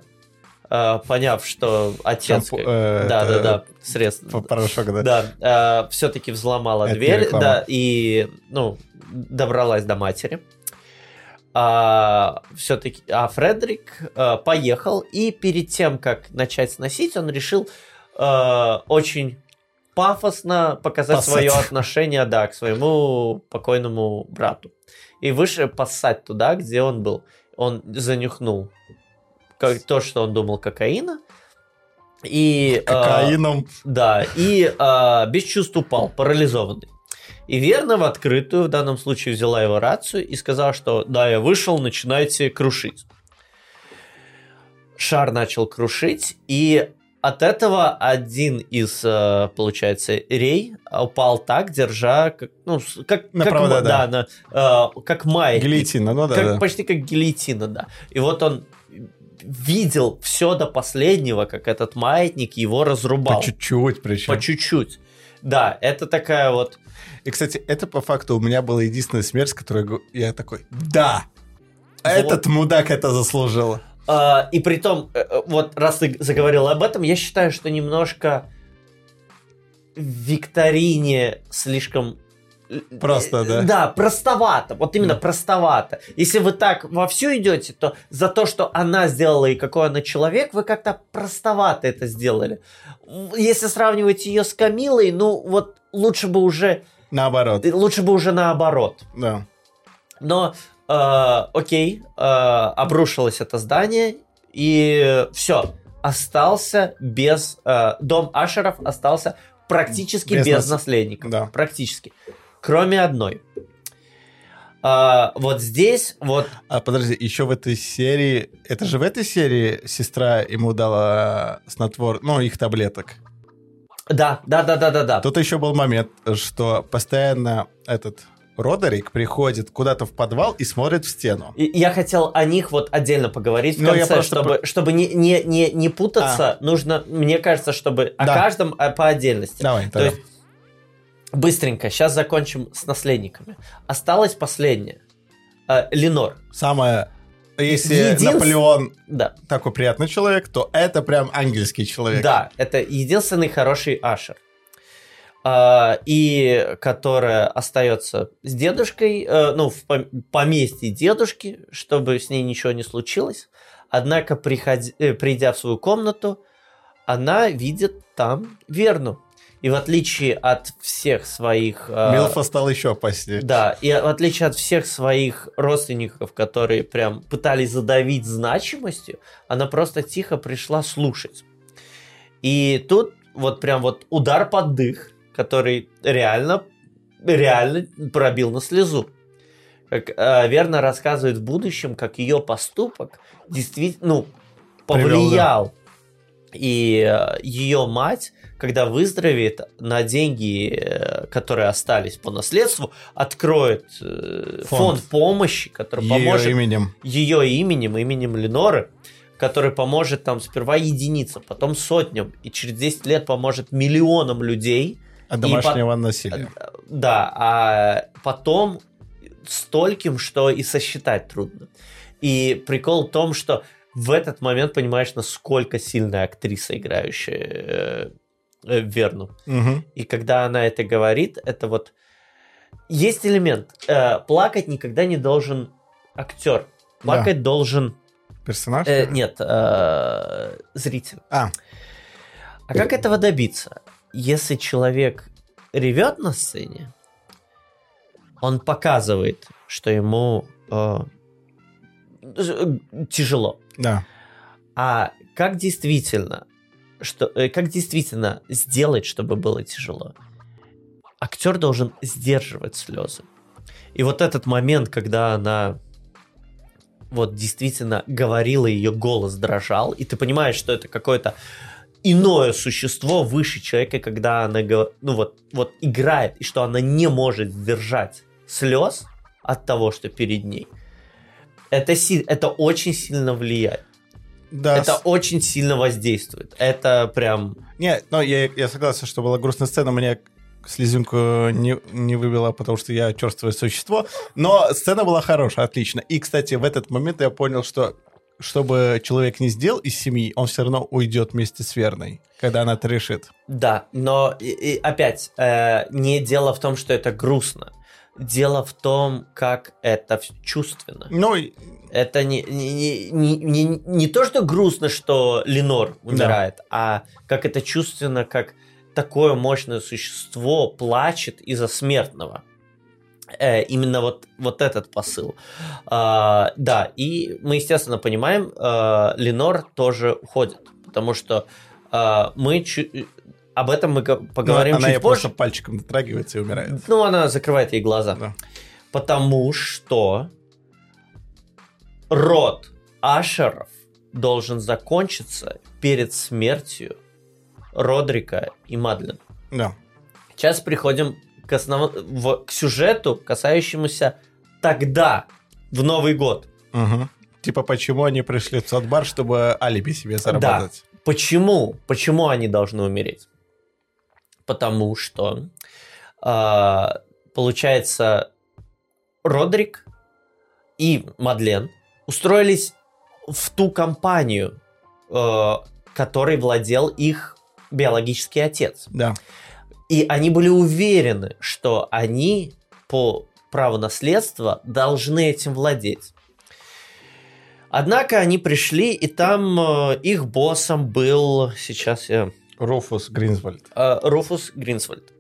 S2: а, поняв, что отец... Шампу,
S1: э,
S2: да, да, да, средства.
S1: Порошок, да.
S2: Да, а, все-таки взломала это дверь, да, и, ну, добралась до матери. А, все-таки, а Фредерик а, поехал, и перед тем, как начать сносить, он решил э, очень пафосно показать Пассать. свое отношение, да, к своему покойному брату. И выше поссать туда, где он был. Он занюхнул как, то, что он думал кокаина. И,
S1: Кокаином.
S2: Э, да, и э, без чувств упал, парализованный. И верно в открытую в данном случае взяла его рацию и сказала, что да, я вышел, начинайте крушить. Шар начал крушить, и от этого один из, э, получается, рей упал так, держа, как, ну, как,
S1: Направо,
S2: как,
S1: да,
S2: да. На, э, как маятник.
S1: Гильотина, ну да,
S2: как,
S1: да.
S2: Почти как гильотина, да. И вот он видел все до последнего, как этот маятник его разрубал.
S1: По чуть-чуть причем.
S2: По чуть-чуть. Да, это такая вот...
S1: И, кстати, это по факту у меня была единственная смерть, которую я такой, да, вот. этот мудак это заслужил.
S2: Uh, и при том, э, э, вот раз ты заговорил об этом, я считаю, что немножко в викторине слишком
S1: э, Просто, да?
S2: Да, простовато. Вот именно да. простовато. Если вы так во все идете, то за то, что она сделала и какой она человек, вы как-то простовато это сделали. Если сравнивать ее с Камилой, ну вот лучше бы уже...
S1: Наоборот.
S2: Лучше бы уже наоборот.
S1: Да.
S2: Но э, окей, э, обрушилось это здание, и все, остался без... Э, дом Ашеров остался практически без, без нас... наследников.
S1: Да.
S2: Практически. Кроме одной. А, вот здесь вот...
S1: А подожди, еще в этой серии... Это же в этой серии сестра ему дала снотвор... Ну, их таблеток.
S2: Да, да, да, да, да, да.
S1: Тут еще был момент, что постоянно этот Родерик приходит куда-то в подвал и смотрит в стену.
S2: И я хотел о них вот отдельно поговорить в Но конце, чтобы, про... чтобы не, не, не, не путаться, а. нужно, мне кажется, чтобы да. о каждом а, по отдельности.
S1: Давай,
S2: То есть, быстренько, сейчас закончим с наследниками. Осталось последнее. Э, Ленор.
S1: Самое если Един... Наполеон да. такой приятный человек, то это прям ангельский человек.
S2: Да, это единственный хороший Ашер. А, и которая остается с дедушкой, э, ну, в поместье дедушки, чтобы с ней ничего не случилось. Однако, приходи, э, придя в свою комнату, она видит там Верну. И в отличие от всех своих...
S1: Э, Милфа стал еще опаснее.
S2: Да, и в отличие от всех своих родственников, которые прям пытались задавить значимостью, она просто тихо пришла слушать. И тут вот прям вот удар под дых, который реально, реально пробил на слезу. Как э, верно рассказывает в будущем, как ее поступок действительно ну, повлиял. Привел, да. И э, ее мать, когда выздоровеет, на деньги, э, которые остались по наследству, откроет э, фонд. фонд помощи, который ее поможет
S1: именем.
S2: ее именем, именем Леноры который поможет там сперва единицам, потом сотням, и через 10 лет поможет миллионам людей,
S1: от домашнего по... насилия.
S2: Да, а потом стольким, что и сосчитать трудно. И прикол в том, что в этот момент понимаешь, насколько сильная актриса, играющая э, э, Верну.
S1: Мгм.
S2: И когда она это говорит, это вот... Есть элемент. э, плакать никогда не должен актер. Плакать должен...
S1: Персонаж?
S2: э, нет, э, зритель.
S1: А,
S2: А как этого добиться? Если человек ревет на сцене, он показывает, что ему э, тяжело.
S1: да.
S2: А как действительно, что, э, как действительно сделать, чтобы было тяжело? Актер должен сдерживать слезы. И вот этот момент, когда она вот действительно говорила, ее голос дрожал, и ты понимаешь, что это какое-то иное существо выше человека, когда она ну вот, вот играет, и что она не может сдержать слез от того, что перед ней. Это, си- это очень сильно влияет.
S1: Да,
S2: Это очень сильно воздействует. Это прям...
S1: Не, но я, я согласен, что была грустная сцена, мне слезинку не, не выбила, потому что я черствое существо. Но сцена была хорошая, отлично. И, кстати, в этот момент я понял, что чтобы человек не сделал из семьи, он все равно уйдет вместе с Верной, когда она это решит.
S2: Да, но и- и опять, э, не дело в том, что это грустно. Дело в том, как это вс- чувственно.
S1: Ну,
S2: Это не, не, не, не, не- не то, что грустно, что Ленор умирает, а как это чувственно, как такое мощное существо плачет из-за смертного. Э, именно вот, вот этот посыл. А, да, и мы, естественно, понимаем, э, Ленор тоже уходит, потому что э, мы чу- об этом мы го- поговорим
S1: ну, она
S2: чуть позже.
S1: просто пальчиком дотрагивается и умирает.
S2: Ну, она закрывает ей глаза.
S1: Да.
S2: Потому что род Ашеров должен закончиться перед смертью Родрика и Мадлен.
S1: Да.
S2: Сейчас приходим к, основ... в- к сюжету, касающемуся тогда, в Новый год.
S1: Мгм. Типа, почему они пришли в Сотбар, чтобы алиби себе заработать?
S2: Почему? Почему они должны умереть? Потому что, а, получается, Родрик и Мадлен устроились в ту компанию, э, которой владел их биологический отец.
S1: Да.
S2: И они были уверены, что они по праву наследства должны этим владеть. Однако они пришли, и там э, их боссом был, сейчас я,
S1: Руфус Гринсвальд.
S2: э, Руфус Гринсвальд.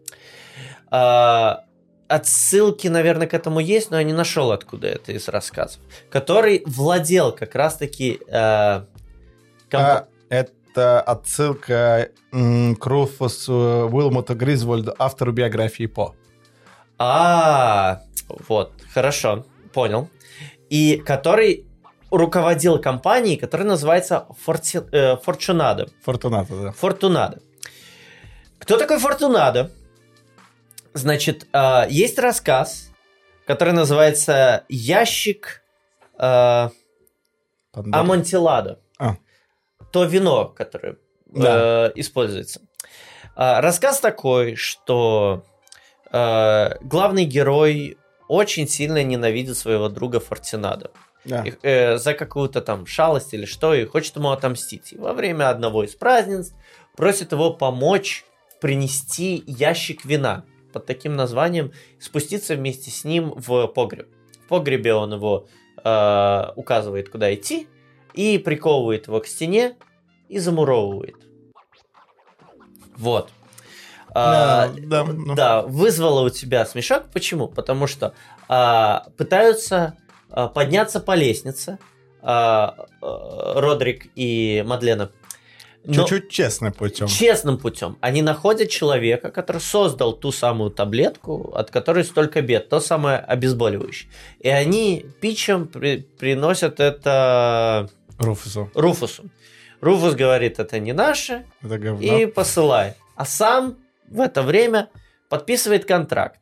S2: А, отсылки, наверное, к этому есть, но я не нашел, откуда это из рассказов. Который владел как раз-таки... э, компа-
S1: А, это отсылка м, к Руфусу Уилмоту Гринсвальду, автору биографии По.
S2: А, вот, хорошо, понял. И который руководил компанией, которая называется Форти, э, Форчунадо.
S1: Фортуната, да.
S2: Фортунадо. Кто такой Фортунадо? Значит, э, есть рассказ, который называется «Ящик э,
S1: Пандора.
S2: Амонтиладо». То вино, которое
S1: Да.
S2: э, используется. А, рассказ такой, что э, главный герой очень сильно ненавидит своего друга Фортинадо.
S1: Да.
S2: И, э, за какую-то там шалость или что, и хочет ему отомстить. И во время одного из празднеств просит его помочь принести ящик вина под таким названием, спуститься вместе с ним в погреб. В погребе он его э, указывает, куда идти, и приковывает его к стене и замуровывает. Вот. А,
S1: Да, да, ну.
S2: да, вызвало у тебя смешок. Почему? Потому что а, пытаются а, подняться по лестнице а, а, Родрик и Мадлена.
S1: Чуть-чуть честным путем.
S2: честным путем. Они находят человека, который создал ту самую таблетку, от которой столько бед, то самое обезболивающее. И они пичем при- приносят это
S1: Руфусу.
S2: Руфусу. Руфус говорит, это не наше,
S1: Это говно.
S2: и посылает. А сам в это время подписывает контракт.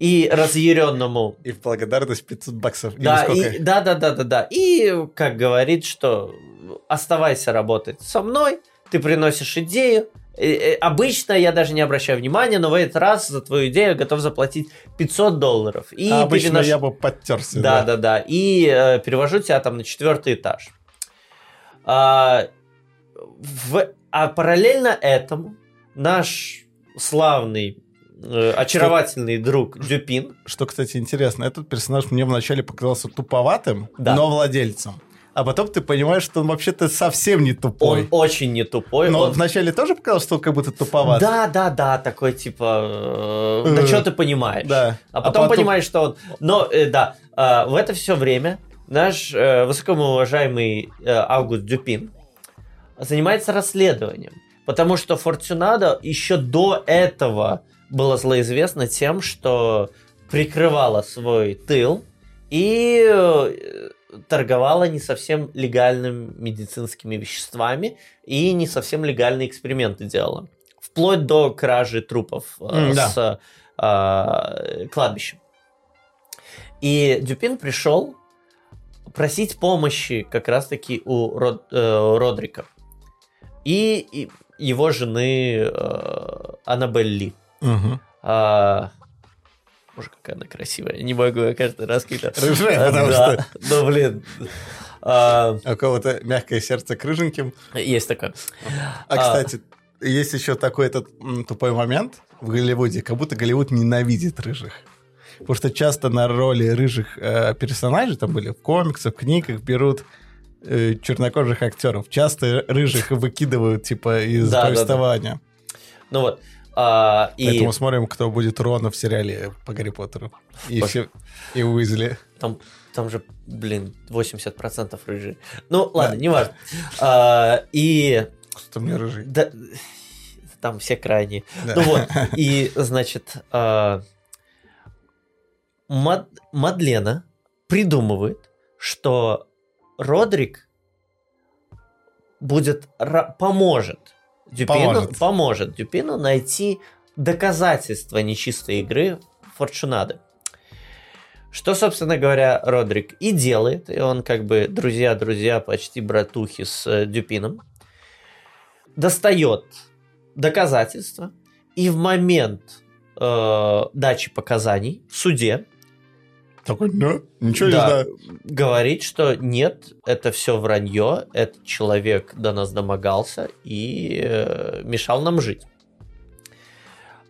S2: И разъяренному
S1: И в благодарность 500 баксов.
S2: Да, и, да, да, да, да, да. И как говорит, что оставайся работать со мной, ты приносишь идею. Э, э, Обычно я даже не обращаю внимания, но в этот раз за твою идею готов заплатить 500 долларов. И
S1: А обычно
S2: переношу-
S1: я бы подтерся.
S2: да, да, да. И э, перевожу тебя там на четвертый этаж. А, в- а параллельно этому наш славный, э, очаровательный друг Дюпин,
S1: Что, кстати, интересно, этот персонаж мне вначале показался туповатым,
S2: Да.
S1: но владельцем. А потом ты понимаешь, что он вообще-то совсем не тупой.
S2: он очень не тупой.
S1: но
S2: он-
S1: вначале тоже показалось, что он как будто туповат.
S2: Да, да, да, такой типа, э, да
S1: Э,
S2: что ты понимаешь?
S1: Да.
S2: А потом понимаешь, что он... Но, э, да, э, в это все время наш э, высокоуважаемый э, Август Дюпин занимается расследованием. Потому что Фортюнадо еще до этого было злоизвестно тем, что прикрывала свой тыл и э, торговала не совсем легальными медицинскими веществами и не совсем легальные эксперименты делала. Вплоть до кражи трупов э,
S1: да.
S2: с э, кладбищем. И Дюпин пришел просить помощи как раз-таки у Род- э, Родрика и, и его жены э, Аннабель Ли.
S1: Мгм.
S2: А, Боже, какая она красивая. Не могу я каждый раз как-то... *laughs*
S1: Рыжая, потому
S2: Да, Ну, блин. А,
S1: А У кого-то мягкое сердце к рыженьким.
S2: Есть такое.
S1: А,
S2: А.
S1: кстати, есть еще такой этот тупой момент в Голливуде, как будто Голливуд ненавидит рыжих. Потому что часто на роли рыжих э, персонажей, там были в комиксах, в книгах, берут э, чернокожих актеров. Часто рыжих выкидывают, типа, из
S2: Да, да, да.
S1: повествования.
S2: Ну вот. А, и
S1: Поэтому смотрим, кто будет Рона в сериале по Гарри Поттеру. И, все, и Уизли.
S2: там, там же, блин, 80% рыжие. Ну, ладно, неважно. А, и
S1: Кто мне рыжий?
S2: да, там все крайние.
S1: Да.
S2: Ну вот, и, значит, а, Мад- Мадлена придумывает, что Родрик будет поможет Дюпину,
S1: Поможет.
S2: поможет. Дюпину найти доказательства нечистой игры Форчунады. Что, собственно говоря, Родрик и делает, и он как бы друзья-друзья, почти братухи с э, Дюпином, достает доказательства и в момент э, дачи показаний в суде
S1: Такой, ну, ничего
S2: да,
S1: не знаю.
S2: говорит, что нет, это все вранье, этот человек до нас домогался и э, мешал нам жить.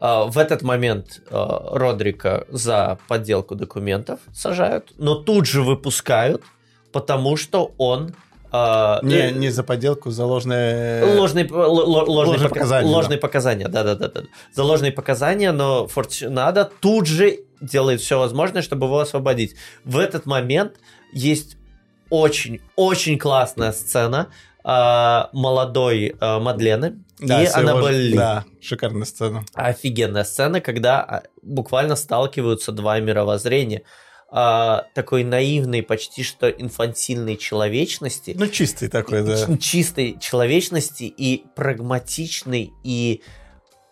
S2: А, В этот момент э, Родрика за подделку документов сажают, но тут же выпускают, потому что он э,
S1: Не,
S2: э,
S1: не за подделку, за ложное...
S2: Ложные, л- л- ложные,
S1: Ложные
S2: пока-
S1: показания,
S2: ложные показания, да, да, да, да. За ложные показания, но Фортунадо тут же делает все возможное, чтобы его освободить. В этот момент есть очень, очень классная сцена а, молодой а, Мадлены
S1: Да,
S2: и Аннабель.
S1: Да, шикарная сцена.
S2: Офигенная сцена, когда а, буквально сталкиваются два мировоззрения. а, такой наивной, почти что инфантильной человечности
S1: Ну, чистый такой, да.
S2: чистой человечности и прагматичной и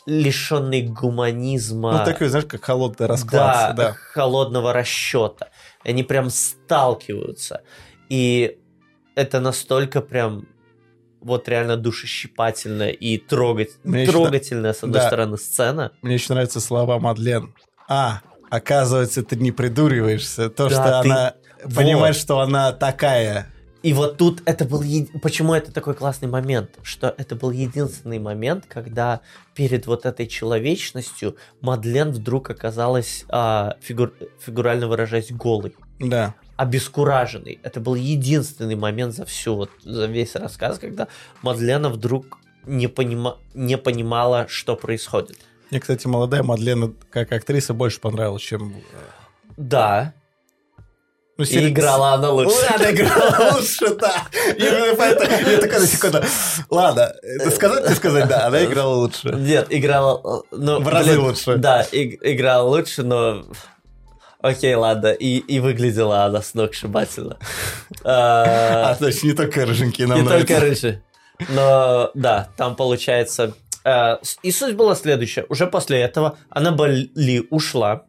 S2: лишенной гуманизма.
S1: Ну, такой, знаешь, как холодный расклад.
S2: да,
S1: Да.
S2: холодного расчета. Они прям сталкиваются. И это настолько прям вот реально душещипательная и трогать,
S1: Мне еще
S2: трогательная, с одной
S1: да.
S2: стороны, сцена.
S1: Мне еще нравятся слова Мадлен. А, оказывается, ты не придуриваешься. То,
S2: Да,
S1: что
S2: ты-
S1: она...
S2: Вот.
S1: Понимаешь, что она такая.
S2: И вот тут это был... еди- Почему это такой классный момент? Что это был единственный момент, когда перед вот этой человечностью Мадлен вдруг оказалась, а, фигур- фигурально выражаясь, голой.
S1: Да.
S2: обескураженный. Это был единственный момент за всю вот за весь рассказ, когда Мадлена вдруг не, понима, не понимала, что происходит.
S1: Мне, кстати, молодая Мадлена как актриса больше понравилась, чем...
S2: Да,
S1: Ну,
S2: и играла она лучше.
S1: Она играла *laughs* лучше, да. Именно поэтому я такой на секунду. Ладно, это сказать не сказать, да, она играла лучше.
S2: Нет, играла... Ну,
S1: В разы лучше.
S2: Да, играла лучше, но... Окей, ладно, и, и выглядела она сногсшибательно. А,
S1: значит, не только рыженькие нам
S2: Не только рыжий. Но да, там получается... э, И суть была следующая. Уже после этого она Ли ушла,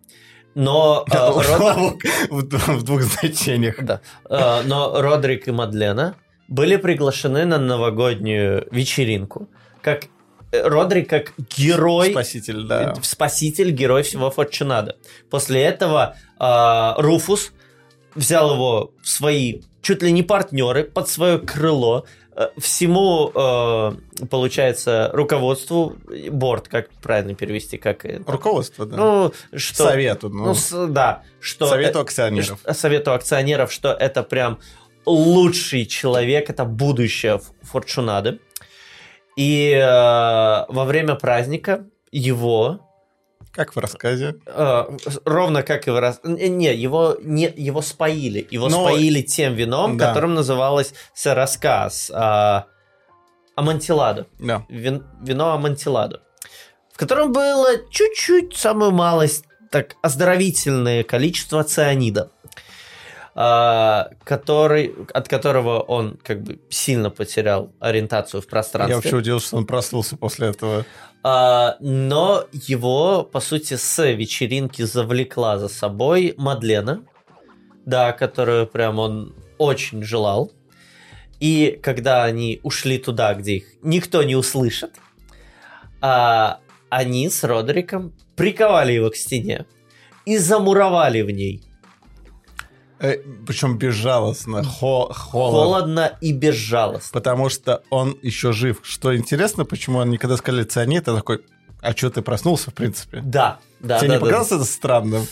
S2: но... э, Род-
S1: в, в- двух значениях.
S2: да, э, но Родрик и Мадлена были приглашены на новогоднюю вечеринку. Как э, Родрик как герой
S1: Спаситель, да.
S2: спаситель, герой всего Форчунада. После этого а, Руфус взял его в свои чуть ли не партнеры под свое крыло, э, всему, э, получается, руководству, борт, как правильно перевести, как это?
S1: Руководство, да.
S2: Ну, что...
S1: Совету, ну,
S2: Ну, да, что...
S1: совету
S2: э,
S1: акционеров.
S2: Совету акционеров, что это прям лучший человек, это будущее Форчунады. И э, во время праздника его
S1: Как в рассказе.
S2: Э, ровно как и в. Э, Не, его, не, его споили. Его
S1: Ну,
S2: споили тем вином,
S1: да.
S2: которым называлось рассказ Амантиладо.
S1: Да.
S2: Вин- вино Амантиладо. В котором было чуть-чуть, самую малость, так, оздоровительное количество цианида. а, который, от которого он как бы сильно потерял ориентацию в пространстве.
S1: Я вообще удивился, что он проснулся после этого.
S2: А, но его, по сути, с вечеринки завлекла за собой Мадлена, да, которую прям он очень желал. И когда они ушли туда, где их никто не услышит, а, они с Родериком приковали его к стене и замуровали в ней.
S1: Э, причем безжалостно, хо- холодно.
S2: Холодно и безжалостно.
S1: Потому что он еще жив. Что интересно, почему он никогда сказали цианид, а такой, а что ты проснулся, в принципе?
S2: Да, да,
S1: Тебе
S2: да,
S1: не
S2: да.
S1: показалось это странным?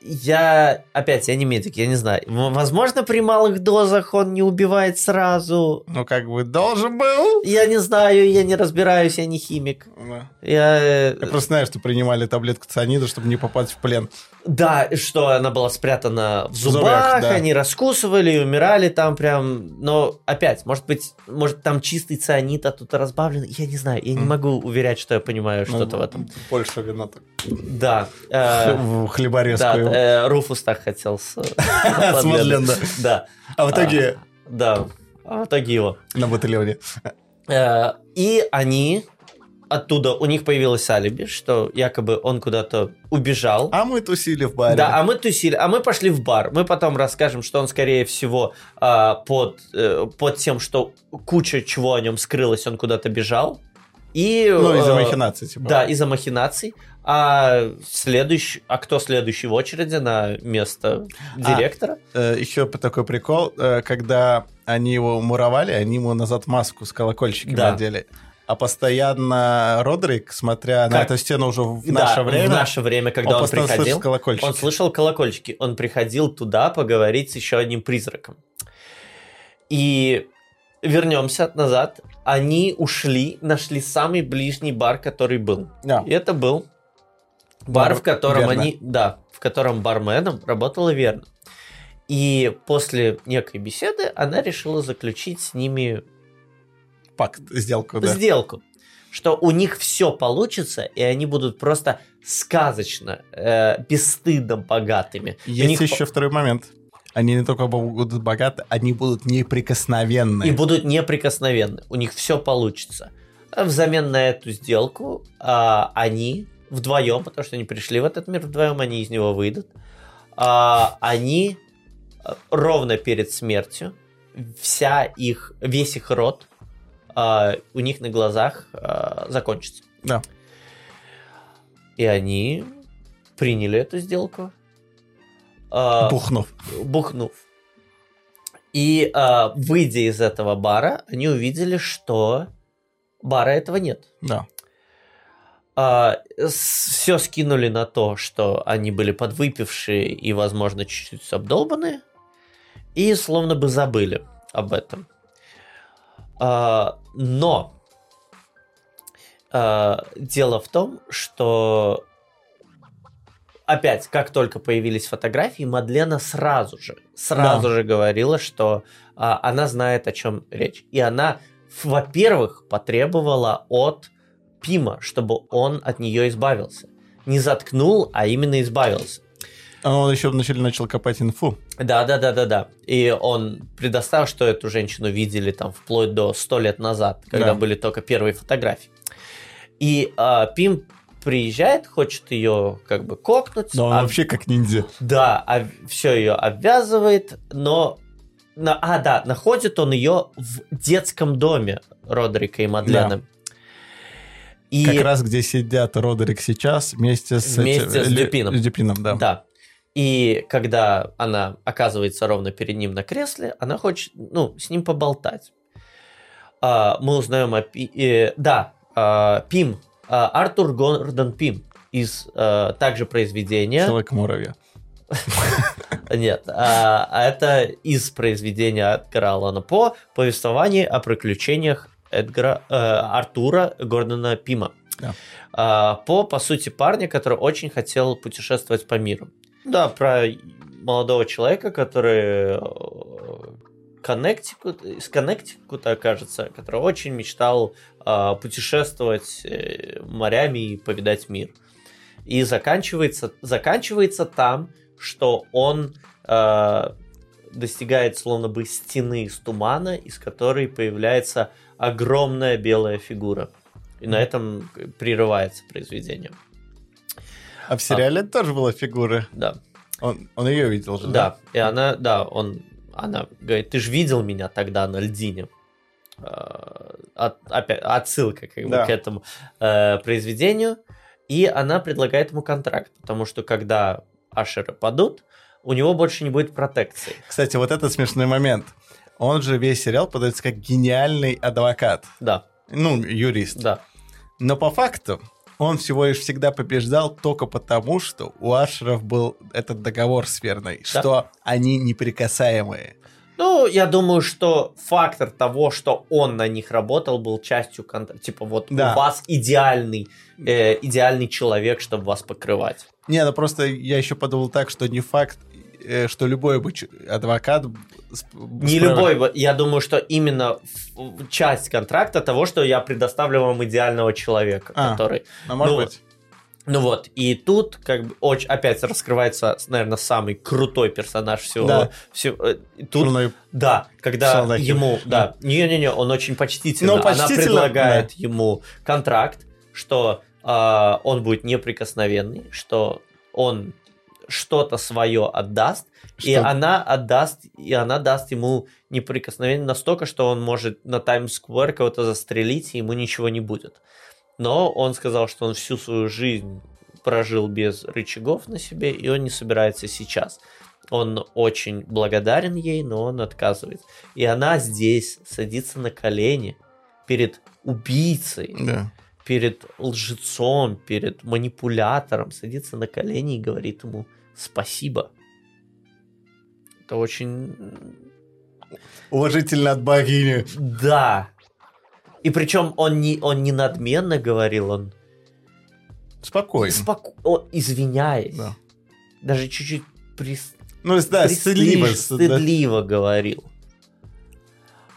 S2: Я, опять, я не медик, я не знаю. Возможно, при малых дозах он не убивает сразу.
S1: Ну, как бы должен был.
S2: Я не знаю, я не разбираюсь, я не химик.
S1: Да.
S2: Я...
S1: Я просто знаю, что принимали таблетку цианида, чтобы не попасть в плен.
S2: Да, что она была спрятана в зубах,
S1: зубах, да.
S2: они раскусывали и умирали там прям. Но опять, может быть, может там чистый цианид, а тут разбавленный. Я не знаю, я не могу уверять, что я понимаю что-то
S1: Ну,
S2: в этом.
S1: Больше вина так.
S2: Да. э,
S1: В
S2: Да,
S1: хлеборезку.
S2: Э, Руфус так хотел с...
S1: С Мадлен, да.
S2: Да.
S1: А в итоге
S2: Да, а в итоге его.
S1: на батальоне.
S2: Э, И они оттуда, у них появилось алиби, что якобы он куда-то убежал.
S1: А мы тусили в баре.
S2: Да, а мы тусили, а мы пошли в бар. Мы потом расскажем, что он, скорее всего, а, под, э, под тем, что куча чего о нем скрылось, он куда-то бежал. И,
S1: Ну, из-за
S2: э,
S1: махинаций, типа.
S2: Да, из-за махинаций. А следующий, а кто следующий в очереди на место
S1: А.
S2: директора?
S1: Еще такой прикол, э, когда они его муровали, они ему назад маску с колокольчиками
S2: Да.
S1: одели. А постоянно Родрик, смотря на
S2: Как?
S1: эту стену уже в
S2: Да,
S1: наше время,
S2: В наше время, когда он,
S1: постоянно
S2: приходил.
S1: слышит колокольчики.
S2: Он слышал колокольчики. Он приходил туда поговорить с еще одним призраком. И вернемся назад. Они ушли, нашли самый ближний бар, который был.
S1: Да.
S2: И это был бар,
S1: Бар
S2: в котором
S1: Верна.
S2: они, да, в котором барменом работала Верна. И после некой беседы она решила заключить с ними
S1: Пакт, сделку, да.
S2: сделку, что у них все получится, и они будут просто сказочно, э, бесстыдно богатыми. У
S1: Есть
S2: них
S1: еще второй момент. Они не только будут богаты, они будут неприкосновенны.
S2: И будут неприкосновенны. У них все получится. А Взамен на эту сделку а, они вдвоем, потому что они пришли в этот мир вдвоем, они из него выйдут. а, они а, ровно перед смертью вся их весь их род а, у них на глазах а, закончится.
S1: Да.
S2: И они приняли эту сделку. А,
S1: Бухнув.
S2: бухнув. И а, выйдя из этого бара, они увидели, что бара этого нет.
S1: Да.
S2: все скинули на то, что они были подвыпившие и, возможно, чуть-чуть обдолбанные, и словно бы забыли об этом. А, но а, дело в том, что опять, как только появились фотографии, Мадлена сразу же, сразу
S1: Да.
S2: же говорила, что а, она знает, о чем речь. И она, во-первых, потребовала от Пима, чтобы он от нее избавился. Не заткнул, а именно избавился.
S1: А Он еще вначале начал копать инфу.
S2: Да, да, да, да, да. И он предоставил, что эту женщину видели там вплоть до 100 лет назад, когда
S1: Да.
S2: были только первые фотографии. И а, Пим приезжает, хочет ее как бы кокнуть.
S1: Но он
S2: а-
S1: вообще как ниндзя.
S2: Да, все ее обвязывает, но... на- а, да, находит он ее в детском доме Родрика и Мадлены. И...
S1: Как раз где сидят Родерик сейчас вместе с...
S2: Вместе с
S1: Лю-
S2: Дюпином.
S1: с Дюпином, да.
S2: Да. И когда она оказывается ровно перед ним на кресле, она хочет, ну, с ним поболтать. а, мы узнаем о Пи- э, да, а, Пим, а, Артур Гордон Пим из а, также произведения.
S1: Человек-муравья. *laughs*
S2: Нет, а, а это из произведения Эдгара Аллана По повествование о приключениях Эдгара, э, Артура Гордона Пима. А, По, по сути, парня, который очень хотел путешествовать по миру. Да, про молодого человека, который э, Коннектикут, из Коннектикута, кажется, который очень мечтал э, путешествовать э, морями и повидать мир. И заканчивается, заканчивается там, что он э, достигает словно бы стены из тумана, из которой появляется огромная белая фигура. И на этом прерывается произведение.
S1: А в сериале тоже была фигура.
S2: Да.
S1: Он, он ее видел же,
S2: Да, и она, да, он, она говорит, ты же видел меня тогда на льдине. Э, от- опять отсылка как бы
S1: Да.
S2: к этому э, произведению. И она предлагает ему контракт, потому что когда Ашеры падут, у него больше не будет протекции.
S1: Кстати, вот этот смешной момент. Он же весь сериал подается как гениальный адвокат.
S2: Да,
S1: Ну, юрист.
S2: да.
S1: Но по факту он всего лишь всегда побеждал только потому, что у Ашеров был этот договор с Верной,
S2: Да.
S1: что они неприкасаемые.
S2: Ну, я думаю, что фактор того, что он на них работал, был частью контракта. Типа вот
S1: Да.
S2: у вас идеальный, э, идеальный человек, чтобы вас покрывать.
S1: Не, ну просто я еще подумал так, что не факт, э, что любой бы адвокат...
S2: Не
S1: справ-
S2: любой, бы- я думаю, что именно часть контракта того, что я предоставлю вам идеального человека,
S1: А.
S2: который...
S1: А может
S2: ну,
S1: быть.
S2: Ну вот, и тут как бы очень, опять раскрывается, наверное, самый крутой персонаж всего.
S1: Да.
S2: всего- э, и тут,
S1: Шурной-
S2: да, когда
S1: Шалахи.
S2: ему, да, не-не-не, он очень почтительно,
S1: Ну, почтительно,
S2: она предлагает ему контракт, что а, он будет неприкосновенный, что он что-то свое отдаст, и
S1: Что-
S2: она отдаст, и она даст ему неприкосновение настолько, что он может на Таймс-сквер кого-то застрелить, и ему ничего не будет. Но он сказал, что он всю свою жизнь прожил без рычагов на себе, и он не собирается сейчас. Он очень благодарен ей, но он отказывает. И она здесь садится на колени перед убийцей,
S1: Да.
S2: перед лжецом, перед манипулятором, садится на колени и говорит ему спасибо. Это очень...
S1: Уважительно от богини.
S2: Да. И причем он не, он не надменно говорил, он,
S1: Спокойно.
S2: споко... он извиняясь.
S1: Да.
S2: Даже чуть-чуть прис...
S1: Ну, да,
S2: престиж-
S1: стыдливо. да.
S2: стыдливо говорил.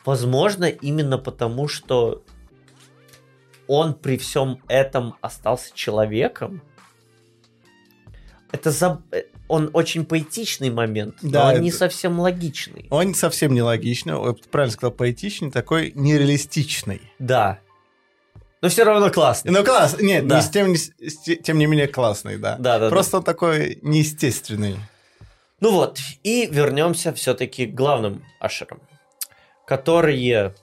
S2: Возможно, именно потому, что он при всем этом остался человеком. Это за... э, он очень поэтичный момент, но
S1: Да,
S2: он не
S1: это-
S2: совсем логичный.
S1: Он совсем нелогичный, вот правильно сказал, поэтичный, такой нереалистичный.
S2: Да. Но все равно классный.
S1: Ну, класс, нет,
S2: Да.
S1: не с тем, не с- с те- тем не менее классный, да.
S2: Да, да,
S1: Просто он такой неестественный.
S2: Ну вот, и вернемся все-таки к главным ашерам, которые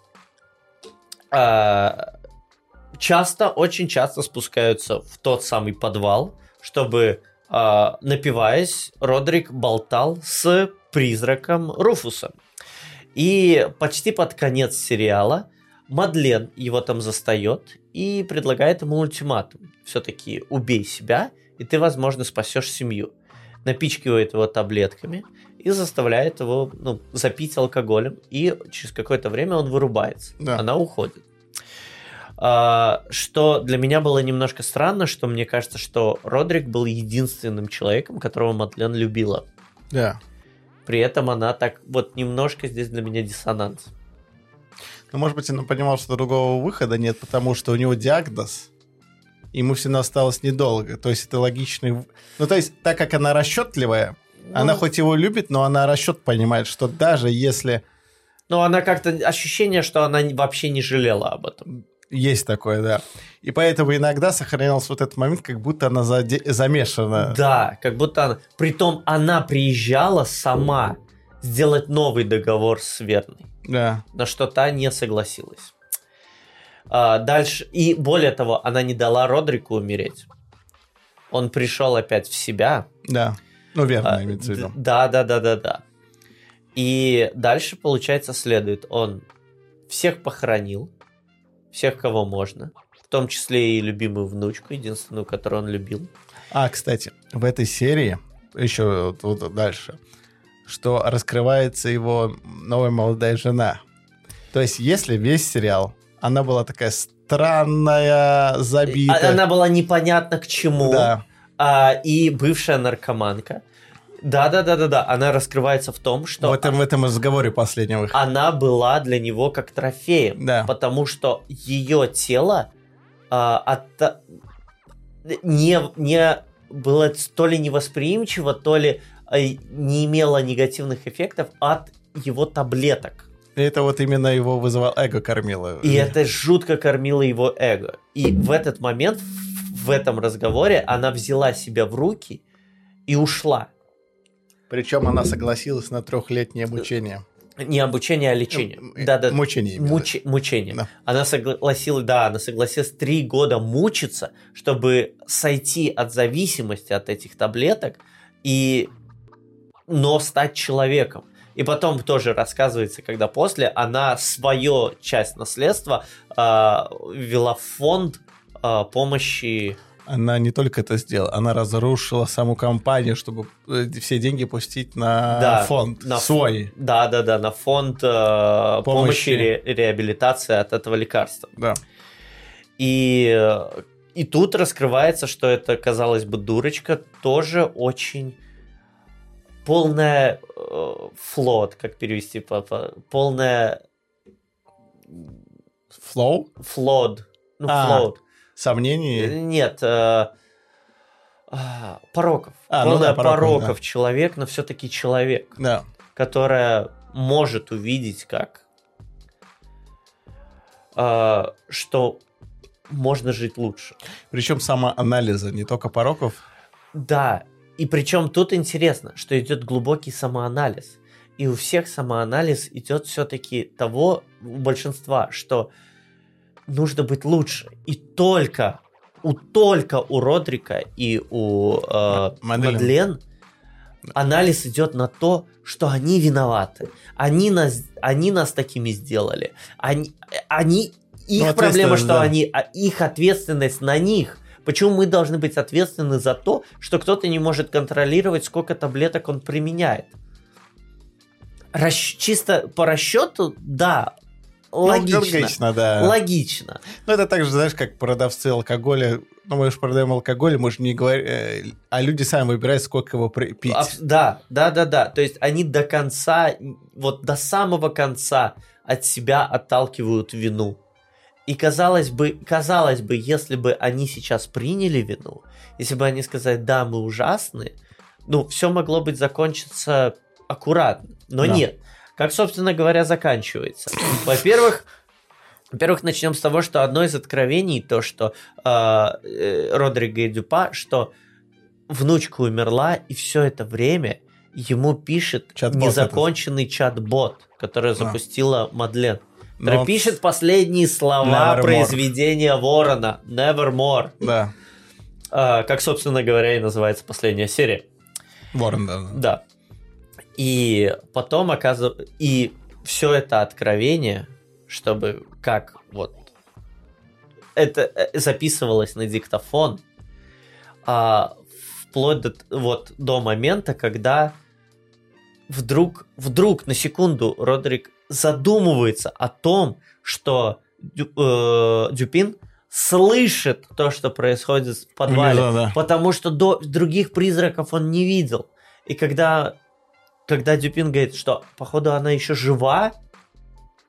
S2: а, часто, очень часто спускаются в тот самый подвал, чтобы, а, напиваясь, Родрик болтал с призраком Руфуса. И почти под конец сериала Мадлен его там застает и предлагает ему ультиматум. Все-таки убей себя, и ты, возможно, спасешь семью. Напичкивает его таблетками и заставляет его ну, запить алкоголем. И через какое-то время он вырубается.
S1: Да.
S2: Она уходит. А, что для меня было немножко странно, что мне кажется, что Родрик был единственным человеком, которого Мадлен любила.
S1: Да.
S2: При этом она так вот немножко здесь для меня диссонанс.
S1: Ну, может быть, он понимал, что другого выхода нет, потому что у него диагноз, ему все равно осталось недолго. То есть это логичный... Ну, то есть, так как она расчетливая, она
S2: Ну,
S1: хоть его любит, но она расчет понимает, что даже если
S2: Но она как-то ощущение, что она вообще не жалела об этом.
S1: Есть такое, да. И поэтому иногда сохранялся вот этот момент, как будто она замешана.
S2: Да, как будто она... Притом она приезжала сама сделать новый договор с Верной,
S1: Да.
S2: на что та не согласилась. А, дальше... И более того, она не дала Родрику умереть. Он пришел опять в себя.
S1: Да. Ну, верно,
S2: А,
S1: имеется в виду.
S2: Да, да, да, да, да. И дальше, получается, следует. Он всех похоронил, всех, кого можно, в том числе и любимую внучку, единственную, которую он любил.
S1: А, кстати, в этой серии, еще вот, дальше, что раскрывается его новая молодая жена. То есть, если весь сериал, она была такая странная, забитая.
S2: А- Она была непонятна к чему.
S1: Да.
S2: А, и бывшая наркоманка. Да, да, да, да, да. Она раскрывается в том, что
S1: В этом, в этом разговоре последнем их.
S2: она была для него как трофеем.
S1: Да.
S2: Потому что ее тело а, от- не, не было то ли невосприимчиво, то ли а, не имело негативных эффектов от его таблеток.
S1: И это вот именно его вызывал эго кормило.
S2: И это жутко кормило его эго. И в этот момент, в этом разговоре, она взяла себя в руки и ушла.
S1: Причем она согласилась на трехлетнее обучение.
S2: Не обучение, а лечение.
S1: Э,
S2: Да, да.
S1: Мучение.
S2: Муч- мучение.
S1: Да.
S2: Она согласилась, да, она согласилась три года мучиться, чтобы сойти от зависимости от этих таблеток и но стать человеком. И потом тоже рассказывается, когда после она свою часть наследства а, ввела в фонд а, помощи.
S1: Она не только это сделала, она разрушила саму компанию, чтобы э, все деньги пустить на
S2: Да,
S1: фонд
S2: на
S1: свой.
S2: Да, да, да, на фонд а, помощи,
S1: Помощи.
S2: ре- реабилитации от этого лекарства.
S1: Да.
S2: И, э, и тут раскрывается, что это, казалось бы, дурочка, тоже очень полная э, флот, как перевести, папа, полная
S1: Флоу?
S2: флод, ну,
S1: А,
S2: флот.
S1: Сомнений?
S2: Нет, э, а, пороков.
S1: А, ну
S2: полная
S1: да, пороков,
S2: пороков человек, но все-таки человек,
S1: Да.
S2: которая может увидеть, как э, что можно жить лучше.
S1: Причем самоанализа, не только пороков.
S2: Да, и причем тут интересно, что идет глубокий самоанализ. И у всех самоанализ идет все-таки того, у большинства, что нужно быть лучше. И только у только у Родрика и у э,
S1: Мадлен.
S2: Мадлен анализ идет на то, что они виноваты. Они нас, они нас такими сделали. Они, они их
S1: Ну,
S2: проблема, что
S1: да.
S2: они, а их ответственность на них. Почему мы должны быть ответственны за то, что кто-то не может контролировать, сколько таблеток он применяет? Расщ- чисто по расчету, да, логично.
S1: Ну, логично, да.
S2: Логично.
S1: Ну, это так же, знаешь, как продавцы алкоголя. Ну, мы же продаем алкоголь, мы же не говорим... а люди сами выбирают, сколько его пить.
S2: Абс- Да, да, да, да. То есть они до конца, вот до самого конца от себя отталкивают вину. И казалось бы, казалось бы, если бы они сейчас приняли вину, если бы они сказали, да, мы ужасны, ну, все могло быть закончиться аккуратно. Но
S1: Да.
S2: нет. Как, собственно говоря, заканчивается. Во-первых, во-первых, начнем с того, что одно из откровений то, что э, э, Родриго и Дюпа, что внучка умерла, и все это время ему пишет
S1: Чат-бот
S2: незаконченный чат-бот, который
S1: А.
S2: запустила Мадлен.
S1: Но
S2: Который пишет последние слова
S1: Nevermore.
S2: произведения Ворона. Nevermore.
S1: Да.
S2: А, как, собственно говоря, и называется последняя серия.
S1: Ворон, да. да.
S2: Да. И потом оказывается... И все это откровение, чтобы как вот... Это э, записывалось на диктофон, а, вплоть до, вот, до момента, когда вдруг, вдруг на секунду Родрик задумывается о том, что Дю- э, Дюпин слышит то, что происходит в подвале,
S1: Да, да.
S2: потому что до других призраков он не видел. И когда, когда Дюпин говорит, что походу она еще жива,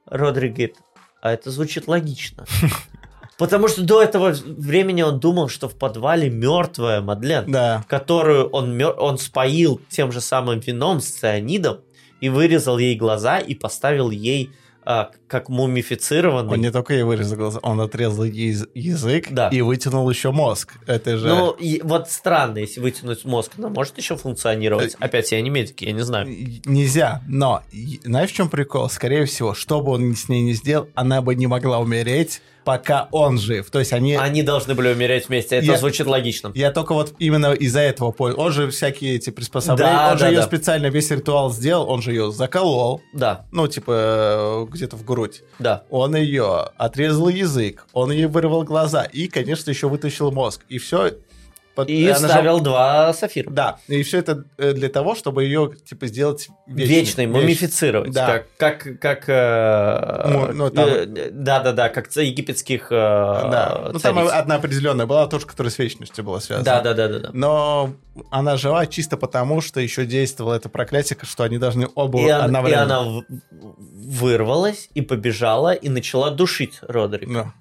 S2: Родрик говорит, а это звучит логично. *laughs* Потому что до этого времени он думал, что в подвале мертвая Мадлен,
S1: Да.
S2: которую он, мер- он споил тем же самым вином с цианидом и вырезал ей глаза и поставил ей а, как мумифицированный.
S1: Он не только ей вырезал глаза, он отрезал ей яз- язык
S2: Да.
S1: и вытянул еще мозг. Это же...
S2: Ну, и вот странно, если вытянуть мозг, она может еще функционировать. Опять, я не медик, я не знаю.
S1: Нельзя, но знаешь, в чем прикол? Скорее всего, что бы он с ней не сделал, она бы не могла умереть, пока он жив. То есть они...
S2: Они должны были умереть вместе. Это
S1: Я-
S2: звучит логично.
S1: Я только вот именно из-за этого понял. Он же всякие эти приспособления,
S2: Да,
S1: он же
S2: да,
S1: ее
S2: да.
S1: специально весь ритуал сделал, он же ее заколол,
S2: Да,
S1: ну, типа, где-то в грудь.
S2: да.
S1: Он ее отрезал язык, он ей вырвал глаза и, конечно, еще вытащил мозг. И все...
S2: И вставил два сафира.
S1: Да, и все это э, для того, чтобы ее, типа, сделать вечной.
S2: Вечный,
S1: Веч-
S2: мумифицировать.
S1: Да.
S2: Как, как, как э,
S1: Ну, ну, там-
S2: э, да, да, да, как египетских э,
S1: Да, ну там
S2: цариц.
S1: одна определенная была тоже, которая с вечностью была связана.
S2: Да, да, да, да, да.
S1: Но она жива чисто потому, что еще действовало это проклятие, что они должны оба
S2: И, он- и она вырвалась и побежала и начала душить Родрика.
S1: Да.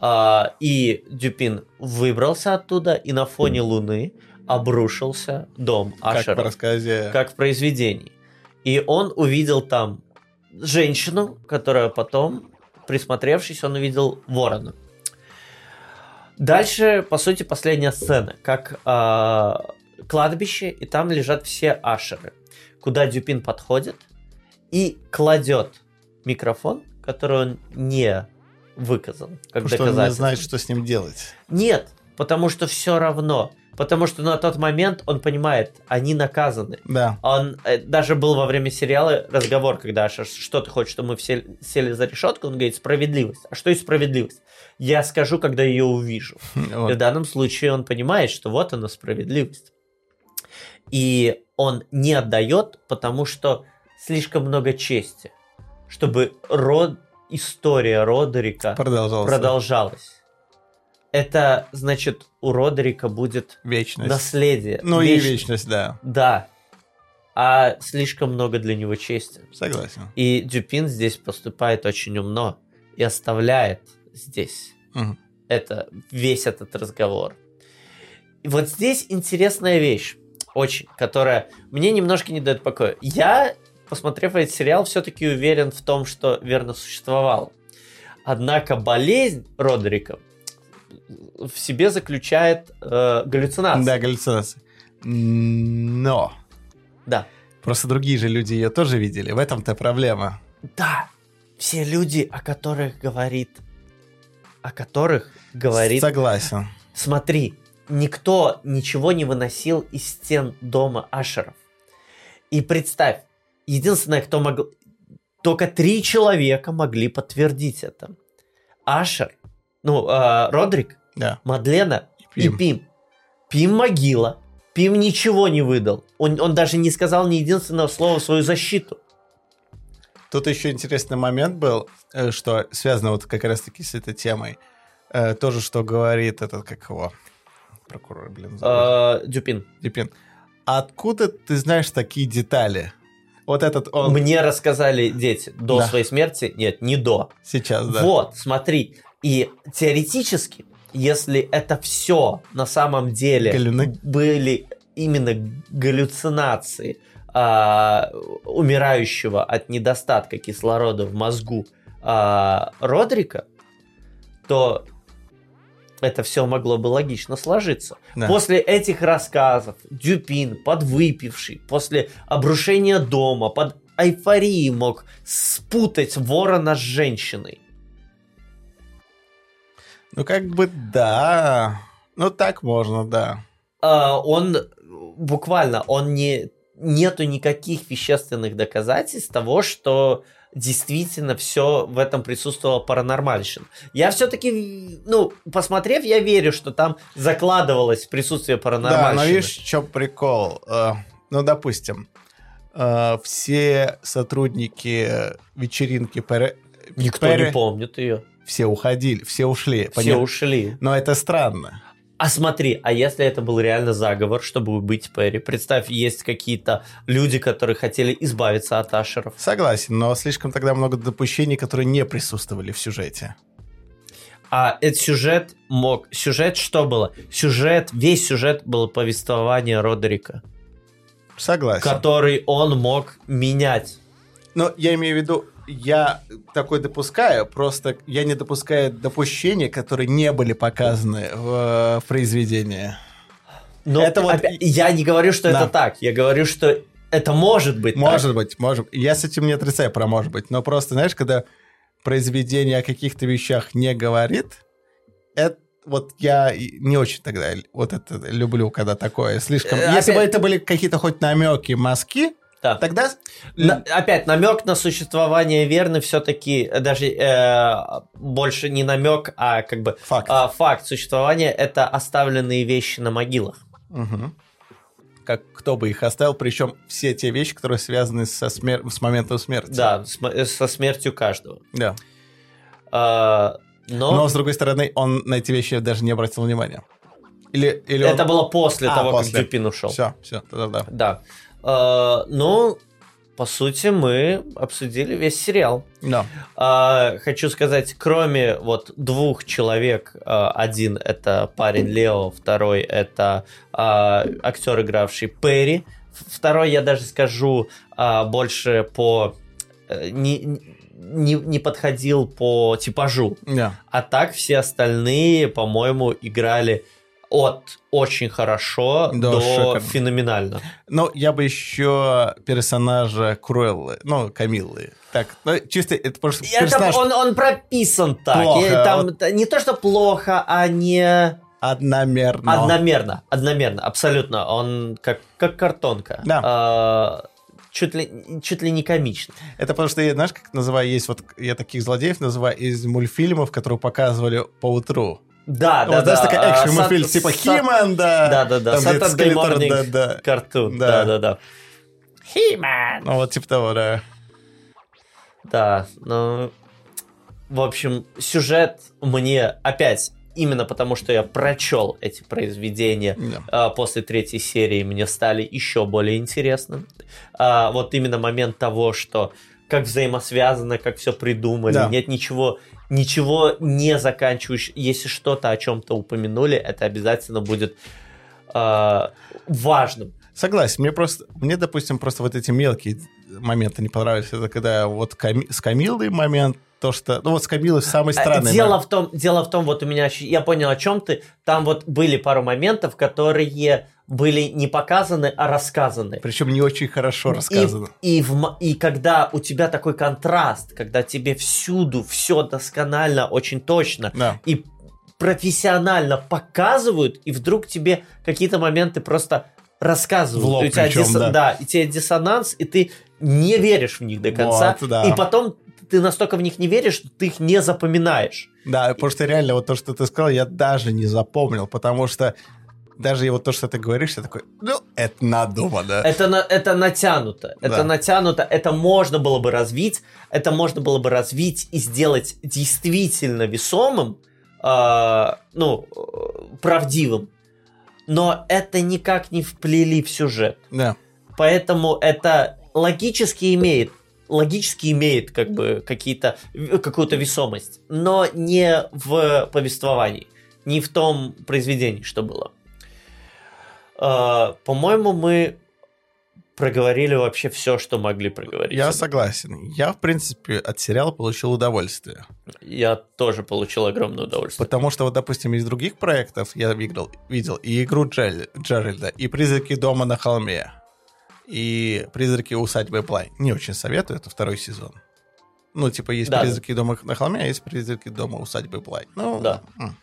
S2: А, и Дюпин выбрался оттуда, и на фоне луны обрушился дом
S1: Как
S2: Ашера.
S1: по рассказе.
S2: как в произведении. И он увидел там женщину, которая потом, присмотревшись, он увидел ворона. Дальше, по сути, последняя сцена, как а, кладбище, и там лежат все ашеры, куда Дюпин подходит и кладет микрофон, который он не выказал, как
S1: Потому что он не знает, что с ним делать.
S2: Нет, потому что все равно. Потому что на тот момент он понимает, они наказаны.
S1: Да.
S2: Он э, даже был во время сериала разговор, когда Аша, что ты хочешь, чтобы мы все сели за решетку? Он говорит, справедливость. А что есть справедливость? Я скажу, когда ее увижу. *laughs* И в
S1: Вот.
S2: данном случае он понимает, что вот она справедливость. И он не отдает, потому что слишком много чести, чтобы род, история Родерика
S1: Продолжался.
S2: продолжалась. Это значит, у Родерика будет
S1: Вечность.
S2: наследие.
S1: Ну и
S2: вечность.
S1: вечность, да.
S2: Да. А слишком много для него чести.
S1: Согласен.
S2: И Дюпин здесь поступает очень умно и оставляет здесь
S1: Мгм.
S2: это, весь этот разговор. И вот здесь интересная вещь, очень, которая мне немножко не дает покоя. Я, посмотрев этот сериал, все-таки уверен в том, что верно существовал. Однако болезнь Родерика в себе заключает э, галлюцинации.
S1: Да, галлюцинации. Но
S2: да.
S1: просто другие же люди ее тоже видели. В этом-то проблема.
S2: Да, все люди, о которых говорит, о которых говорит,
S1: Согласен.
S2: смотри, никто ничего не выносил из стен дома Ашеров. И представь, единственное, кто могл, только три человека могли подтвердить это. Ашер, ну, э, Родрик,
S1: Да.
S2: Мадлена и
S1: Пим.
S2: Пим. Пим могила. Пим ничего не выдал. Он, он даже не сказал ни единственного слова в свою защиту.
S1: Тут еще интересный момент был, э, что связано вот как раз-таки с этой темой. Э, Тоже, что говорит этот, как его, прокурор, блин, забыл.
S2: Э, Дюпин.
S1: Дипин. Откуда ты знаешь такие детали? Вот этот он
S2: Мне рассказали дети до
S1: Да.
S2: своей смерти. Нет, не до.
S1: сейчас, да.
S2: Вот, смотри. И теоретически, если это все на самом деле
S1: Галюны.
S2: были именно галлюцинации а, умирающего от недостатка кислорода в мозгу а, Родрика, то это все могло бы логично сложиться.
S1: Да.
S2: После этих рассказов Дюпин, подвыпивший, после обрушения дома, под эйфорией мог спутать ворона с женщиной.
S1: Ну, как бы да. Ну, так можно, да.
S2: А, он буквально, он не нету никаких вещественных доказательств того, что действительно все в этом присутствовало паранормальщин. Я все-таки, ну, посмотрев, я верю, что там закладывалось присутствие
S1: Да,
S2: паранормальщины.
S1: но видишь, что прикол? Э, Ну, допустим, э, все сотрудники вечеринки Пере-
S2: Никто
S1: Пере-
S2: не помнит ее.
S1: все уходили, все ушли.
S2: Все
S1: понятно?
S2: ушли.
S1: Но это странно.
S2: А смотри, а если это был реально заговор, чтобы убить Перри? Представь, есть какие-то люди, которые хотели избавиться от Ашеров.
S1: Согласен, но слишком тогда много допущений, которые не присутствовали в сюжете.
S2: А этот сюжет мог... Сюжет что было? Сюжет, весь сюжет был повествование Родерика,
S1: Согласен.
S2: который он мог менять.
S1: Но я имею в виду, я такой допускаю, просто я не допускаю допущения, которые не были показаны в, в произведении.
S2: Но
S1: Это вот-
S2: опять- я не говорю, что
S1: Да.
S2: это так. Я говорю, что это может быть
S1: Может
S2: так.
S1: быть, может. Я с этим не отрицаю про может быть, но просто, знаешь, когда произведение о каких-то вещах не говорит, это вот я не очень тогда вот это люблю, когда такое слишком...
S2: Э,
S1: Если бы это были какие-то хоть намеки, мазки,
S2: Да.
S1: тогда...
S2: На- опять намек на существование верны все-таки даже э, больше не намек, а как бы
S1: Факт.
S2: а, факт существования это оставленные вещи на могилах.
S1: Мгм. Как кто бы их оставил, причем все те вещи, которые связаны со смер- с моментом смерти.
S2: Да, с э, со смертью каждого.
S1: Да.
S2: А, но,
S1: Но, с другой стороны, он на эти вещи даже не обратил внимания. Или, или
S2: это
S1: он...
S2: было после
S1: А,
S2: того,
S1: после.
S2: как Дюпин ушел.
S1: Все, все, да-да-да.
S2: Да. А, ну, по сути, мы обсудили весь сериал.
S1: Да.
S2: А, хочу сказать, кроме вот двух человек, а, один это парень Лео, второй это а, актер, игравший Перри, второй я даже скажу а, больше по э, не, не, не подходил по типажу,
S1: Да.
S2: а так все остальные, по-моему, играли от очень хорошо
S1: Да,
S2: до
S1: шикарно.
S2: феноменально.
S1: Ну, я бы еще персонажа Круэллы, ну, Камиллы. Так, ну, чисто это просто
S2: это
S1: персонаж
S2: он, он прописан так.
S1: Плохо,
S2: И там
S1: вот.
S2: не то, что плохо, а не
S1: одномерно.
S2: одномерно. Одномерно, абсолютно. Он как, как картонка.
S1: Да.
S2: А, чуть, ли, чуть ли не комично.
S1: Это потому что, я, знаешь, как называю, есть вот, я таких злодеев называю из мультфильмов, которые показывали по утру.
S2: Да, да,
S1: вот,
S2: да.
S1: знаешь, такая
S2: а,
S1: экшен мультфильм,
S2: Сат-
S1: типа Химан, да.
S2: Да, да, да. Saturday Morning
S1: да, да. Да.
S2: Да. Химан.
S1: Ну, вот типа того, да.
S2: Да, ну, в общем, сюжет мне опять, именно потому что я прочел эти произведения
S1: Да.
S2: а, после третьей серии, мне стали еще более интересным. А, вот именно момент того, что как взаимосвязано, как все придумали,
S1: Да.
S2: нет ничего, ничего не заканчивающего. Если что-то о чем-то упомянули, это обязательно будет а, важным.
S1: Согласен, мне просто, мне, допустим, просто вот эти мелкие моменты не понравились. Это когда вот Ками- с Камилой момент, то, что... Ну, вот с Камилой самый
S2: А,
S1: странный
S2: Дело
S1: момент.
S2: в том, дело в том, вот у меня, я понял, о чем ты. Там вот были пару моментов, которые были не показаны, а рассказаны.
S1: Причем не очень хорошо рассказано.
S2: И, и, в и когда у тебя такой контраст, когда тебе всюду все досконально, очень точно
S1: Да.
S2: и профессионально показывают, и вдруг тебе какие-то моменты просто рассказывают.
S1: В лоб
S2: И у тебя
S1: причем,
S2: дисо-
S1: да.
S2: и тебе диссонанс, и ты не веришь в них до конца.
S1: Вот, да.
S2: И потом ты настолько в них не веришь, что ты их не запоминаешь.
S1: Да, потому что реально вот то, что ты сказал, я даже не запомнил, потому что даже вот то, что ты говоришь, я такой, ну, это надумано.
S2: Это, на- это натянуто. Это
S1: Да.
S2: натянуто. Это можно было бы развить. Это можно было бы развить и сделать действительно весомым, а, ну, э, правдивым. Но это никак не вплели в сюжет.
S1: Да.
S2: Поэтому это логически имеет логически имеет как бы какие-то какую-то весомость, но не в повествовании, не в том произведении, что было. А, По-моему, мы проговорили вообще все, что могли проговорить.
S1: Я согласен. Я, в принципе, от сериала получил удовольствие.
S2: Я тоже получил огромное удовольствие.
S1: Потому что, вот, допустим, из других проектов я видел, видел и игру Джель- Джеральда, и «Призраки дома на холме», и «Призраки усадьбы Блай». Не очень советую, это второй сезон. Ну, типа, есть
S2: Да.
S1: «Призраки дома на холме», а есть «Призраки дома усадьбы Блай». Ну,
S2: Да.
S1: м.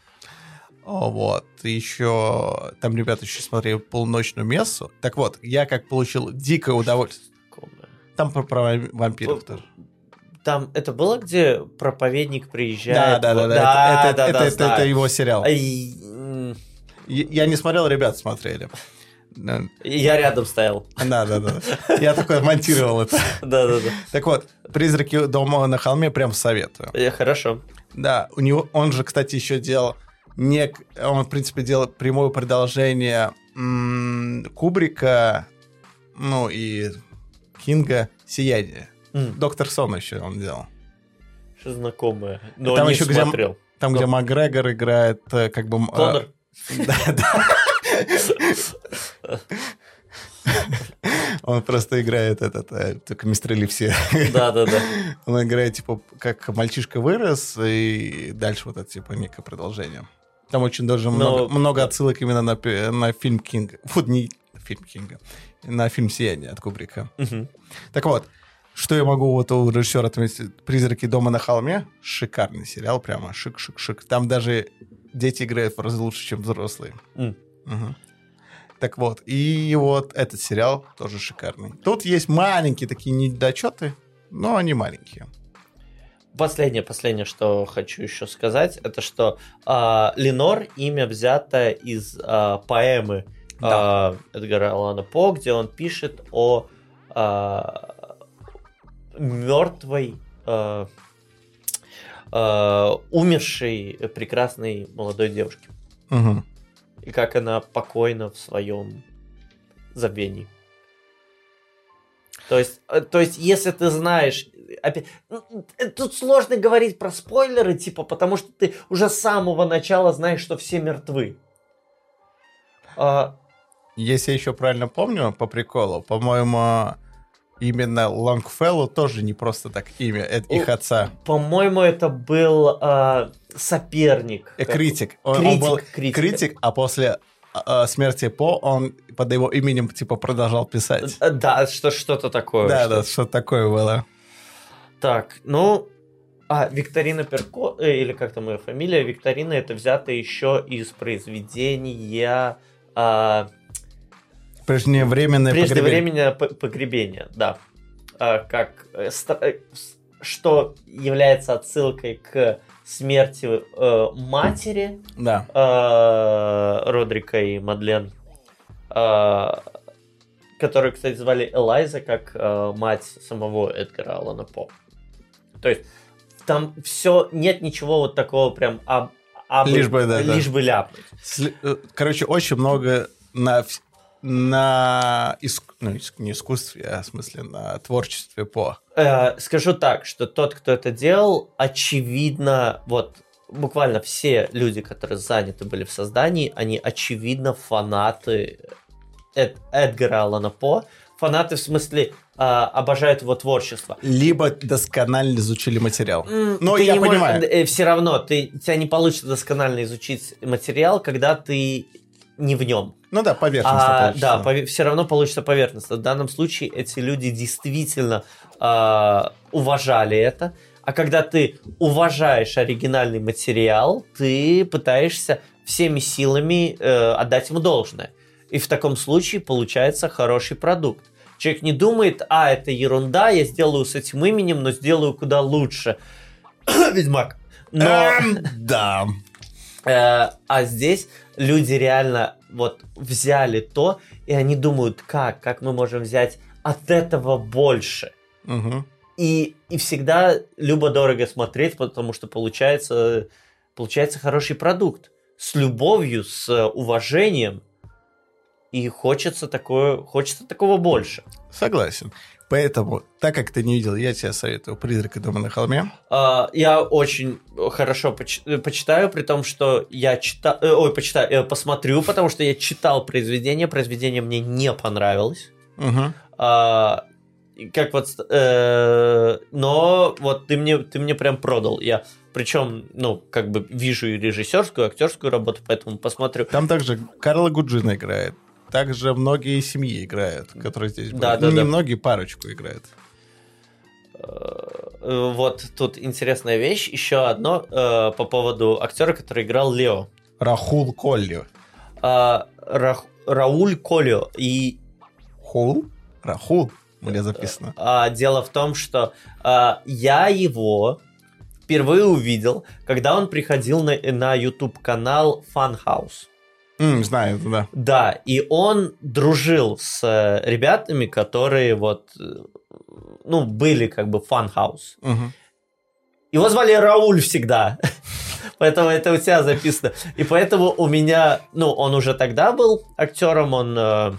S1: О, вот. Еще там ребята еще смотрели полночную мессу. Так вот, я как получил дикое удовольствие. Там про, про вампиров тоже.
S2: Там это было, где проповедник
S1: Да,
S2: приезжает?
S1: да, да,
S2: Вот-
S1: да. Это, это,
S2: да,
S1: это,
S2: да,
S1: это- это его сериал.
S2: М,
S1: Я я не смотрел, ребят смотрели. Да,
S2: Я рядом стоял.
S1: да, да. да. Я такой монтировал это.
S2: Да, да, да.
S1: Так вот, «Призраки дома на холме» прям советую.
S2: Э, Хорошо.
S1: Да, у него, он же, кстати, еще делал нек, он, в принципе, делал прямое продолжение м, Кубрика, ну и Кинга «Сияние».
S2: М,
S1: Доктор Сон еще он делал.
S2: Что знакомое. Но
S1: Там
S2: не
S1: еще где-
S2: смотрел.
S1: Там, где Макгрегор играет э, как бы... э,
S2: Конор. *laughs*
S1: Да, да. Он просто играет этот, э, только мистерли все.
S2: Да, да, да.
S1: Он играет, типа, как мальчишка вырос, и дальше вот это, типа, некое продолжение. Там очень даже
S2: Но-
S1: много, много отсылок именно на, на фильм Кинга. Вот не фильм Кинга, на фильм «Сияние» от Кубрика.
S2: Мгм.
S1: Так вот, Что я могу вот у режиссера отметить? «Призраки дома на холме» — шикарный сериал, прямо шик-шик-шик. Там даже дети играют в разы лучше, чем взрослые.
S2: М.
S1: Мгм. Так вот, и вот этот сериал тоже шикарный. Тут есть маленькие такие недочеты, но они маленькие.
S2: Последнее, последнее, что хочу еще сказать, это что а, Ленор имя взято из а, поэмы а, Эдгара Алана По, где он пишет о мертвой, а, а, умершей прекрасной молодой девушке.
S1: Мгм.
S2: И как она покойна в своем забвении. То есть, э, то есть, если ты знаешь, опять, э, тут сложно говорить про спойлеры, типа, потому что ты уже с самого начала знаешь, что все мертвы. А,
S1: Если я еще правильно помню, по приколу, по-моему, именно Лонгфеллу тоже не просто так имя, это их отца.
S2: по-моему, это был а, соперник.
S1: Э, критик. Он, он
S2: Критик,
S1: был
S2: критик.
S1: критик, а после э, смерти По он под его именем типа продолжал писать.
S2: Э, Да, что, что-то такое.
S1: Да,
S2: что-
S1: да, что такое было.
S2: Так, ну, а, Викторина Перко, э, или как там ее фамилия, Викторина, это взято еще из произведения а,
S1: Преждевременное погребение.
S2: преждевременное п- погребение, да. А, как, э, э, что является отсылкой к смерти э, матери
S1: Да.
S2: э, Родрика и Мадлен, э, которую, кстати, звали Элайза, как э, мать самого Эдгара Алана По. То есть там все, нет ничего вот такого прям аб- абы-
S1: Лишь бы, да, да.
S2: лишь бы ляпнуть.
S1: Э, Короче, очень много на, на иск- ну, не искусстве, а в смысле на творчестве По.
S2: Э, скажу так, что тот, кто это делал, очевидно, вот буквально все люди, которые заняты были в создании, они очевидно фанаты Эд- Эдгара Алана По. Фанаты в смысле а, обожают его творчество.
S1: Либо досконально изучили материал. Ну,
S2: ты
S1: я
S2: не можешь-
S1: понимаю.
S2: э, все равно ты, тебя не получится досконально изучить материал, когда ты не в нем.
S1: Ну да, поверхностно
S2: А,
S1: получится.
S2: да, все равно получится поверхностно. В данном случае эти люди действительно а, уважали это. А когда ты уважаешь оригинальный материал, ты пытаешься всеми силами э, отдать ему должное. И в таком случае получается хороший продукт. Человек не думает, а, это ерунда, я сделаю с этим именем, но сделаю куда лучше. *coughs* Ведьмак. Но...
S1: Эм, *laughs* да.
S2: Э, а здесь люди реально вот взяли то, и они думают, как, как мы можем взять от этого больше.
S1: Мгм.
S2: И, и всегда любо-дорого смотреть, потому что получается, получается хороший продукт. С любовью, с э, уважением. И хочется, такое, хочется такого больше.
S1: Согласен. Поэтому, так как ты не видел, я тебе советую «Призрак дома на холме».
S2: А, Я очень хорошо поч- э, почитаю, при том, что я читаю, ой, почитаю, э, посмотрю, потому что я читал произведение, произведение мне не понравилось.
S1: Мгм.
S2: А, как вот, э, но вот ты мне, ты мне прям продал. Я причем, ну, как бы вижу и режиссерскую, и актерскую работу, поэтому посмотрю.
S1: Там также Карла Гуджина играет. Также многие семьи играют, которые здесь были.
S2: Да, да,
S1: ну, не
S2: да.
S1: многие, парочку играют.
S2: Э, Вот тут интересная вещь. Еще одно э, по поводу актера, который играл Лео.
S1: Рахул Колли.
S2: А, Рах- Рауль Колио. И
S1: Хул? Рахул? Меня записано.
S2: А, дело в том, что а, я его впервые увидел, когда он приходил на, на YouTube канал Funhouse.
S1: М, знаю, да.
S2: Да, и он дружил с э, ребятами, которые вот, э, ну, были как бы Funhouse.
S1: Мгм.
S2: Его звали Рауль всегда. *laughs* Поэтому это у тебя записано. И поэтому у меня, ну, он уже тогда был актером, он, э,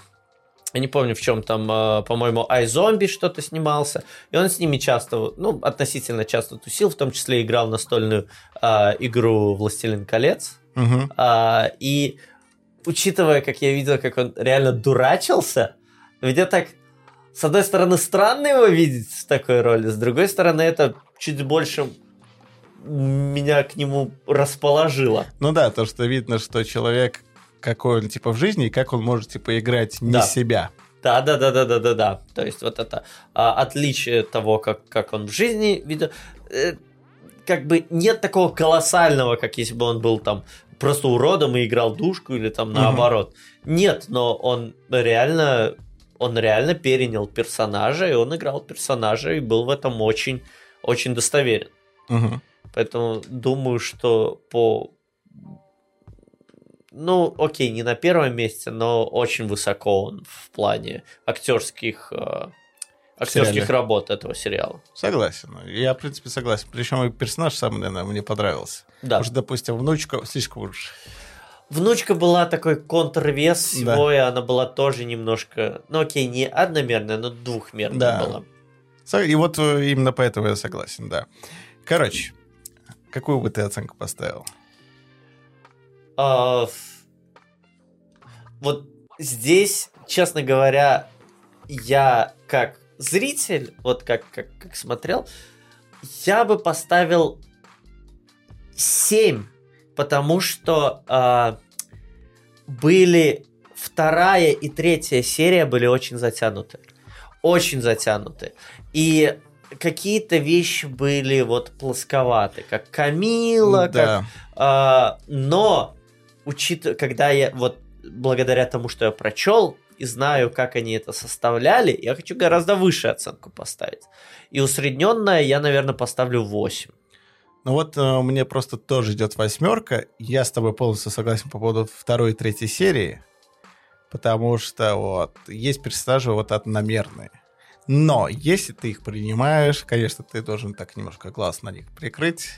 S2: я не помню в чем там, э, по-моему, iZombie что-то снимался. И он с ними часто, ну, относительно часто тусил, в том числе играл настольную э, игру «Властелин колец». А, и учитывая, как я видел, как он реально дурачился, ведь это так, с одной стороны, странно его видеть в такой роли, с другой стороны, это чуть больше меня к нему расположило.
S1: Ну да, то, что видно, что человек, какой он типа в жизни, и как он может типа играть не
S2: Да.
S1: себя.
S2: Да, да, да, да, да, да, да. То есть вот это а, отличие того, как, как он в жизни видел. Э, как бы нет такого колоссального, как если бы он был там просто уродом и играл душку или там наоборот. Нет, но он реально он реально перенял персонажа, и он играл персонажа, и был в этом очень, очень достоверен.
S1: Мгм.
S2: Поэтому думаю, что по... Ну, окей, не на первом месте, но очень высоко он в плане актерских, э, актерских
S1: сериале.
S2: работ этого сериала.
S1: Согласен. Я, в принципе, согласен. Причем и персонаж сам, наверное, мне понравился.
S2: Да.
S1: Может, допустим, внучка слишком уж...
S2: Внучка была такой контрвес
S1: Да.
S2: всего, и она была тоже немножко, ну окей, не одномерная, но двухмерная
S1: Да.
S2: была.
S1: И вот э, именно поэтому я согласен, да. Короче, какую бы ты оценку поставил?
S2: А, вот здесь, честно говоря, я как зритель, вот как, как, как смотрел, я бы поставил 7, потому что а, были вторая и третья серия были очень затянуты. Очень затянуты. И какие-то вещи были вот плосковаты, как Камила, как
S1: да.
S2: а, но, учитывая, когда я вот благодаря тому, что я прочел и знаю, как они это составляли, я хочу гораздо выше оценку поставить. И усредненная я, наверное, поставлю 8.
S1: Ну вот э, мне просто тоже идет восьмерка. Я с тобой полностью согласен по поводу второй и третьей серии. Потому что вот есть персонажи вот одномерные. Но если ты их принимаешь, конечно, ты должен так немножко глаз на них прикрыть.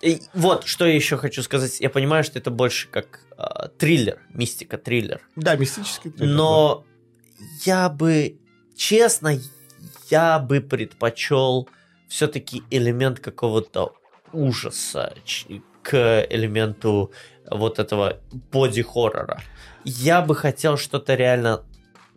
S2: И вот, что я еще хочу сказать. Я понимаю, что это больше как а, триллер, мистика-триллер.
S1: Да, мистический триллер,
S2: Но я бы, честно, я бы предпочел все-таки элемент какого-то ужаса к элементу вот этого боди-хоррора. Я бы хотел что-то реально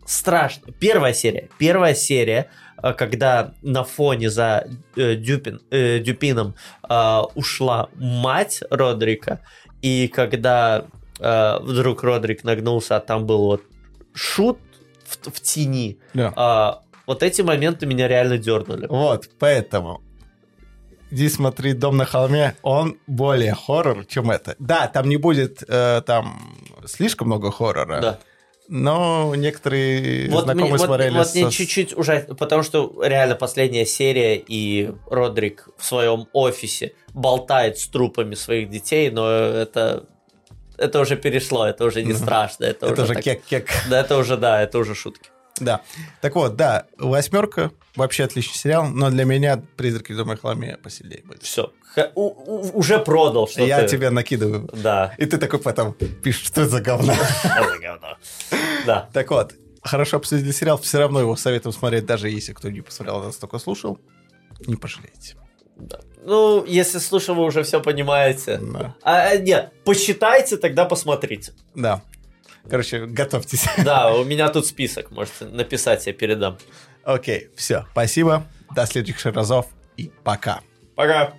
S2: страшное. Первая серия. Первая серия, э, когда на фоне за э, Дюпин, э, Дюпином э, ушла мать Родрика, и когда э, вдруг Родрик нагнулся, а там был вот шут в, в тени,
S1: да.
S2: а, вот эти моменты меня реально дернули.
S1: Вот, поэтому иди смотри «Дом на холме», он более хоррор, чем это. Да, там не будет э, там слишком много хоррора,
S2: Да.
S1: но некоторые
S2: Вот
S1: знакомые
S2: мне, вот-
S1: смотрели
S2: вот мне
S1: со-
S2: чуть-чуть ужасно, потому что реально последняя серия, и Родрик в своем офисе болтает с трупами своих детей, но это, это уже перешло, это уже не страшно. Это,
S1: Это уже кек-кек.
S2: Да, это уже, да, это уже шутки.
S1: Да. Так вот, да, «Восьмерка» вообще отличный сериал, но для меня «Призраки на холме» посильнее будет.
S2: Все. уже продал, что
S1: Я
S2: ты-
S1: тебе накидываю.
S2: Да.
S1: И ты такой потом пишешь, что это за говно. *laughs*
S2: Это говно. Да.
S1: Так вот, хорошо обсудили сериал, все равно его советую смотреть, даже если кто не посмотрел, а нас только слушал. Не пожалеете.
S2: да. Ну, если слушал, вы уже все понимаете.
S1: Да.
S2: А, а, нет, посчитайте, тогда посмотрите.
S1: Да. Короче, готовьтесь. *laughs*
S2: Да, у *laughs* меня тут список, можете написать, я передам.
S1: Окей, все, спасибо. До следующих разов и пока.
S2: Пока.